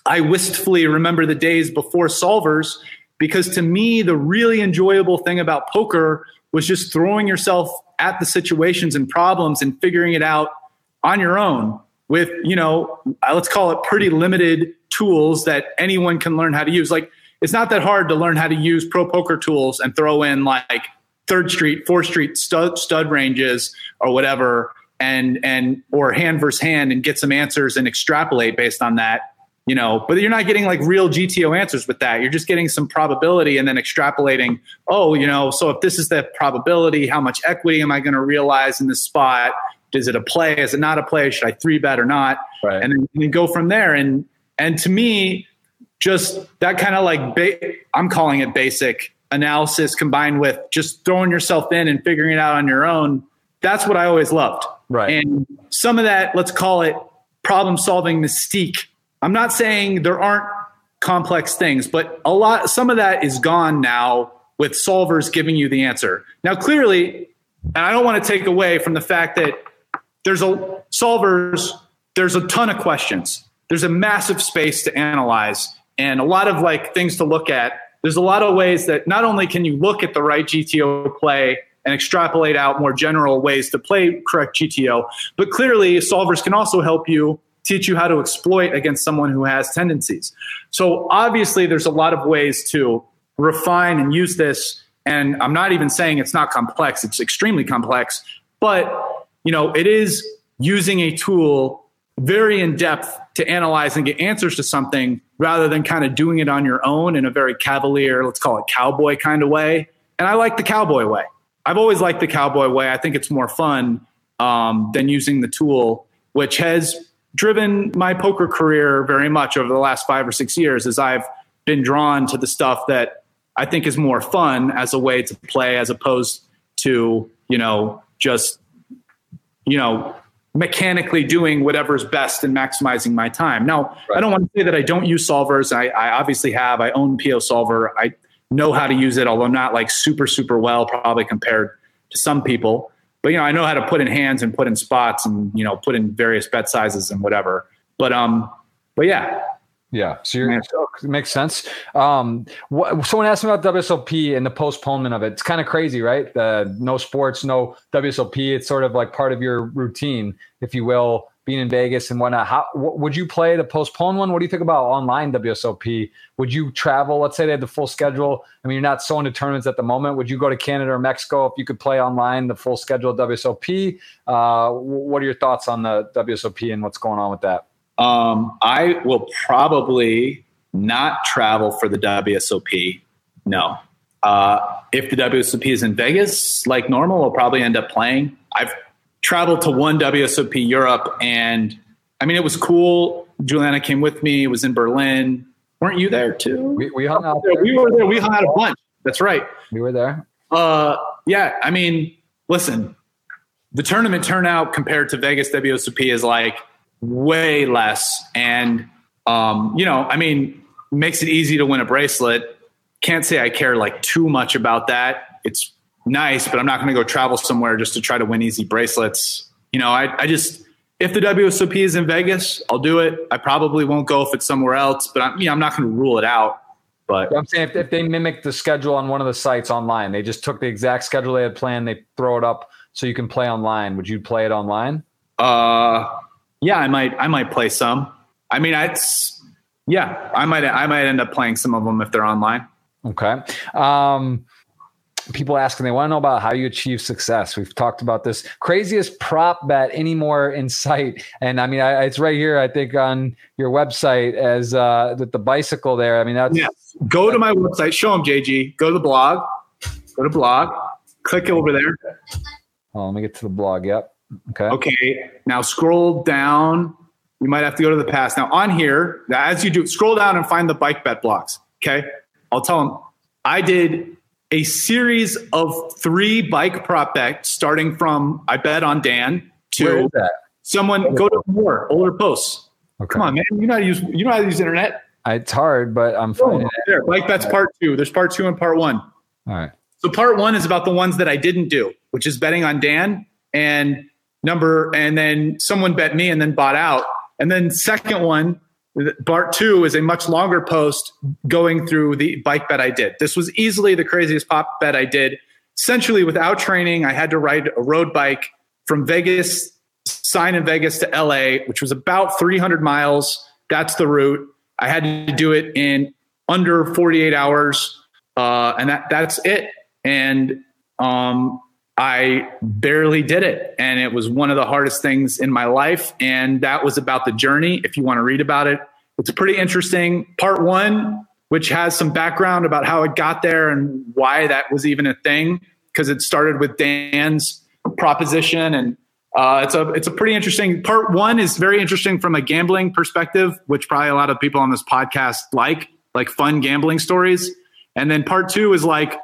I wistfully remember the days before solvers, because to me, the really enjoyable thing about poker was just throwing yourself at the situations and problems and figuring it out on your own with, you know, uh, let's call it pretty limited tools that anyone can learn how to use. Like it's not that hard to learn how to use ProPokerTools and throw in like third street, fourth street stud, stud ranges or whatever and and or hand versus hand and get some answers and extrapolate based on that you know but you're not getting like real gto answers with that. You're just getting some probability and then extrapolating oh you know so if this is the probability how much equity am i going to realize in this spot? Is it a play? Is it not a play? Should i three bet or not? Right. and then, then go from there. And and to me just that kind of like ba- i'm calling it basic analysis combined with just throwing yourself in and figuring it out on your own. That's what i always loved. Right. And some of that let's call it problem solving mystique I'm not saying there aren't complex things, but a lot, some of that is gone now with solvers giving you the answer. Now, clearly, and I don't want to take away from the fact that there's a solvers, there's a ton of questions. There's a massive space to analyze and a lot of like things to look at. There's a lot of ways that not only can you look at the right GTO play and extrapolate out more general ways to play correct GTO, but clearly solvers can also help you teach you how to exploit against someone who has tendencies. So obviously, there's a lot of ways to refine and use this. And I'm not even saying it's not complex; it's extremely complex. But you know, it is using a tool very in depth to analyze and get answers to something rather than kind of doing it on your own in a very cavalier, let's call it cowboy kind of way. And I like the cowboy way. I've always liked the cowboy way. I think it's more fun um, than using the tool, which has driven my poker career very much over the last five or six years as I've been drawn to the stuff that I think is more fun as a way to play as opposed to, you know, just, you know, mechanically doing whatever's best and maximizing my time. Now, right. I don't want to say that I don't use solvers. I, I obviously have. I own PioSolver. I know how to use it, although not like super, super well, probably compared to some people but you know, I know how to put in hands and put in spots and you know, put in various bet sizes and whatever. But um, but yeah, yeah, so you're, it makes sense. Um, what, someone asked me about WSOP and the postponement of it. It's kind of crazy, right? The no sports, no WSOP. It's sort of like part of your routine, if you will being in Vegas and whatnot. How would you play the postponed one? What do you think about online WSOP? Would you travel? Let's say they had the full schedule. I mean, you're not so into tournaments at the moment. Would you go to Canada or Mexico if you could play online the full schedule of WSOP? Uh, what are your thoughts on the WSOP and what's going on with that? Um, I will probably not travel for the WSOP. No. Uh, if the WSOP is in Vegas, like normal, I'll probably end up playing. I've traveled to one WSOP Europe, and I mean, it was cool. Juliana came with me. It was in Berlin. Weren't you there too? We, we hung out. There. We were there. We hung out a bunch. That's right. We were there. Uh, yeah. I mean, listen, the tournament turnout compared to Vegas WSOP is like way less, and um, you know, I mean, makes it easy to win a bracelet. Can't say I care like too much about that. It's nice, but I'm not going to go travel somewhere just to try to win easy bracelets. You know, I, I just if the WSOP is in Vegas, I'll do it. I probably won't go if it's somewhere else, but I'm, you know, I'm not going to rule it out. But I'm saying if, if, they mimic the schedule on one of the sites online, they just took the exact schedule they had planned, they throw it up so you can play online. Would you play it online? Uh, yeah, I might. I might play some. I mean, it's yeah, I might. I might end up playing some of them if they're online. Okay. Um, people asking they want to know about how you achieve success. We've talked about this. Craziest prop bet anymore in sight. And i mean I, it's right here i think on your website as uh with the bicycle there. I mean that's yeah. go to my website. Show them jg go to the blog. Go to blog. Click over there. Oh let me get to the blog. Yep. Okay. Okay. Now scroll down. You might have to go to the past. Now on here as you do scroll down and find the bike bet blocks. Okay? I'll tell them i did a series of three bike prop bets starting from I bet on Dan to someone go to more older posts. Okay. Come on, man. You know how to use you know how to use internet. It's hard, but I'm fine. there. Bike bets part two. There's part two and part one. All right. So part one is about the ones that I didn't do, which is betting on Dan and number, and then someone bet me and then bought out. And then second one Part two is a much longer post going through the bike bet I did. This was easily the craziest pop bet I did. Essentially, without training, I had to ride a road bike from Vegas, sign in Vegas to LA, which was about 300 miles. That's the route. I had to do it in under 48 hours, uh, and that that's it. And um, I barely did it, and it was one of the hardest things in my life. And that was about the journey. If you want to read about it, it's pretty interesting. Part one, which has some background about how it got there and why that was even a thing, because it started with Dan's proposition and uh, it's a it's a pretty interesting part. One is very interesting from a gambling perspective, which probably a lot of people on this podcast like, like fun gambling stories. And then part two is like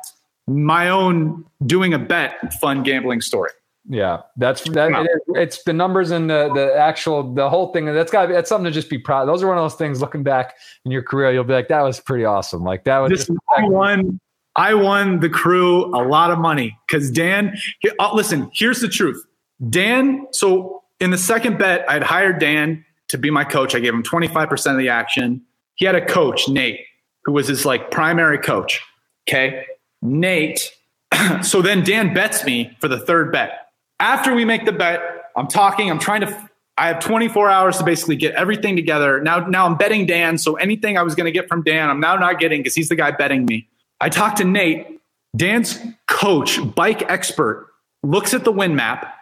my own doing a bet fun gambling story. Yeah, that's that. It, it's the numbers and the the actual the whole thing. That's got that's something to just be proud. Those are one of those things. Looking back in your career, you'll be like, that was pretty awesome. Like that was this just I won. I won the crew a lot of money because Dan. Uh, listen, here's the truth. Dan, so in the second bet, I'd hired Dan to be my coach. I gave him 25% of the action. He had a coach, Nate, who was his like primary coach. Okay. Nate. so then Dan bets me for the third bet. After we make the bet, I'm talking, I'm trying to I have 24 hours to basically get everything together. Now, now I'm betting Dan. So anything I was going to get from Dan, I'm now not getting because he's the guy betting me. I talked to Nate. Dan's coach, bike expert, looks at the wind map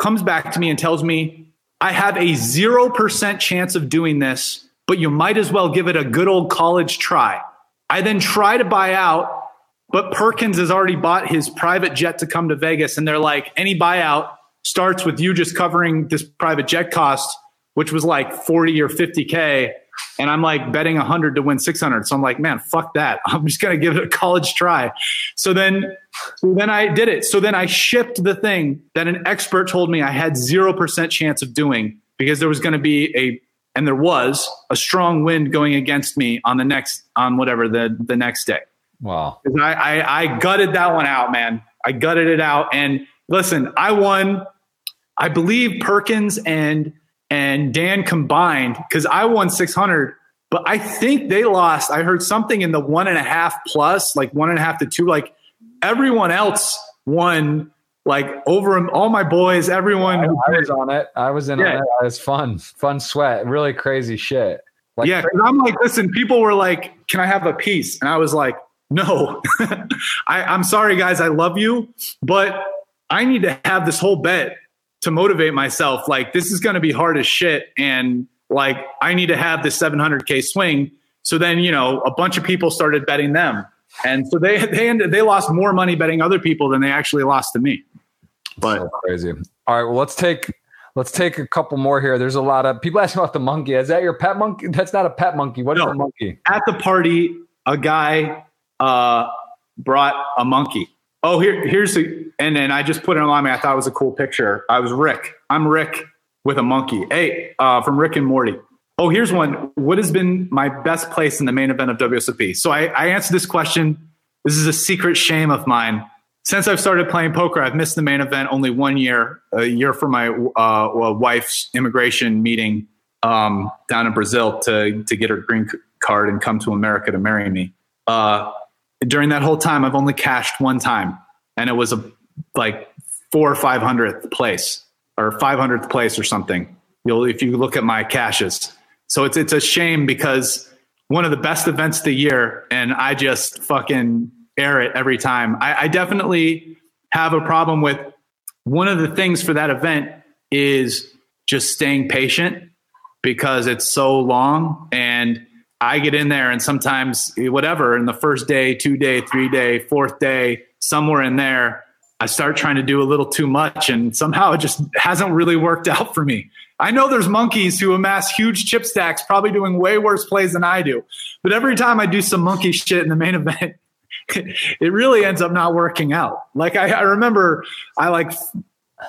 comes back to me and tells me, I have a 0% chance of doing this, but you might as well give it a good old college try. I then try to buy out, but Perkins has already bought his private jet to come to Vegas. And they're like, any buyout starts with you just covering this private jet cost, which was like 40 or 50K and I'm like betting 100 to win 600. So I'm like, man, fuck that. I'm just going to give it a college try. So then, so then I did it. So then I shipped the thing that an expert told me I had 0% chance of doing because there was going to be a, and there was a strong wind going against me on the next, on whatever the, the next day. Wow. I, I, I gutted that one out, man. I gutted it out. And listen, I won, I believe Perkins and and Dan combined because I won 600, but I think they lost. I heard something in the one and a half plus, like one and a half to two. Like everyone else won, like over all my boys, everyone. I, I was on it. I was in yeah. on it. It was fun, fun sweat, really crazy shit. Like, yeah, I'm like, listen, people were like, "Can I have a piece?" And I was like, "No, I, I'm sorry, guys. I love you, but I need to have this whole bet to motivate myself like this is going to be hard as shit and like I need to have this 700k swing. So then, you know, a bunch of people started betting them. And so they they ended, they lost more money betting other people than they actually lost to me. But so crazy. All right, well let's take let's take a couple more here. There's a lot of people asking about the monkey. Is that your pet monkey? That's not a pet monkey. What's no, a monkey? At the party, a guy uh, brought a monkey. Oh, here, here's the, and then I just put it on me. I thought it was a cool picture. I was Rick. I'm Rick with a monkey. Hey, uh, from Rick and Morty. Oh, here's one. What has been my best place in the main event of WSOP? So I, I answered this question. This is a secret shame of mine. Since I've started playing poker, I've missed the main event only one year, a year for my uh, well, wife's immigration meeting um, down in Brazil to, to get her green card and come to America to marry me. Uh, during that whole time, I've only cashed one time, and it was a like four or five hundredth place or five hundredth place or something. You'll if you look at my cashes. So it's it's a shame because one of the best events of the year, and I just fucking air it every time. I, I definitely have a problem with one of the things for that event is just staying patient because it's so long and I get in there and sometimes whatever in the first day, two day, three day, fourth day, somewhere in there, I start trying to do a little too much and somehow it just hasn't really worked out for me. I know there's monkeys who amass huge chip stacks, probably doing way worse plays than I do. But every time I do some monkey shit in the main event, it really ends up not working out. Like I, I remember I like,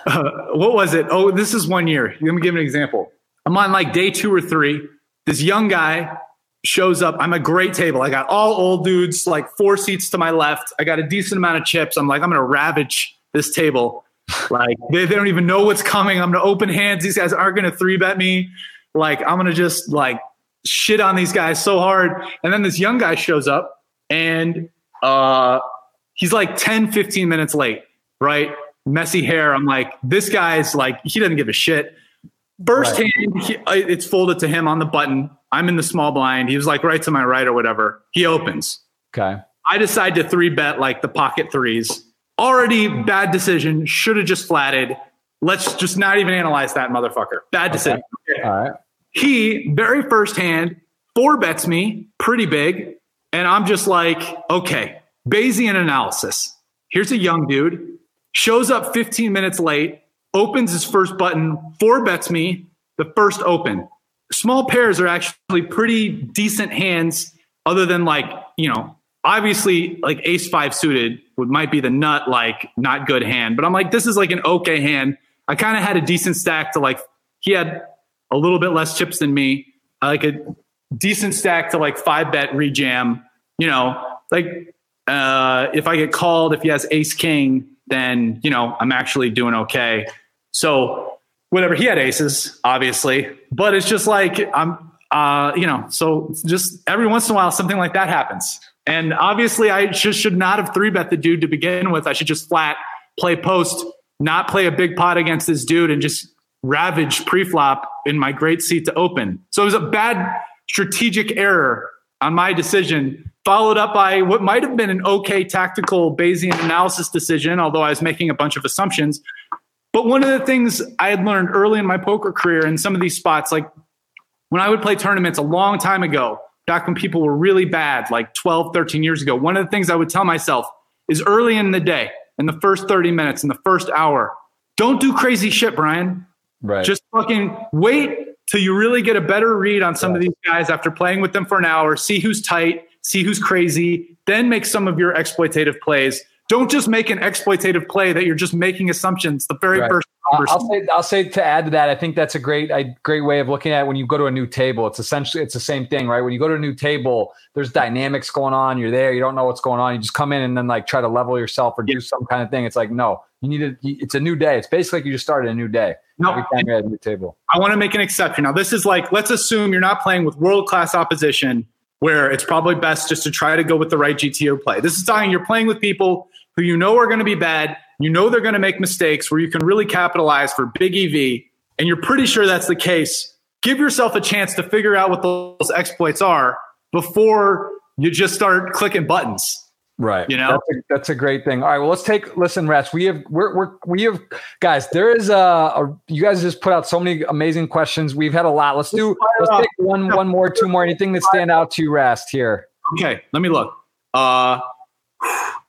uh, what was it? Oh, this is one year. Let me give an example. I'm on like day two or three. This young guy shows up. I'm a great table. I got all old dudes, like four seats to my left. I got a decent amount of chips. I'm like, I'm going to ravage this table. Like they, they don't even know what's coming. I'm going to open hands. These guys aren't going to three bet me. Like I'm going to just like shit on these guys so hard. And then this young guy shows up and uh, he's like 10, 15 minutes late, right? Messy hair. I'm like, this guy's like, he doesn't give a shit. First right. hand, he, it's folded to him on the button I'm in the small blind. He was like right to my right or whatever. He opens. Okay. I decide to three bet like the pocket threes. Already bad decision. Should have just flatted. Let's just not even analyze that motherfucker. Bad decision. Okay. All right. He very first hand four bets me pretty big. And I'm just like, okay, Bayesian analysis. Here's a young dude, shows up 15 minutes late, opens his first button, four bets me the first open. Small pairs are actually pretty decent hands, other than like, you know, obviously like ace five suited would might be the nut, like not good hand. But I'm like, this is like an okay hand. I kind of had a decent stack to like, he had a little bit less chips than me. I like a decent stack to like five bet rejam. You know, like uh, if I get called, if he has ace king, then you know I'm actually doing okay. So whatever he had aces, obviously, but it's just like I'm, uh, you know, so just every once in a while something like that happens. And obviously, I just should not have three bet the dude to begin with. I should just flat play post, not play a big pot against this dude, and just ravage pre-flop in my great seat to open. So it was a bad strategic error on my decision, followed up by what might have been an okay tactical Bayesian analysis decision, although I was making a bunch of assumptions. But one of the things I had learned early in my poker career in some of these spots, like when I would play tournaments a long time ago, back when people were really bad, like 12, 13 years ago, one of the things I would tell myself is early in the day, in the first 30 minutes, in the first hour, don't do crazy shit, Brian. Right. Just fucking wait till you really get a better read on some of these guys after playing with them for an hour, see who's tight, see who's crazy, then make some of your exploitative plays. Don't just make an exploitative play that you're just making assumptions the very right. first. I'll say, I'll say to add to that, I think that's a great, a great way of looking at it when you go to a new table. It's essentially it's the same thing, right? When you go to a new table, there's dynamics going on. You're there, you don't know what's going on. You just come in and then like try to level yourself or do some kind of thing. It's like no, you need to. It's a new day. It's basically like you just started a new day. No, every time you're at a new table. I want to make an exception. Now, this is like let's assume you're not playing with world class opposition, where it's probably best just to try to go with the right GTO play. This is talking you're playing with people who you know are going to be bad. You know they're going to make mistakes where you can really capitalize for big EV, and you're pretty sure that's the case. Give yourself a chance to figure out what those exploits are before you just start clicking buttons. Right. You know, that's a, that's a, great thing. All right. Well, let's take, listen, Rast, we have, we're, we're, we have, guys, there is a, a, you guys just put out so many amazing questions. We've had a lot. Let's do, let's take one, one more, two more, anything that stand out to you, Rast here. Okay. Let me look. Uh,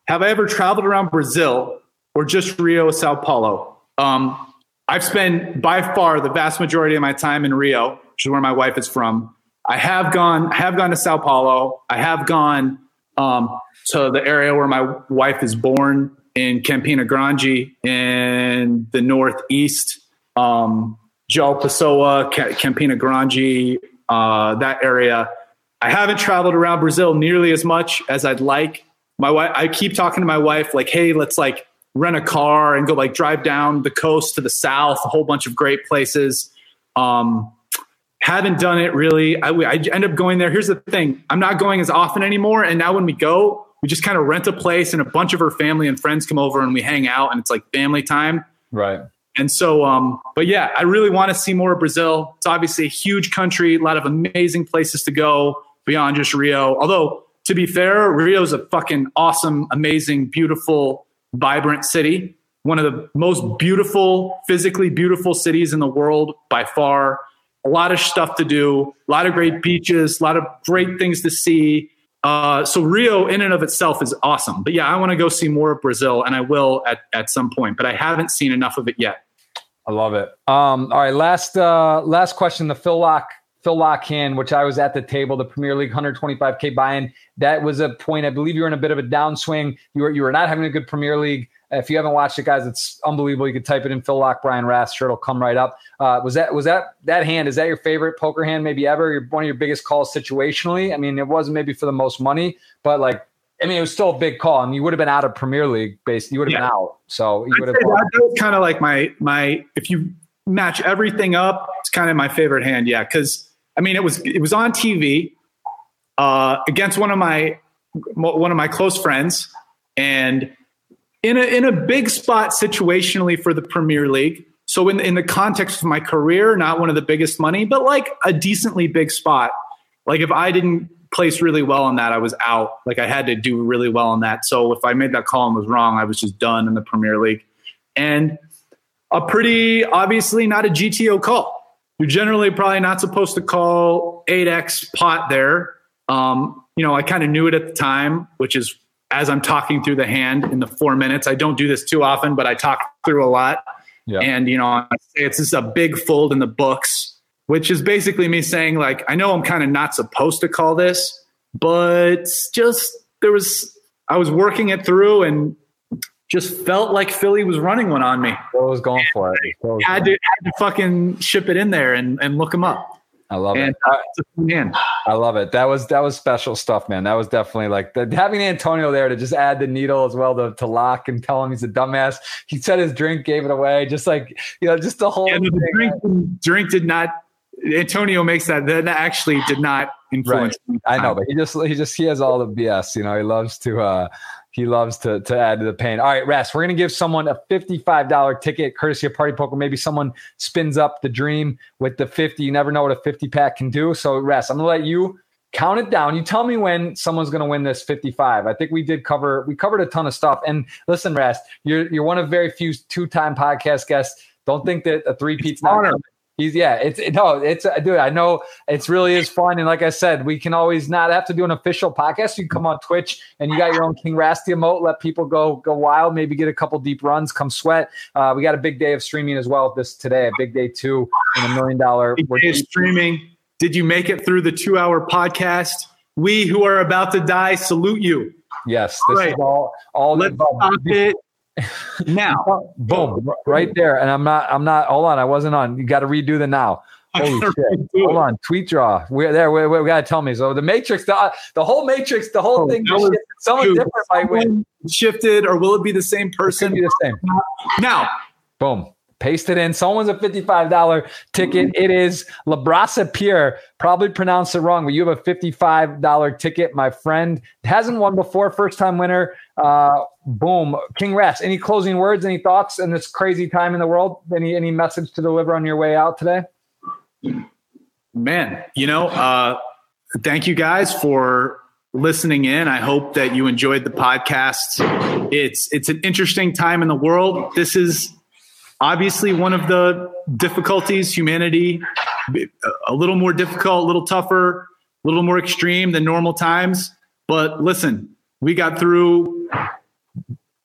have I ever traveled around Brazil or just Rio, Sao Paulo? Um, I've spent by far the vast majority of my time in Rio, which is where my wife is from. I have gone, I have gone to Sao Paulo. I have gone, um, to the area where my wife is born in Campina Grande in the northeast, um, João Pessoa, Campina Grande, uh, that area. I haven't traveled around Brazil nearly as much as I'd like. My wife, I keep talking to my wife, like, hey, let's like rent a car and go like drive down the coast to the south, a whole bunch of great places. Um, haven't done it really. I, I end up going there. Here's the thing I'm not going as often anymore. And now when we go, we just kind of rent a place and a bunch of her family and friends come over and we hang out and it's like family time. Right. And so, um, but yeah, I really want to see more of Brazil. It's obviously a huge country, a lot of amazing places to go beyond just Rio. Although, to be fair, Rio is a fucking awesome, amazing, beautiful, vibrant city. One of the most beautiful, physically beautiful cities in the world by far. A lot of stuff to do, a lot of great beaches, a lot of great things to see. Uh, so Rio in and of itself is awesome. But yeah, I want to go see more of Brazil and I will at, at some point, but I haven't seen enough of it yet. I love it. Um, all right. Last, uh, last question, the Phil Laak, Phil Laak hand, which I was at the table, the Premier League 125K buy-in. That was a point. I believe you were in a bit of a downswing. You were, you were not having a good Premier League. If you haven't watched it, guys, it's unbelievable. You could type it in Phil Laak, Brian Rast, sure it'll come right up. Uh, was that was that that hand? Is that your favorite poker hand, maybe ever? Your, One of your biggest calls situationally. I mean, it wasn't maybe for the most money, but like, I mean, it was still a big call, and you would have been out of Premier League based. You would have yeah. been out, so you would have. That was kind of like my my. If you match everything up, it's kind of my favorite hand. Yeah, because I mean, it was it was on TV uh, against one of my one of my close friends, and in a in a big spot situationally for the Premier League. So in in the context of my career, not one of the biggest money, but like a decently big spot. like if I didn't place really well on that, I was out. Like I had to do really well on that. So if I made that call and was wrong, I was just done in the Premier League. And a pretty obviously not a GTO call. You're generally probably not supposed to call 8x pot there. Um, you know, I kind of knew it at the time, which is as I'm talking through the hand in the four minutes. I don't do this too often, but I talk through a lot. Yeah. And, you know, it's just a big fold in the books, which is basically me saying, like, I know I'm kind of not supposed to call this, but just there was, I was working it through and just felt like Philly was running one on me. What was going for it? Had to, had to fucking ship it in there and, and look him up. I love and, it. Uh, I love it. That was that was special stuff, man. That was definitely like the, having Antonio there to just add the needle as well to, to lock and tell him he's a dumbass. He said his drink gave it away, just like you know, just the whole yeah, the drink, drink did not. Antonio makes that that actually did not influence. Right. I know, but he just he just he has all the BS. You know, he loves to uh he loves to, to add to the pain. All right, Ras, we're going to give someone a $55 ticket courtesy of Party Poker. Maybe someone spins up the dream with the 50. You never know what a 50 pack can do. So, Ras, I'm going to let you count it down. You tell me when someone's going to win this 55. I think we did cover, we covered a ton of stuff. And listen, Ras, you're, you're one of very few two time podcast guests. Don't think that a three peat's not coming. He's yeah, it's no, it's uh, dude. I know it's really is fun, and like I said, we can always not have to do an official podcast. You can come on Twitch, and you got your own King Rasty emote. Let people go go wild. Maybe get a couple deep runs. Come sweat. Uh, we got a big day of streaming as well. This today, a big day two, and a million dollar big day of streaming. Did you make it through the two hour podcast? We who are about to die salute you. Yes, this right. is all all. Let's stop it now. Boom, oh, right there. And I'm not, I'm not, hold on, I wasn't on. You got to redo the now. Holy shit. Hold on. Tweet draw. We're there. We, we, we got to tell me. So the Matrix, the, uh, the whole Matrix, the whole oh, thing, someone different might win. Shifted, or will it be the same person? be the same. Now. Boom. Paste it in. Someone's a $55 ticket. It is Labrasa Pierre. Probably pronounced it wrong, but you have a $55 ticket, my friend. Hasn't won before, first time winner. Uh, boom. King Ras, any closing words, any thoughts in this crazy time in the world? Any any message to deliver on your way out today? Man, you know, uh, thank you guys for listening in. I hope that you enjoyed the podcast. It's it's an interesting time in the world. This is obviously one of the difficulties humanity a little more difficult a little tougher a little more extreme than normal times. But listen we got through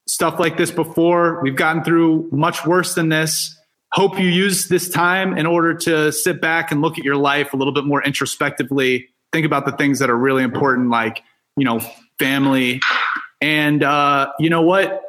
stuff like this before. We've gotten through much worse than this. Hope you use this time in order to sit back and look at your life a little bit more introspectively. Think about the things that are really important like you know family. And uh, you know what?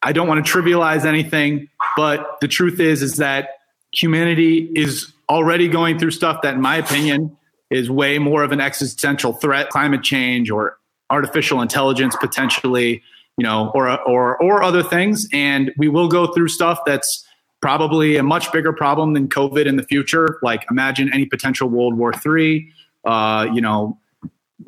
I don't want to trivialize anything, but the truth is is that humanity is already going through stuff that in my opinion is way more of an existential threat, climate change or artificial intelligence potentially, you know, or or or other things and we will go through stuff that's probably a much bigger problem than COVID in the future. Like imagine any potential World War III, uh, you know,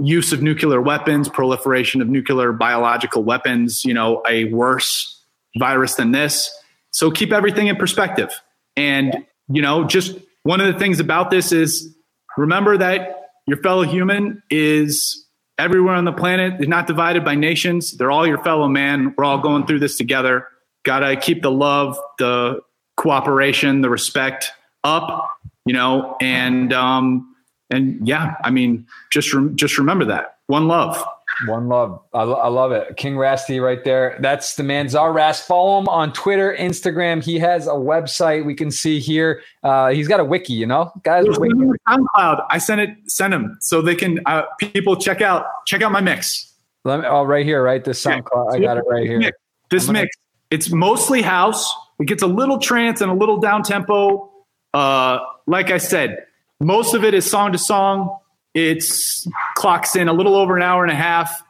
use of nuclear weapons, proliferation of nuclear biological weapons, you know, a worse virus than this. So keep everything in perspective. And, you know, just one of the things about this is remember that your fellow human is everywhere on the planet. They're not divided by nations. They're all your fellow man. We're all going through this together. Got to keep the love, the cooperation, the respect up, you know, and, um, and yeah, I mean, just, re- just remember that one love. One love. I, I, love it. King Rasty right there. That's the man Czar Ras. Follow him on Twitter, Instagram. He has a website we can see here. Uh, he's got a wiki, you know, guys. SoundCloud. I sent it, send him so they can uh, people check out check out my mix. Let me, oh, right here, right? This SoundCloud. I got it right here. This gonna, mix. It's mostly house. It gets a little trance and a little down tempo. Uh, like I said, most of it is song to song it's clocks in a little over an hour and a half.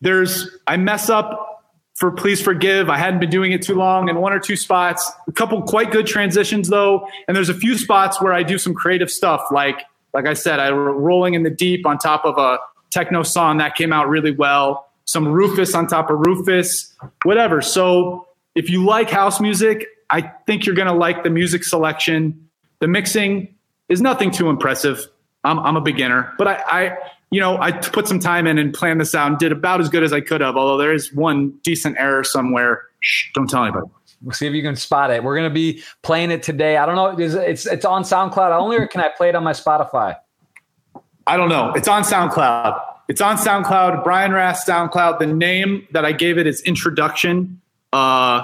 There's, I mess up for please forgive. I hadn't been doing it too long in one or two spots. A couple quite good transitions though. And there's a few spots where I do some creative stuff. Like, like I said, I were rolling in the deep on top of a techno song that came out really well. Some Rufus on top of Rufus, whatever. So if you like house music, I think you're going to like the music selection. The mixing is nothing too impressive I'm, I'm a beginner, but I, I, you know, I put some time in and planned this out and did about as good as I could have. Although there is one decent error somewhere. Shh, don't tell anybody. We'll see if you can spot it. We're gonna be playing it today. I don't know. It's it's on SoundCloud only, or can I play it on my Spotify? I don't know. It's on SoundCloud. It's on SoundCloud. Brian Rast SoundCloud. The name that I gave it is Introduction. Uh,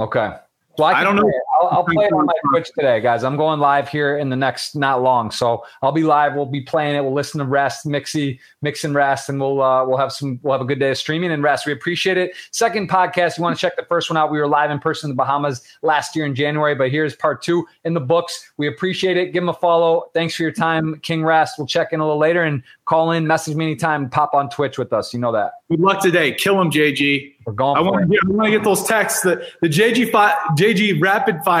okay. Well, I, I don't know. I'll, I'll, play it on my Twitch today, guys. I'm going live here in the next not long, so I'll be live. We'll be playing it. We'll listen to Rest, Mixy, Mix and Rest, and we'll uh, we'll have some. We'll have a good day of streaming and rest. We appreciate it. Second podcast, you want to check the first one out? We were live in person in the Bahamas last year in January, but here's part two in the books. We appreciate it. Give them a follow. Thanks for your time, King Rast. We'll check in a little later and call in, message me anytime, pop on Twitch with us. You know that. Good luck today. Kill him, JG. We're going. I want, to get, I want to get those texts. The, the JG fi- JG rapid fire.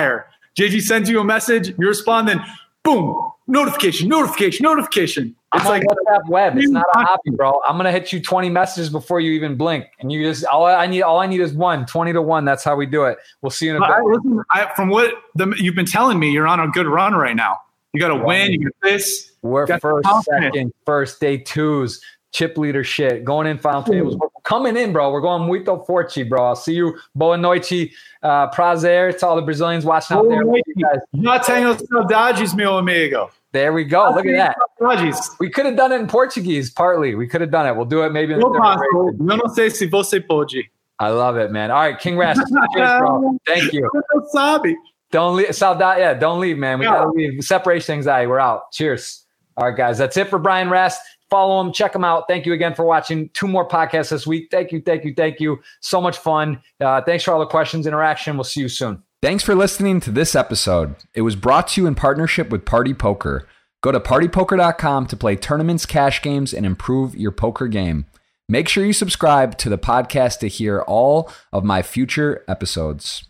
JG sends you a message. You respond, then boom, notification, notification, notification. It's I'm like WhatsApp web. It's not a hobby, bro. I'm gonna hit you 20 messages before you even blink, and you just all I need. All I need is one. 20 to one. That's how we do it. We'll see you in a bit. listen, I, from what the, you've been telling me, you're on a good run right now. You got to win. You got this. We're first, second, first day twos chip leader shit, going in final tables. We're coming in, bro. We're going muito forte, bro. I'll see you. Boa noite, uh, prazer. to all the Brazilians watching out there. Not tenho saudades, meu amigo. There we go. Look at that. We could have done it in Portuguese, partly. We could have done it. We'll do it maybe in the Eu não sei se você pode. I love it, man. All right, King Rast. Cheers, bro. Thank you. Sabe. Don't leave. Saudade. Yeah, don't leave, man. We gotta leave. Separation anxiety. We're out. Cheers. All right, guys. That's it for Brian Rast. Follow them, check them out. Thank you again for watching. Two more podcasts this week. Thank you, thank you, thank you. So much fun. Uh, thanks for all the questions, interaction. We'll see you soon. Thanks for listening to this episode. It was brought to you in partnership with Party Poker. Go to partypoker.com to play tournaments, cash games, and improve your poker game. Make sure you subscribe to the podcast to hear all of my future episodes.